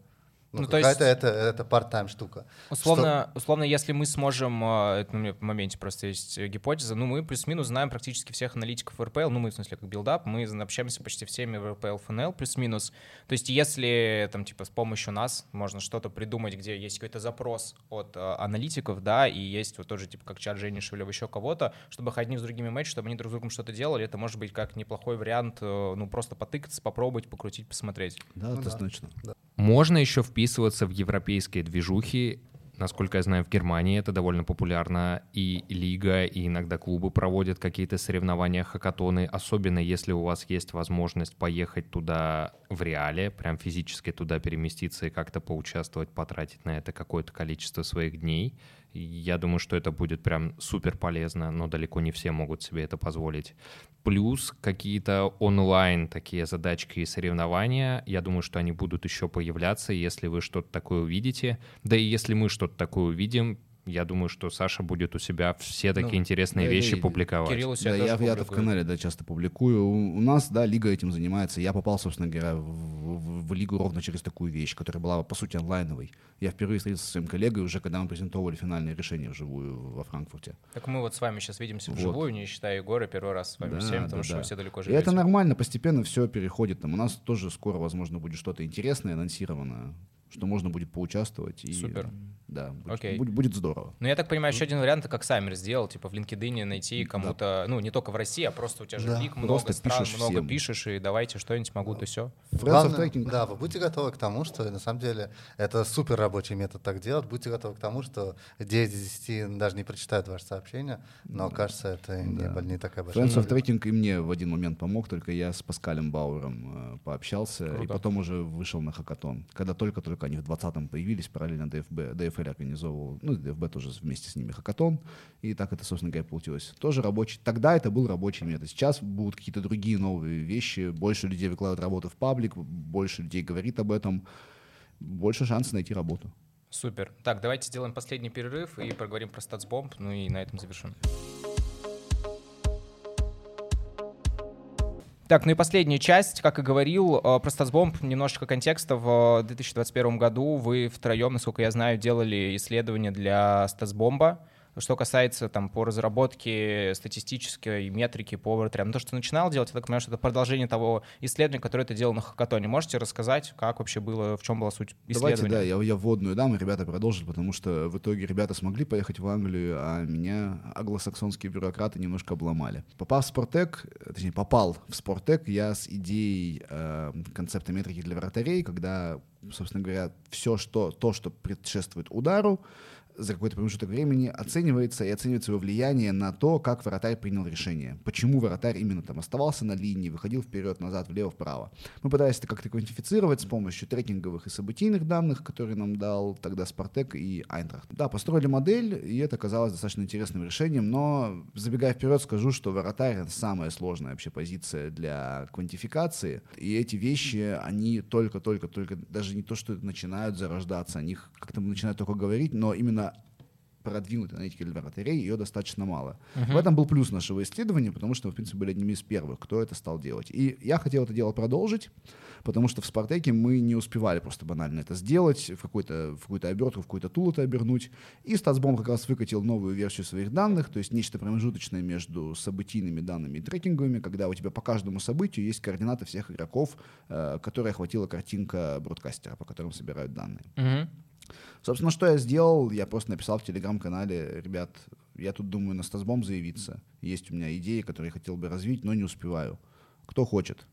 ну, Ну, то есть- это, это part-time штука. Условно, условно, если мы сможем, а, это у меня в моменте просто есть э, гипотеза, ну, мы плюс-минус знаем практически всех аналитиков в РПЛ, ну, мы, в смысле, как Build-up, мы общаемся почти всеми в РПЛ, ФНЛ, плюс-минус. То есть если, там, типа, с помощью нас можно что-то придумать, где есть какой-то запрос от а, аналитиков, да, и есть вот тоже, типа, как чат Жени Шевелева, еще кого-то, чтобы одни с другими матч, чтобы они друг с другом что-то делали, это может быть как неплохой вариант, э, ну, просто потыкаться, попробовать, покрутить, посмотреть. Да, Ну да. достаточно. Можно еще вписываться в европейские движухи. Насколько я знаю, в Германии это довольно популярно. И лига, и иногда клубы проводят какие-то соревнования, хакатоны. Особенно если у вас есть возможность поехать туда в реале, прям физически туда переместиться и как-то поучаствовать, потратить на это какое-то количество своих дней. Я думаю, что это будет прям супер полезно, но далеко не все могут себе это позволить. Плюс какие-то онлайн такие задачки и соревнования. Я думаю, что они будут еще появляться, если вы что-то такое увидите. Да и если мы что-то такое увидим, я думаю, что Саша будет у себя все такие Ну, интересные да, вещи и публиковать. Кирилл у себя Да, тоже я, я-то в публикует. канале да, часто публикую. У, у нас, да, лига этим занимается. Я попал, собственно говоря, в, в- в лигу ровно через такую вещь, которая была, по сути, онлайновой. Я впервые встретился со своим коллегой уже, когда мы презентовали финальное решение вживую во Франкфурте. Так мы вот с вами сейчас видимся Вот. вживую, не считая Егора, первый раз с вами Да, всеми, потому да, что да. вы все далеко И живете. это нормально, постепенно все переходит. Там у нас тоже скоро, возможно, будет что-то интересное, анонсированное, что можно будет поучаствовать. И, Супер. Да, будет, Окей. будет, будет здорово. Ну, я так понимаю, еще один вариант, это как Саммер сделал, типа в LinkedIn найти кому-то, ну, не только в России, а просто у тебя же Да. клик, много Просто стран, пишешь много всем. пишешь, и давайте что-нибудь могу, то все. Главное, да, вы будьте готовы к тому, что на самом деле это супер рабочий метод так делать. Будьте готовы к тому, что 9 из 10 даже не прочитают ваше сообщение, но кажется, это не, Да. не такая большая Friends of. Tracking и мне в один момент помог, только я с Паскалем Бауэром э, пообщался, и Круто. потом уже вышел на хакатон. Когда только-только они в 20-м появились, параллельно ДФБ, ДФЛ организовывал, ну, ДФБ тоже вместе с ними хакатон, и так это, собственно говоря, получилось. Тоже рабочий, тогда это был рабочий метод. Сейчас будут какие-то другие новые вещи, больше людей выкладывают работу в паблик, больше людей говорит об этом, больше шансов найти работу. Супер. Так, давайте сделаем последний перерыв и поговорим про статсбомб, ну и на этом завершим. Так, ну и последняя часть, как и говорил, э, про статсбомб, немножечко контекста. В 2021 году вы втроем, насколько я знаю, делали исследование для статсбомба. Что касается там по разработке статистической метрики по вратарям. Ну, То, что ты начинал делать, я так понимаю, что это продолжение того исследования, которое ты делал на хакатоне. Можете рассказать, как вообще было, в чем была суть исследования? Давайте, да, я, я вводную дам, и ребята продолжат, потому что в итоге ребята смогли поехать в Англию, а меня англосаксонские бюрократы немножко обломали. Попав в Спортек, точнее, попал в Спортек я с идеей э, концепта метрики для вратарей, когда, собственно говоря, все, что, то, что предшествует удару, за какой-то промежуток времени оценивается и оценивается его влияние на то, как вратарь принял решение. Почему вратарь именно там оставался на линии, выходил вперед, назад, влево, вправо. Мы пытались это как-то квантифицировать с помощью трекинговых и событийных данных, которые нам дал тогда Спартек и Айнтрахт. Да, построили модель, и это казалось достаточно интересным решением, но забегая вперед, скажу, что вратарь — это самая сложная вообще позиция для квантификации, и эти вещи, они только-только-только, даже не то, что начинают зарождаться, о них как-то начинают только говорить, но именно продвинутой аналитики для вратарей, ее достаточно мало. В этом был плюс нашего исследования, потому что мы, в принципе, были одними из первых, кто это стал делать. И я хотел это дело продолжить, потому что в «Спартаке» мы не успевали просто банально это сделать, в, какой-то, в какую-то обертку, в какой-то тул это обернуть. И Статсбом как раз выкатил новую версию своих данных, то есть нечто промежуточное между событийными данными и трекинговыми, когда у тебя по каждому событию есть координаты всех игроков, э, которые охватила картинка бродкастера, по которым собирают данные. Мгм. Собственно, что я сделал? Я просто написал в телеграм-канале, ребят, я тут думаю на Стасбом заявиться. Есть у меня идеи, которые я хотел бы развить, но не успеваю. Кто хочет?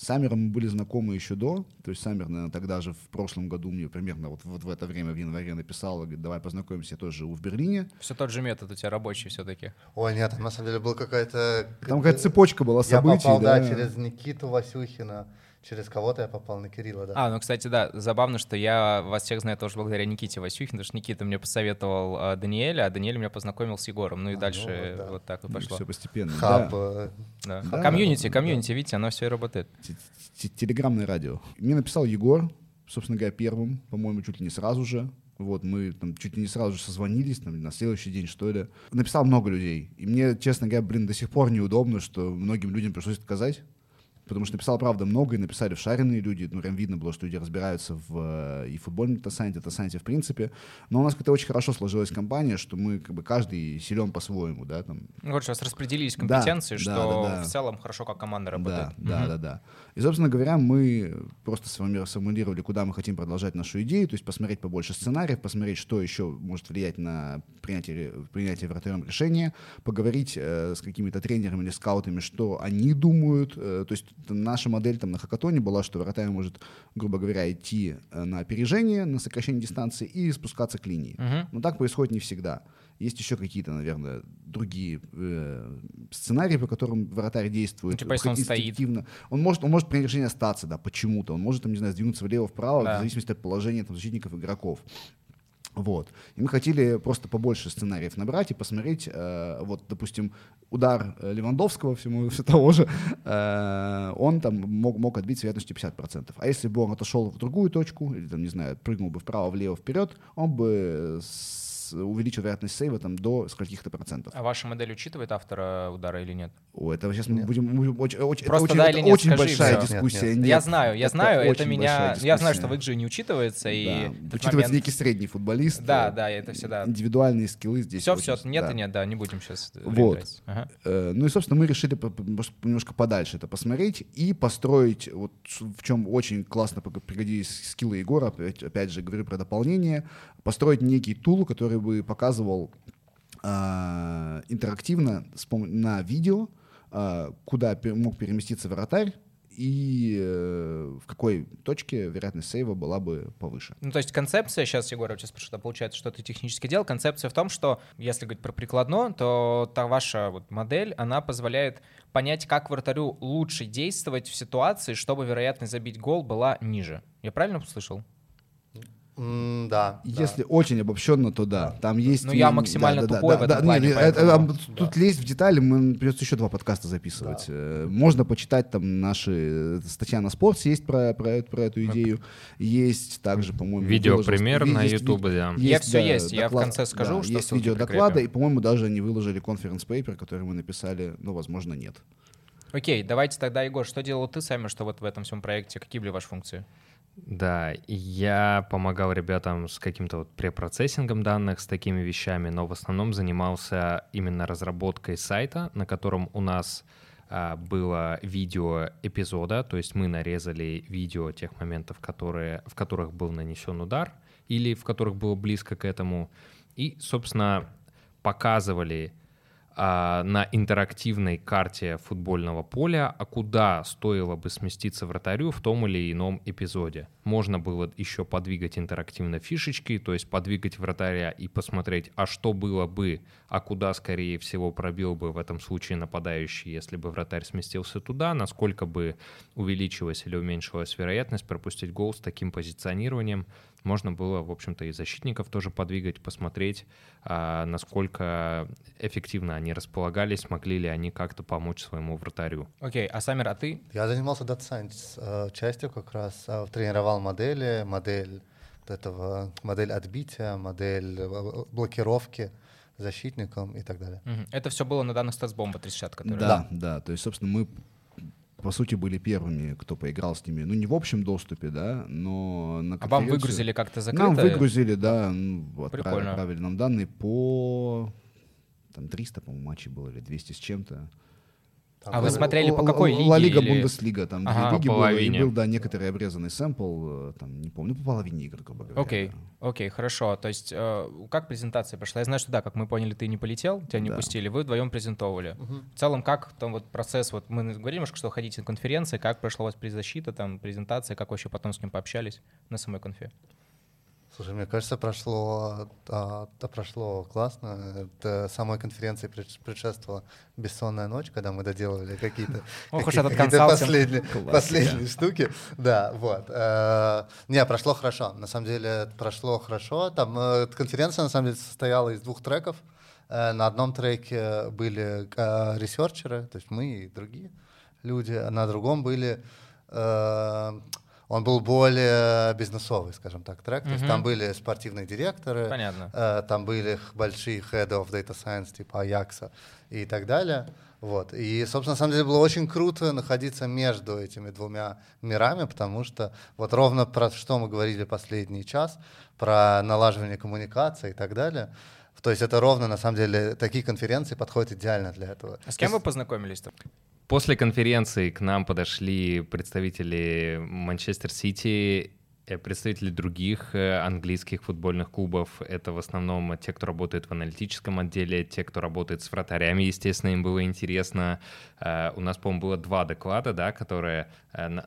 С Саммером мы были знакомы еще до, то есть Саммер, наверное, тогда же в прошлом году мне примерно вот, вот в это время, в январе написал, говорит, давай познакомимся, я тоже живу в Берлине. Все тот же метод у тебя рабочий все-таки. Ой, нет, там на самом деле был какая-то... Там какая-то цепочка была Я событий, попал, да, да. через Никиту Васюхина, через кого-то я попал на Кирилла, да. А, ну, кстати, да, забавно, что я вас всех знаю тоже благодаря Никите Васюхину, потому что Никита мне посоветовал а, Даниэля, а Даниэль меня познакомил с Егором. Ну и А, дальше ну вот, да. вот так и Ну, пошло. Все постепенно. Хаб. да. Да. Да, комьюнити, да. комьюнити, видите, оно все и работает. Т- т- Телеграммное радио. Мне написал Егор, собственно говоря, первым, по-моему, чуть ли не сразу же. Вот, мы там чуть ли не сразу же созвонились, там, на следующий день, что ли. Написал много людей. И мне, честно говоря, блин, до сих пор неудобно, что многим людям пришлось отказать. Потому что написал, правда, много, и написали вшаренные люди. Ну, прям видно было, что люди разбираются в э, и футбольном тасанте, тасанте в принципе. Но у нас как-то очень хорошо сложилась компания, что мы, как бы, каждый силен по-своему, да, там, Ну, короче, у вас распределились Да, компетенции, да, что да, да. в целом хорошо как команда работает. Да, да, да, да. И, собственно говоря, мы просто сформулировали, куда мы хотим продолжать нашу идею, то есть посмотреть побольше сценариев, посмотреть, что еще может влиять на принятие, принятие вратарем решения, поговорить э, с какими-то тренерами или скаутами, что они думают. Э, то есть наша модель там на хакатоне была, что вратарь может, грубо говоря, идти э, на опережение, на сокращение дистанции и спускаться к линии. Мгм. Но так происходит не всегда. Есть еще какие-то, наверное, другие э, сценарии, по которым вратарь действует. Ну, типа, если он стоит. Он может, он может принять решение остаться, да, почему-то. Он может, там, не знаю, сдвинуться влево-вправо, Да. в зависимости от положения там, защитников игроков. Вот. И мы хотели просто побольше сценариев набрать и посмотреть, э, вот, допустим, удар э, Левандовского, всему, все того же, э, он там мог, мог отбить с вероятностью 50%. А если бы он отошел в другую точку, или, там, не знаю, прыгнул бы вправо, влево, вперед, он бы с- увеличил вероятность сейва там, до скольких-то процентов. А ваша модель учитывает автора удара или нет? О, это сейчас мы Нет. будем... мы очень, очень, Просто это очень, да это или нет, очень скажи, большая всё. дискуссия. Нет, Нет, я знаю, я знаю, это очень меня... Я знаю, что в. XG не учитывается, и... Да. этот Учитывается момент- некий средний футболист. Да, э, да, это всегда... Индивидуальные скиллы здесь. Все, очень- все, нет да. и нет, да, не будем сейчас Вот. Ага. Э, Ну и, собственно, мы решили немножко подальше это посмотреть и построить, вот в чем очень классно пригодились скиллы Егора, опять, опять же, говорю про дополнение, построить некий тул, который бы показывал а, интерактивно на видео, а, куда мог переместиться вратарь и э, в какой точке вероятность сейва была бы повыше. Ну, то есть концепция, сейчас, Егор, я тебя спрошу, получается, что ты технически делал, концепция в том, что, если говорить про прикладно, то та ваша вот модель, она позволяет понять, как вратарю лучше действовать в ситуации, чтобы вероятность забить гол была ниже. Я правильно услышал? М, Да. да. Если очень обобщенно, то да. Там есть. Ну, я максимально да, да, тупой да, в да, этом не, плане, не, это- поэтому- а, Тут лезть в детали, мы придется еще два подкаста записывать. Э, Можно почитать там наши э, статья на спорте есть про, про, эту- про эту идею. Есть также, по-моему, Видеопример выложил- на есть YouTube, да. Я всё есть, я в конце скажу, да, что есть видеодоклады, прикрепим. и, по-моему, даже они выложили конференц-пейпер, который мы написали, ну, возможно, нет. Окей, давайте тогда, Егор, что делал ты сами, что вот в этом всем проекте, какие были ваши функции? Да, я помогал ребятам с каким-то вот препроцессингом данных, с такими вещами, но в основном занимался именно разработкой сайта, на котором у нас а, было видео эпизода, то есть мы нарезали видео тех моментов, которые, в которых был нанесен удар или в которых было близко к этому, и, собственно, показывали на интерактивной карте футбольного поля, а куда стоило бы сместиться вратарю в том или ином эпизоде. Можно было еще подвигать интерактивно фишечки, то есть подвигать вратаря и посмотреть, а что было бы, а куда, скорее всего, пробил бы в этом случае нападающий, если бы вратарь сместился туда, насколько бы увеличилась или уменьшилась вероятность пропустить гол с таким позиционированием. Можно было, в общем-то, и защитников тоже подвигать, посмотреть, а, насколько эффективно они располагались, могли ли они как-то помочь своему вратарю. Окей, а Самир, а ты? Я занимался Data Science э, частью как раз, э, тренировал модели, модель этого модель отбития, модель э, блокировки защитником и так далее. Это все было на данных статсбомба 360, которые... Да, да. То есть, собственно, мы по сути были первыми, кто поиграл с ними. Ну, не в общем доступе, да, но на А вам выгрузили как-то закрыто? Нам выгрузили, да, ну, отправили, Прикольно. отправили нам данные по там 300, по-моему, матчей было, или 200 с чем-то. Там А вы смотрели по какой лиге Ла Лига, или- Бундеслига, там Ага. две лиги было, и был, да, некоторый обрезанный сэмпл, э, там, не помню, по половине игр, грубо говоря. Окей, окей, хорошо. То есть э, как презентация прошла? Я знаю, что да, как мы поняли, ты не полетел, тебя не Да. пустили, вы вдвоем презентовали. В целом, как там вот процесс, вот мы говорили немножко, что ходите на конференции, как прошла у вас предзащита, там, презентация, как вообще потом с ним пообщались на самой конфе? Слушай, мне кажется, прошло, а, да, прошло классно. Это самой конференции пред- предшествовала бессонная ночь, когда мы доделывали какие-то какие- последние, штуки. Да, вот. Э, Не, прошло хорошо. На самом деле прошло хорошо. Там э, конференция на самом деле состояла из двух треков. Э, На одном треке были э, ресерчеры, то есть мы и другие люди, а на другом были он был более бизнесовый, скажем так, трек. То есть там были спортивные директоры, Понятно. э, там были большие head of data science типа Аякса и так далее. Вот. И, собственно, на самом деле было очень круто находиться между этими двумя мирами, потому что вот ровно про что мы говорили последний час, про налаживание коммуникации и так далее. То есть это ровно, на самом деле, такие конференции подходят идеально для этого. А с кем вы есть- познакомились-то? После конференции к нам подошли представители Манчестер Сити, э, представители других э, английских футбольных клубов. Это в основном те, кто работает в аналитическом отделе, те, кто работает с вратарями, естественно, им было интересно. Э, У нас, по-моему, было два доклада, да, которые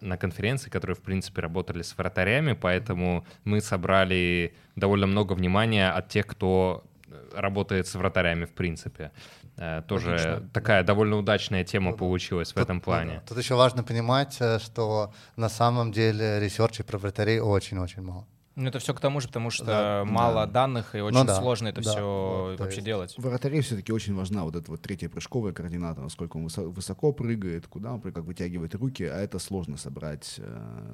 на конференции, которые, в принципе, работали с вратарями, поэтому мы собрали довольно много внимания от тех, кто работает с вратарями, в принципе. Э, Тоже Логично, такая довольно удачная тема Ну получилась в Тут- этом ну плане. да. Тут еще важно понимать, э, что на самом деле ресерчей про вратарей очень-очень мало. Ну, это все к тому же, потому что Да, мало да. данных, и очень да, сложно это да, все вот, вообще есть- делать. В вратаре все-таки очень важна вот эта вот третья прыжковая координата, насколько он высо- высоко прыгает, куда он прыгает, как вытягивает руки, а это сложно собрать э,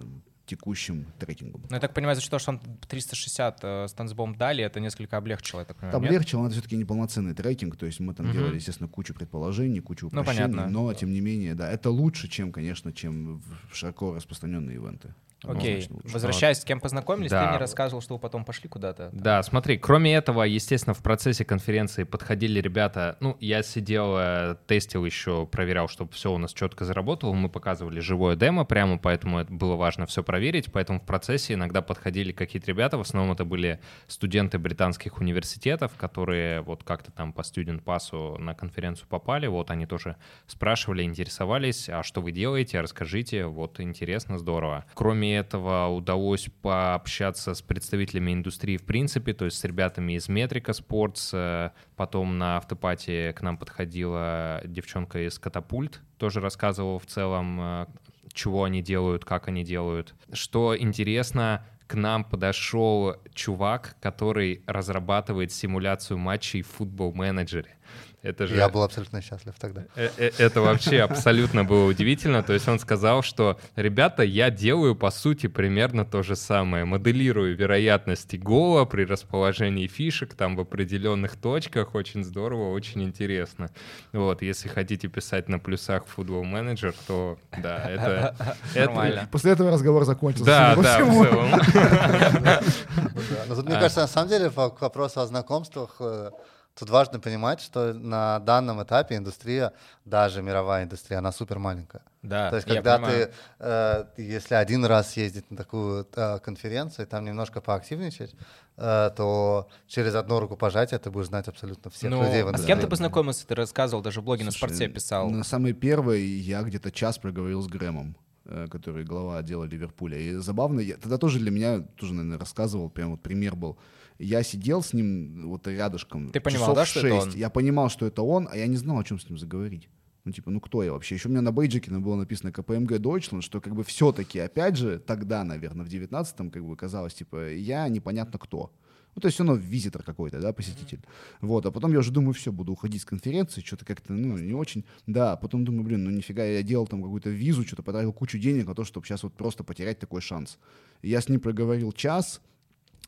текущим трекингом. Ну, я так понимаю, за счет того, что он 360 э, StatsBomb дали, это несколько облегчило, я так понимаю, Там нет? легче, но это все-таки неполноценный трекинг, то есть мы там Мгм. делали, естественно, кучу предположений, кучу Ну, упрощений, понятно. но тем не менее, да, это лучше, чем, конечно, чем широко распространенные ивенты. Окей, лучше. возвращаясь, с кем познакомились, ты Да. мне рассказывал, что вы потом пошли куда-то. Да, смотри, кроме этого, естественно, в процессе конференции подходили ребята. Ну, я сидел, э, тестил еще, проверял, чтобы все у нас четко заработало. Мы показывали живое демо прямо, поэтому это было важно все проверить. Поэтому в процессе иногда подходили какие-то ребята. В основном это были студенты британских университетов, которые вот как-то там по студент пассу на конференцию попали. Вот они тоже спрашивали, интересовались, а что вы делаете, расскажите. Вот интересно, здорово. Кроме этого, удалось пообщаться с представителями индустрии в принципе, то есть с ребятами из Metrica Sports. Э, Потом на автопате к нам подходила девчонка из Катапульт, тоже рассказывала в целом, э, чего они делают, как они делают. Что интересно, к нам подошел чувак, который разрабатывает симуляцию матчей в футбол-менеджере. Это же... Я был абсолютно счастлив тогда. Э, э, Это вообще абсолютно было удивительно. То есть он сказал, что, ребята, я делаю, по сути, примерно то же самое. Моделирую вероятности гола при расположении фишек там в определенных точках. Очень здорово, очень интересно. Вот, если хотите писать на плюсах футбол менеджер, то да, это... Нормально. После этого разговор закончился. Да, да, в целом. Тут, мне кажется, на самом деле, по- к вопросу о знакомствах, э, тут важно понимать, что на данном этапе индустрия, даже мировая индустрия, она супер маленькая. Да, То есть, когда ты, э, если один раз ездить на такую э, конференцию, и там немножко поактивничать, э, то через одно рукопожатие ты будешь знать абсолютно всех Ну, людей в а с индустрии. кем ты познакомился? Ты рассказывал, даже в блоге на Слушай, спорте писал. На самой первой я где-то час проговорил с Грэмом, э, который глава отдела Ливерпуля. И забавно, я тогда тоже для меня, тоже, наверное, рассказывал, прям вот пример был. Я сидел с ним вот рядышком. Ты понимал, часов да, что это он? Я понимал, что это он, а я не знал, о чем с ним заговорить. Ну, типа, ну кто я вообще? Еще у меня на бейджике было написано КПМГ Deutschland, что как бы все-таки, опять же, тогда, наверное, в 19-м, как бы казалось, типа, я непонятно кто. Ну, то есть равно визитор какой-то, да, посетитель. Вот, а потом я уже думаю, все, буду уходить с конференции, что-то как-то, ну, не очень. Да, потом думаю, блин, ну нифига, я делал там какую-то визу, что-то потратил кучу денег на то, чтобы сейчас вот просто потерять такой шанс. Я с ним проговорил час,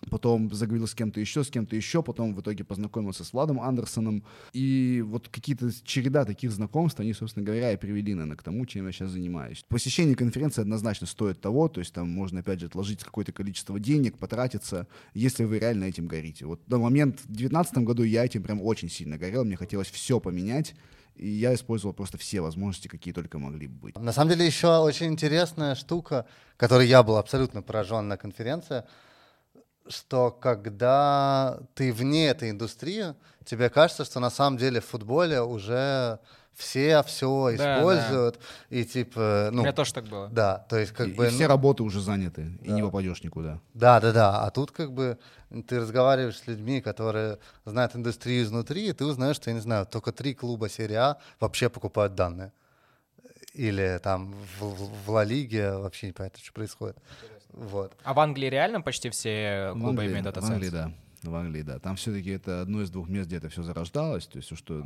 потом заговорил с кем-то еще, с кем-то еще, потом в итоге познакомился с Владом Андерсоном. И вот какие-то череда таких знакомств, они, собственно говоря, и привели, наверное, к тому, чем я сейчас занимаюсь. Посещение конференции однозначно стоит того, то есть там можно, опять же, отложить какое-то количество денег, потратиться, если вы реально этим горите. Вот на момент в 2019 году я этим прям очень сильно горел, мне хотелось все поменять, и я использовал просто все возможности, какие только могли быть. На самом деле еще очень интересная штука, которой я был абсолютно поражен на конференции, что когда ты вне этой индустрии, тебе кажется, что на самом деле в футболе уже все все Да, используют, и типа, У ну, меня тоже так было. да, то есть как и, бы... и все ну, работы уже заняты, и не Да. попадешь никуда. Да, да, да. А тут как бы ты разговариваешь с людьми, которые знают индустрию изнутри, и ты узнаешь, что, я не знаю, только три клуба серии А вообще покупают данные. Или там в, в- в Ла Лиге вообще непонятно, что происходит. Вот. А в Англии реально почти все В клубы Англии- имеют дата В Англии, да. В Англии, да. Там все-таки это одно из двух мест, где это все зарождалось. То есть, все, что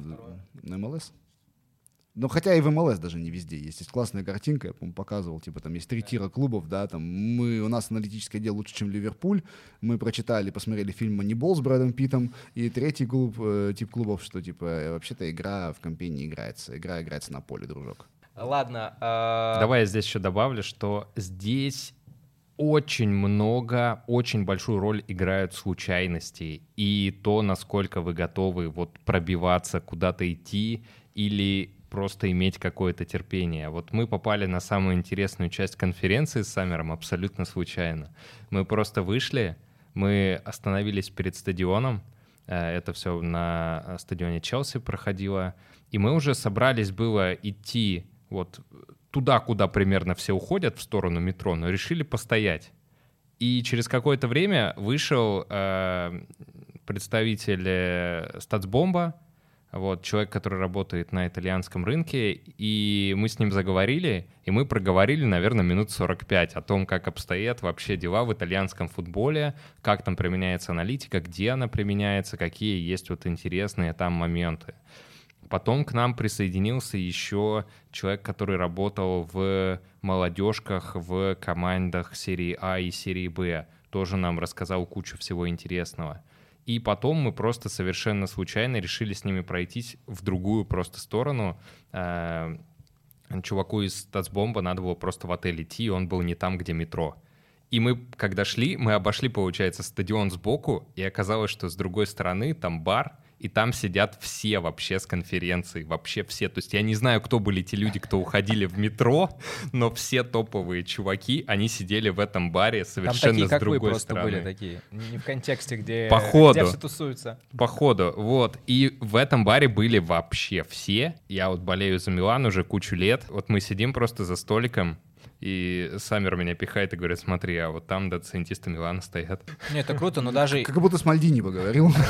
на МЛС. Ну, хотя и в МЛС даже не везде есть. Есть классная картинка, я, по показывал, типа, там есть три тира клубов, да, там мы, у нас аналитическое дело лучше, чем Ливерпуль. Мы прочитали, посмотрели фильм «Манибол» с Брэдом Питтом. И третий клуб, э, тип клубов, что, типа, э, вообще-то игра в компе не играется. Игра играется на поле, дружок. Ладно. а, Давай я здесь еще добавлю, что здесь очень много, очень большую роль играют случайности и то, насколько вы готовы вот пробиваться, куда-то идти или просто иметь какое-то терпение. Вот мы попали на самую интересную часть конференции с Саммером абсолютно случайно. Мы просто вышли, мы остановились перед стадионом, э, это все на э, стадионе Челси проходило, и мы уже собрались было идти вот туда, куда примерно все уходят, в сторону метро, но решили постоять. И через какое-то время вышел э, представитель э, Стацбомба, вот, человек, который работает на итальянском рынке, и мы с ним заговорили, и мы проговорили, наверное, минут 45 о том, как обстоят вообще дела в итальянском футболе, как там применяется аналитика, где она применяется, какие есть вот интересные там моменты. Потом к нам присоединился еще человек, который работал в молодежках в командах серии А и серии Б. Тоже нам рассказал кучу всего интересного. И потом мы просто совершенно случайно решили с ними пройтись в другую просто сторону. Э, Чуваку из Стацбомба надо было просто в отель идти, и он был не там, где метро. И мы, когда шли, мы обошли, получается, стадион сбоку, и оказалось, что с другой стороны там бар, и там сидят все вообще с конференции, вообще все. То есть я не знаю, кто были те люди, кто уходили в метро, но все топовые чуваки, они сидели в этом баре Там совершенно такие, с как вы, другой просто стороны. были такие. Не в контексте, где, Походу. где все тусуются. Походу, вот. И в этом баре были вообще все. Я вот болею за Милан уже кучу лет. Вот мы сидим просто за столиком, и Саммер меня пихает и говорит, смотри, а вот там доцентисты Милана стоят. Не, это круто, но даже... Как будто с Мальдини поговорил.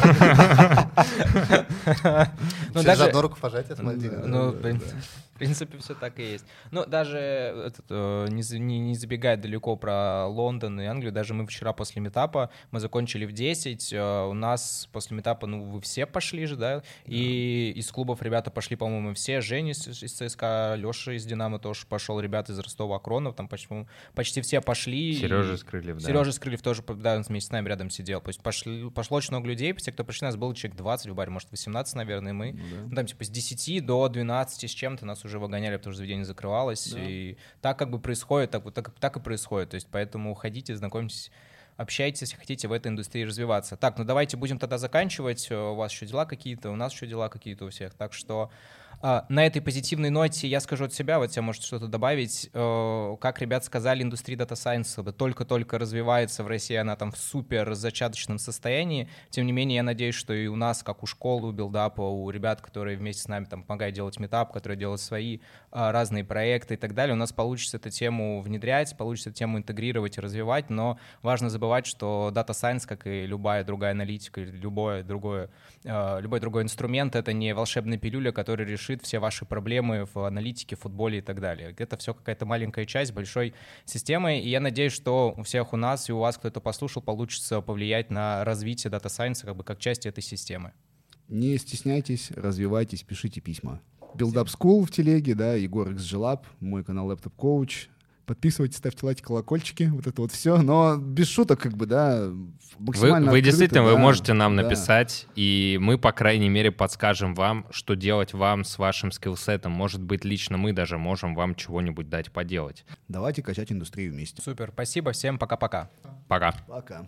Ну, Через одну руку пожатие с Мальдивами. Ну, в принципе, в принципе, все так и есть. Ну, даже этот, э, не, не, не забегая далеко про Лондон и Англию, даже мы вчера после метапа, мы закончили в 10, э, у нас после метапа, ну, вы все пошли же, да? И из клубов ребята пошли, по-моему, все. Женя из, из ЦСКА, Леша из Динамо тоже пошел, ребята из Ростова, Акронов, там почти, почти все пошли. Сережа Крыльев, да. Сережа Скрылев тоже, да, он вместе с нами рядом сидел. То есть пошли, пошло очень много людей, все, кто пришли, нас было человек 20 в баре, может, 18, наверное, мы, ну, там, типа, с 10 до 12 с чем-то нас уже выгоняли, потому что заведение закрывалось, и так как бы происходит, так, вот так, так и происходит, то есть поэтому ходите, знакомьтесь, общайтесь, если хотите в этой индустрии развиваться. Так, ну давайте будем тогда заканчивать, Э, у вас еще дела какие-то, у нас еще дела какие-то у всех, так что на этой позитивной ноте я скажу от себя, вот тебе может что-то добавить. Э, Как ребят сказали, индустрия дата сайенса только-только развивается в России, она там в супер зачаточном состоянии. Тем не менее, я надеюсь, что и у нас, как у школы, у билдапа, у ребят, которые вместе с нами там помогают делать метап, которые делают свои а, разные проекты и так далее, у нас получится эту тему внедрять, получится эту тему интегрировать и развивать, но важно забывать, что дата сайенс, как и любая другая аналитика, любое другое, э, любой другой инструмент, это не волшебная пилюля, которая решит все ваши проблемы в аналитике, футболе и так далее. Это все какая-то маленькая часть большой системы, и я надеюсь, что у всех у нас и у вас, кто это послушал, получится повлиять на развитие дата сайенса как бы как части этой системы. Не стесняйтесь, развивайтесь, пишите письма. Build Up School в телеге, да, Егор XGLab, мой канал Laptop Coach, Подписывайтесь, ставьте лайки, колокольчики, вот это вот все. Но без шуток, как бы, да, Вы, максимально вы открыто, действительно, вы да, можете нам да. написать, и мы, по крайней мере, подскажем вам, что делать вам с вашим скиллсетом. Может быть, лично мы даже можем вам чего-нибудь дать поделать. Давайте качать индустрию вместе. Супер, спасибо, всем пока-пока. Пока. Пока.